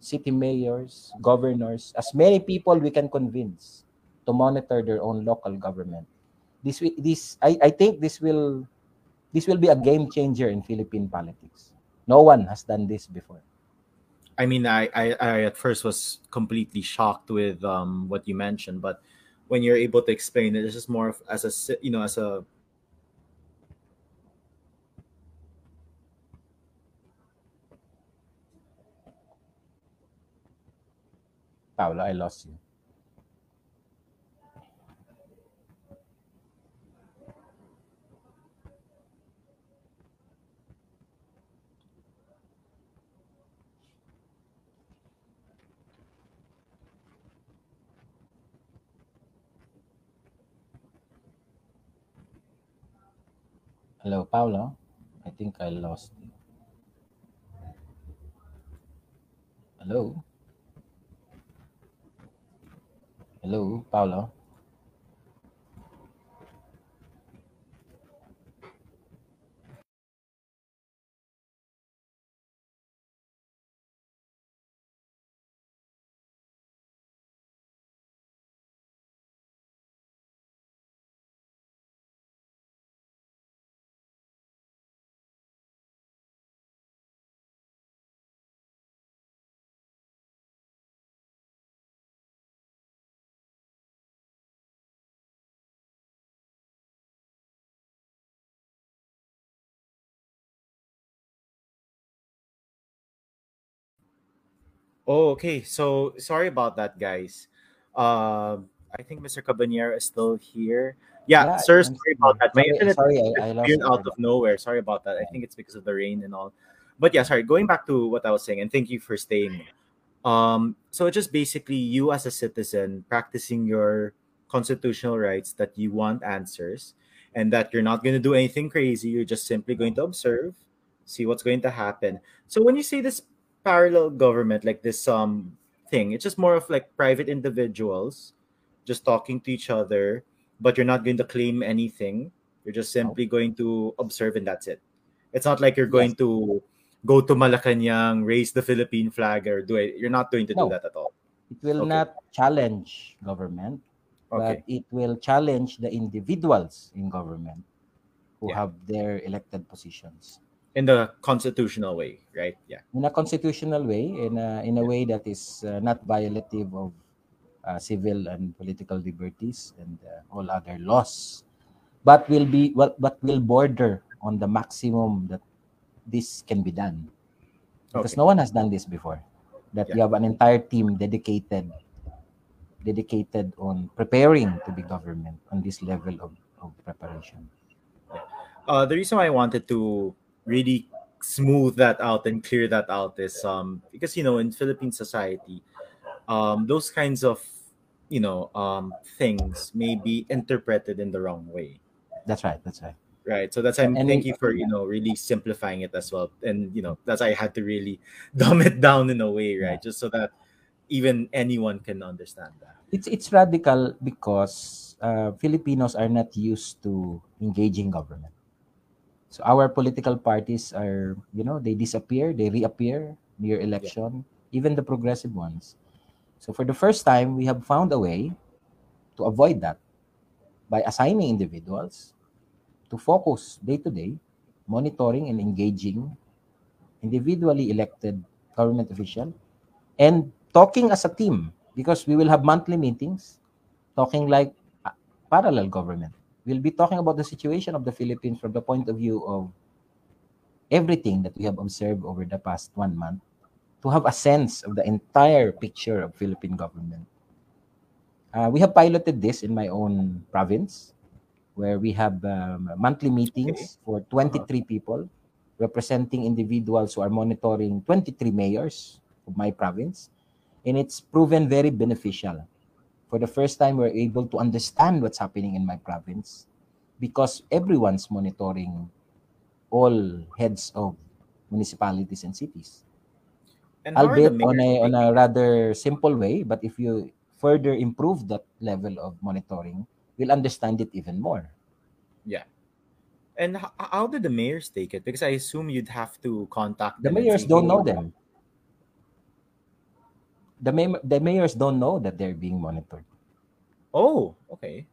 city mayors, governors, as many people we can convince to monitor their own local government. This this I, I think this will this will be a game changer in Philippine politics. No one has done this before. I mean, I, I, I at first was completely shocked with um, what you mentioned, but when you're able to explain it, it's just more of, as a you know as a Paolo, I lost you. Hello, Paolo. I think I lost you. Hello? Hello, Paolo? Oh, okay. So sorry about that, guys. Um, I think Mr. Cabanera is still here. Yeah, Yeah, sir, sorry about that. My Sorry, internet sorry, I, I lost out of nowhere. Sorry about that. I think it's because of the rain and all. But yeah, sorry. Going back to what I was saying, and thank you for staying. Um, so it's just basically you as a citizen practicing your constitutional rights that you want answers and that you're not going to do anything crazy. You're just simply going to observe, see what's going to happen. So when you say this parallel government, like this um thing, it's just more of like private individuals just talking to each other, but you're not going to claim anything. You're just simply going to observe and that's it. It's not like you're Yes. going to go to Malacanang, raise the Philippine flag, or do it. You're not going to do that at all. It will Okay. not challenge government, but it will challenge the individuals in government who Yeah. have their elected positions In the constitutional way, right? Yeah. in a constitutional way, in a, in a way that is uh, not violative of uh, civil and political liberties and uh, all other laws, but will be what but will border on the maximum that this can be done because Okay. no one has done this before. That you have an entire team dedicated dedicated on preparing to be government on this level of, of preparation. Uh, the reason why I wanted to really smooth that out and clear that out is um because you know in Philippine society, um those kinds of you know um things may be interpreted in the wrong way. That's right. That's right. Right. So that's I'm And thank you for you know really simplifying it as well. And you know that's I had to really dumb it down in a way, right? Just so that even anyone can understand that. It's it's radical because uh, Filipinos are not used to engaging government. So our political parties are, you know, they disappear, they reappear near election, even the progressive ones. So for the first time, we have found a way to avoid that by assigning individuals to focus day to day, monitoring and engaging individually elected government official and talking as a team because we will have monthly meetings talking like parallel government. We'll be talking about the situation of the Philippines from the point of view of everything that we have observed over the past one month to have a sense of the entire picture of Philippine government. Uh, we have piloted this in my own province where we have um, monthly meetings for 23 people representing individuals who are monitoring 23 mayors of my province. And it's proven very beneficial. For the first time, we're able to understand what's happening in my province because everyone's monitoring all heads of municipalities and cities. And how albeit on a on a rather simple way but if you further improve that level of monitoring we'll understand it even more. Yeah. And h- how did the mayors take it? Because I assume you'd have to contact the mayors don't "Hey, know them the, may- the mayors don't know that they're being monitored Oh, okay.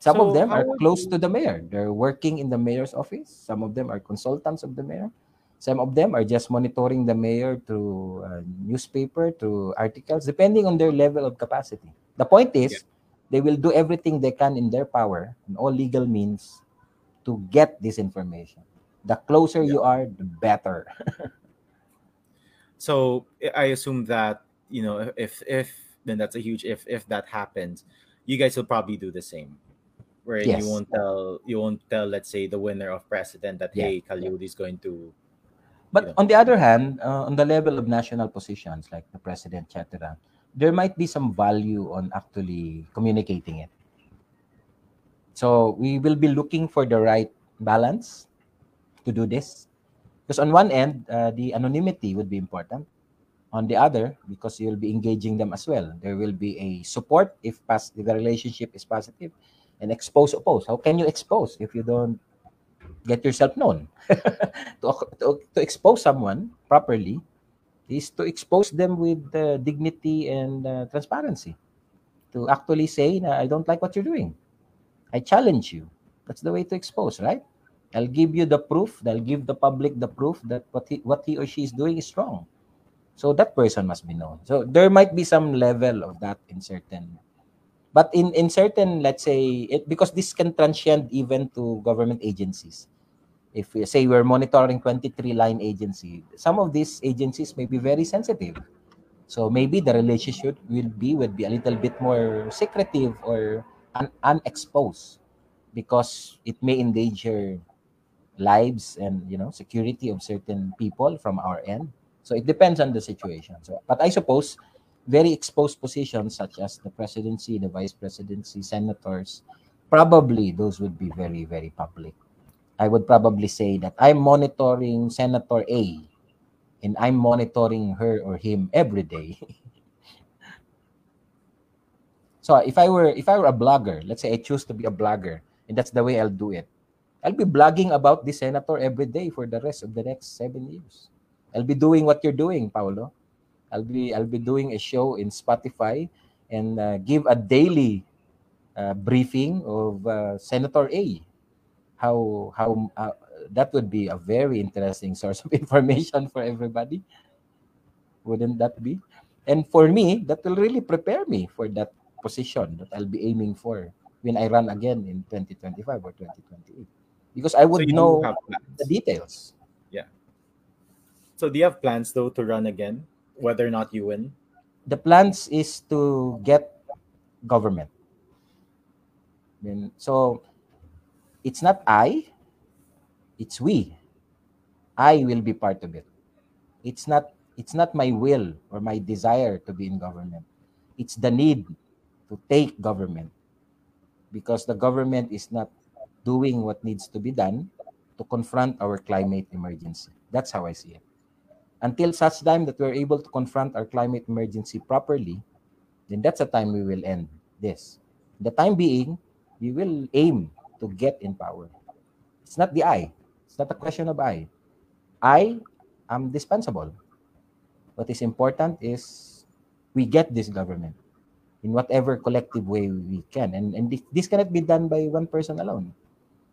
some So of them are close you- to the mayor they're working in the mayor's office some of them are consultants of the mayor Some of them are just monitoring the mayor through uh, newspaper, through articles, depending on their level of capacity. The point is, yeah. they will do everything they can in their power, in all legal means, to get this information. The closer yeah. you are, the better. so I assume that you know if if then that's a huge if if that happens, you guys will probably do the same where yes. you won't tell you won't tell let's say the winner of president that yeah. hey Calude is going to but you know. on the other hand uh, on the level of national positions like the president etc there might be some value on actually communicating it so we will be looking for the right balance to do this because on one end uh, the anonymity would be important on the other because you'll be engaging them as well there will be a support if the relationship is positive and expose oppose. How can you expose if you don't get yourself known? to, to, to expose someone properly is to expose them with uh, dignity and uh, transparency. To actually say, I don't like what you're doing. I challenge you. That's the way to expose, right? I'll give you the proof. I'll give the public the proof that what he, what he or she is doing is wrong. So that person must be known. So there might be some level of that in certain but in in certain let's say it because this can transcend even to government agencies if we say we're monitoring 23 line agency some of these agencies may be very sensitive so maybe the relationship will be would be a little bit more secretive or un- unexposed because it may endanger lives and you know security of certain people from our end so it depends on the situation so but i suppose very exposed positions such as the presidency, the vice presidency, senators, probably those would be very, very public. I would probably say that I'm monitoring Senator A and I'm monitoring her or him every day. so if I were if I were a blogger, let's say I choose to be a blogger, and that's the way I'll do it. I'll be blogging about the senator every day for the rest of the next seven years. I'll be doing what you're doing, Paulo. I'll be I'll be doing a show in Spotify and uh, give a daily uh, briefing of uh, Senator A. How how uh, that would be a very interesting source of information for everybody. Wouldn't that be? And for me, that will really prepare me for that position that I'll be aiming for when I run again in 2025 or 2028. Because I would so know the details. Yeah. So do you have plans though to run again? whether or not you win? The plans is to get government. Then so it's not I, it's we. I will be part of it. It's not it's not my will or my desire to be in government. It's the need to take government because the government is not doing what needs to be done to confront our climate emergency. That's how I see it. Until such time that we're able to confront our climate emergency properly, then that's the time we will end this. The time being, we will aim to get in power. It's not the I. It's not a question of I. I am dispensable. What is important is we get this government in whatever collective way we can. And, and this, this cannot be done by one person alone.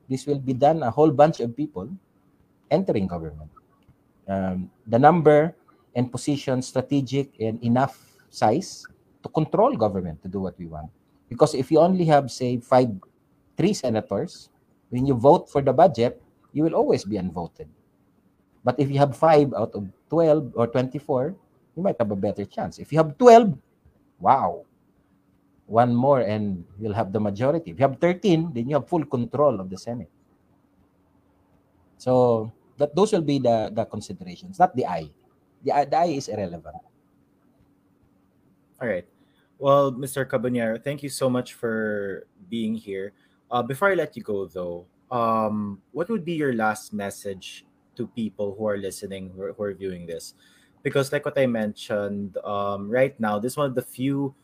This will be done a whole bunch of people entering government um, the number and position strategic and enough size to control government to do what we want. Because if you only have, say, five, three senators, when you vote for the budget, you will always be unvoted. But if you have five out of 12 or 24, you might have a better chance. If you have 12, wow, one more and you'll have the majority. If you have 13, then you have full control of the Senate. So that those will be the the considerations, not the I. The, the I is irrelevant. All right. Well, Mr. Cabonero, thank you so much for being here. Uh, before I let you go, though, um, what would be your last message to people who are listening, who are, who are viewing this? Because, like what I mentioned, um, right now, this is one of the few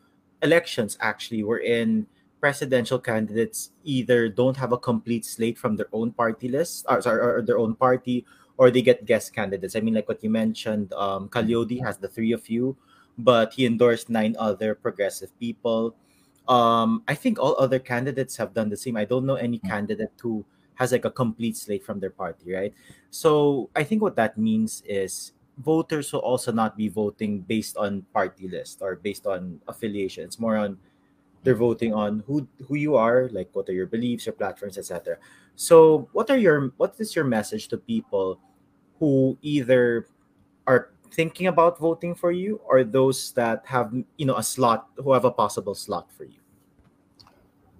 elections actually we're in presidential candidates either don't have a complete slate from their own party list or, sorry, or their own party or they get guest candidates. I mean, like what you mentioned, um, Ka Leody has the three of you, but he endorsed nine other progressive people. Um, I think all other candidates have done the same. I don't know any mm. candidate who has like a complete slate from their party, right? So I think what that means is voters will also not be voting based on party list or based on affiliation. It's more on they're voting on who who you are, like what are your beliefs, your platforms, etc. So what are your what is your message to people who either are thinking about voting for you or those that have you know a slot who have a possible slot for you?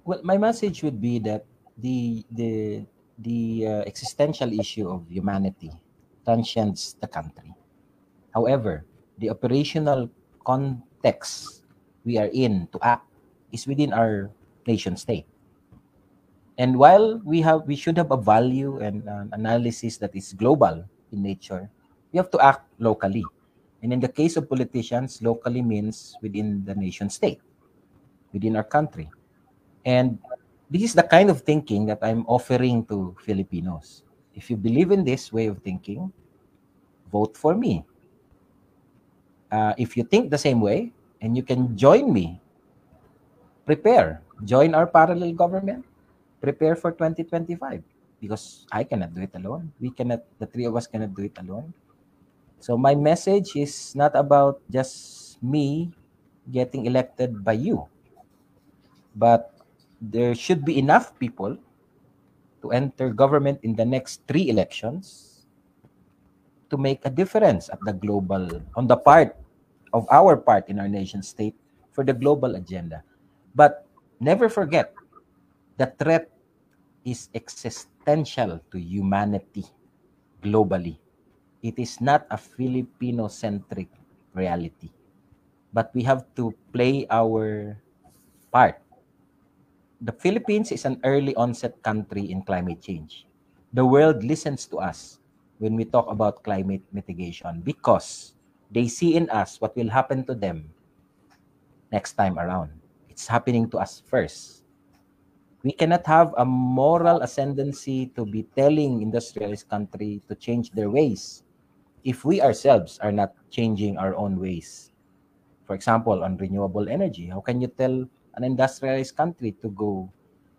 Well, my message would be that the the the uh, existential issue of humanity transcends the country. However, the operational context we are in to act is within our nation state. And while we have we should have a value and uh, analysis that is global in nature, we have to act locally. And in the case of politicians, locally means within the nation state, within our country. And this is the kind of thinking that I'm offering to Filipinos. If you believe in this way of thinking, vote for me. Uh, if you think the same way and you can join me, prepare, join our parallel government, prepare for 2025 because I cannot do it alone. We cannot, the three of us cannot do it alone. So my message is not about just me getting elected by you, but there should be enough people to enter government in the next three elections to make a difference at the global on the part of our part in our nation state for the global agenda. But never forget the threat is existential to humanity globally. It is not a filipino centric reality. But we have to play our part. The Philippines is an early onset country in climate change. The world listens to us when we talk about climate mitigation because they see in us what will happen to them next time around. It's happening to us first. We cannot have a moral ascendancy to be telling industrialized country to change their ways if we ourselves are not changing our own ways. For example, on renewable energy, how can you tell an industrialized country to go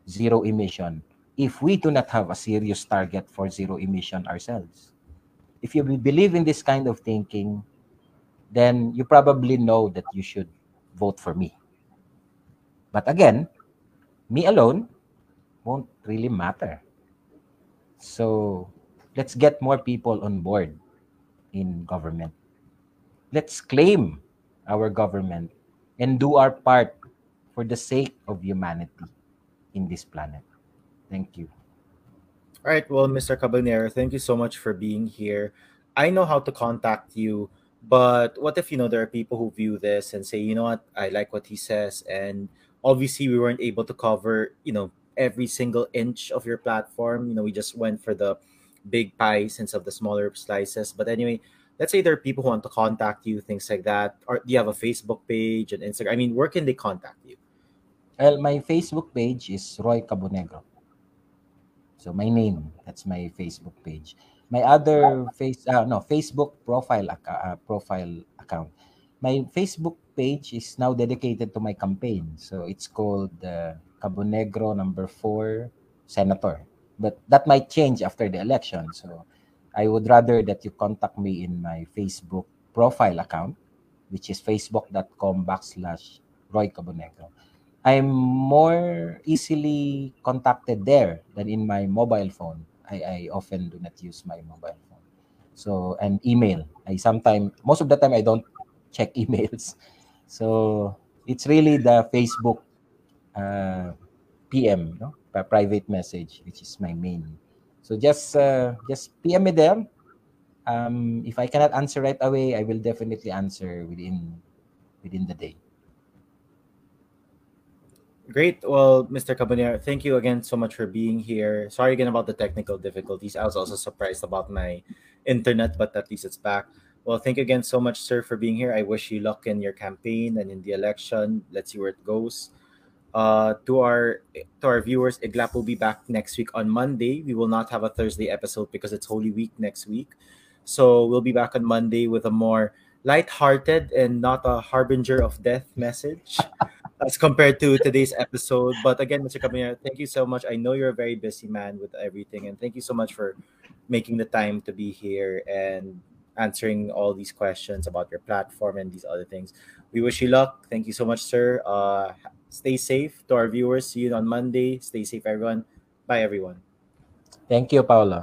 zero emission if we do not have a serious target for zero emission ourselves. If you believe in this kind of thinking, then you probably know that you should vote for me. But again, me alone won't really matter. So let's get more people on board in government. Let's claim our government and do our part for the sake of humanity in this planet. Thank you. All right. Well, Mr. Cabanero, thank you so much for being here. I know how to contact you, but what if you know there are people who view this and say, you know what, I like what he says, and obviously we weren't able to cover, you know, every single inch of your platform. You know, we just went for the big pie instead of the smaller slices. But anyway, let's say there are people who want to contact you, things like that. Or do you have a Facebook page and Instagram? I mean, where can they contact you? Well, my Facebook page is Roy Cabonegro. So my name, that's my Facebook page. My other face, uh, no, Facebook profile uh, profile account. My Facebook page is now dedicated to my campaign. So it's called uh, Cabonegro number four senator. But that might change after the election. So I would rather that you contact me in my Facebook profile account, which is facebook.com backslash Roy Cabonegro I'm more easily contacted there than in my mobile phone. I, I often do not use my mobile phone. So, and email. I sometimes, most of the time, I don't check emails. So, it's really the Facebook uh, PM, no? private message, which is my main. So, just uh, just PM me there. Um, if I cannot answer right away, I will definitely answer within within the day. Great. Well, Mr. Cabonero, thank you again so much for being here. Sorry again about the technical difficulties. I was also surprised about my internet, but at least it's back. Well, thank you again so much, sir, for being here. I wish you luck in your campaign and in the election. Let's see where it goes. Uh, to our to our viewers, Iglap will be back next week on Monday. We will not have a Thursday episode because it's Holy Week next week. So we'll be back on Monday with a more light-hearted and not a harbinger of death message. as compared to today's episode. But again, Mr. Caballero, thank you so much. I know you're a very busy man with everything, and thank you so much for making the time to be here and answering all these questions about your platform and these other things. We wish you luck. Thank you so much, sir. Uh, stay safe to our viewers. See you on Monday. Stay safe, everyone. Bye, everyone. Thank you, Paolo.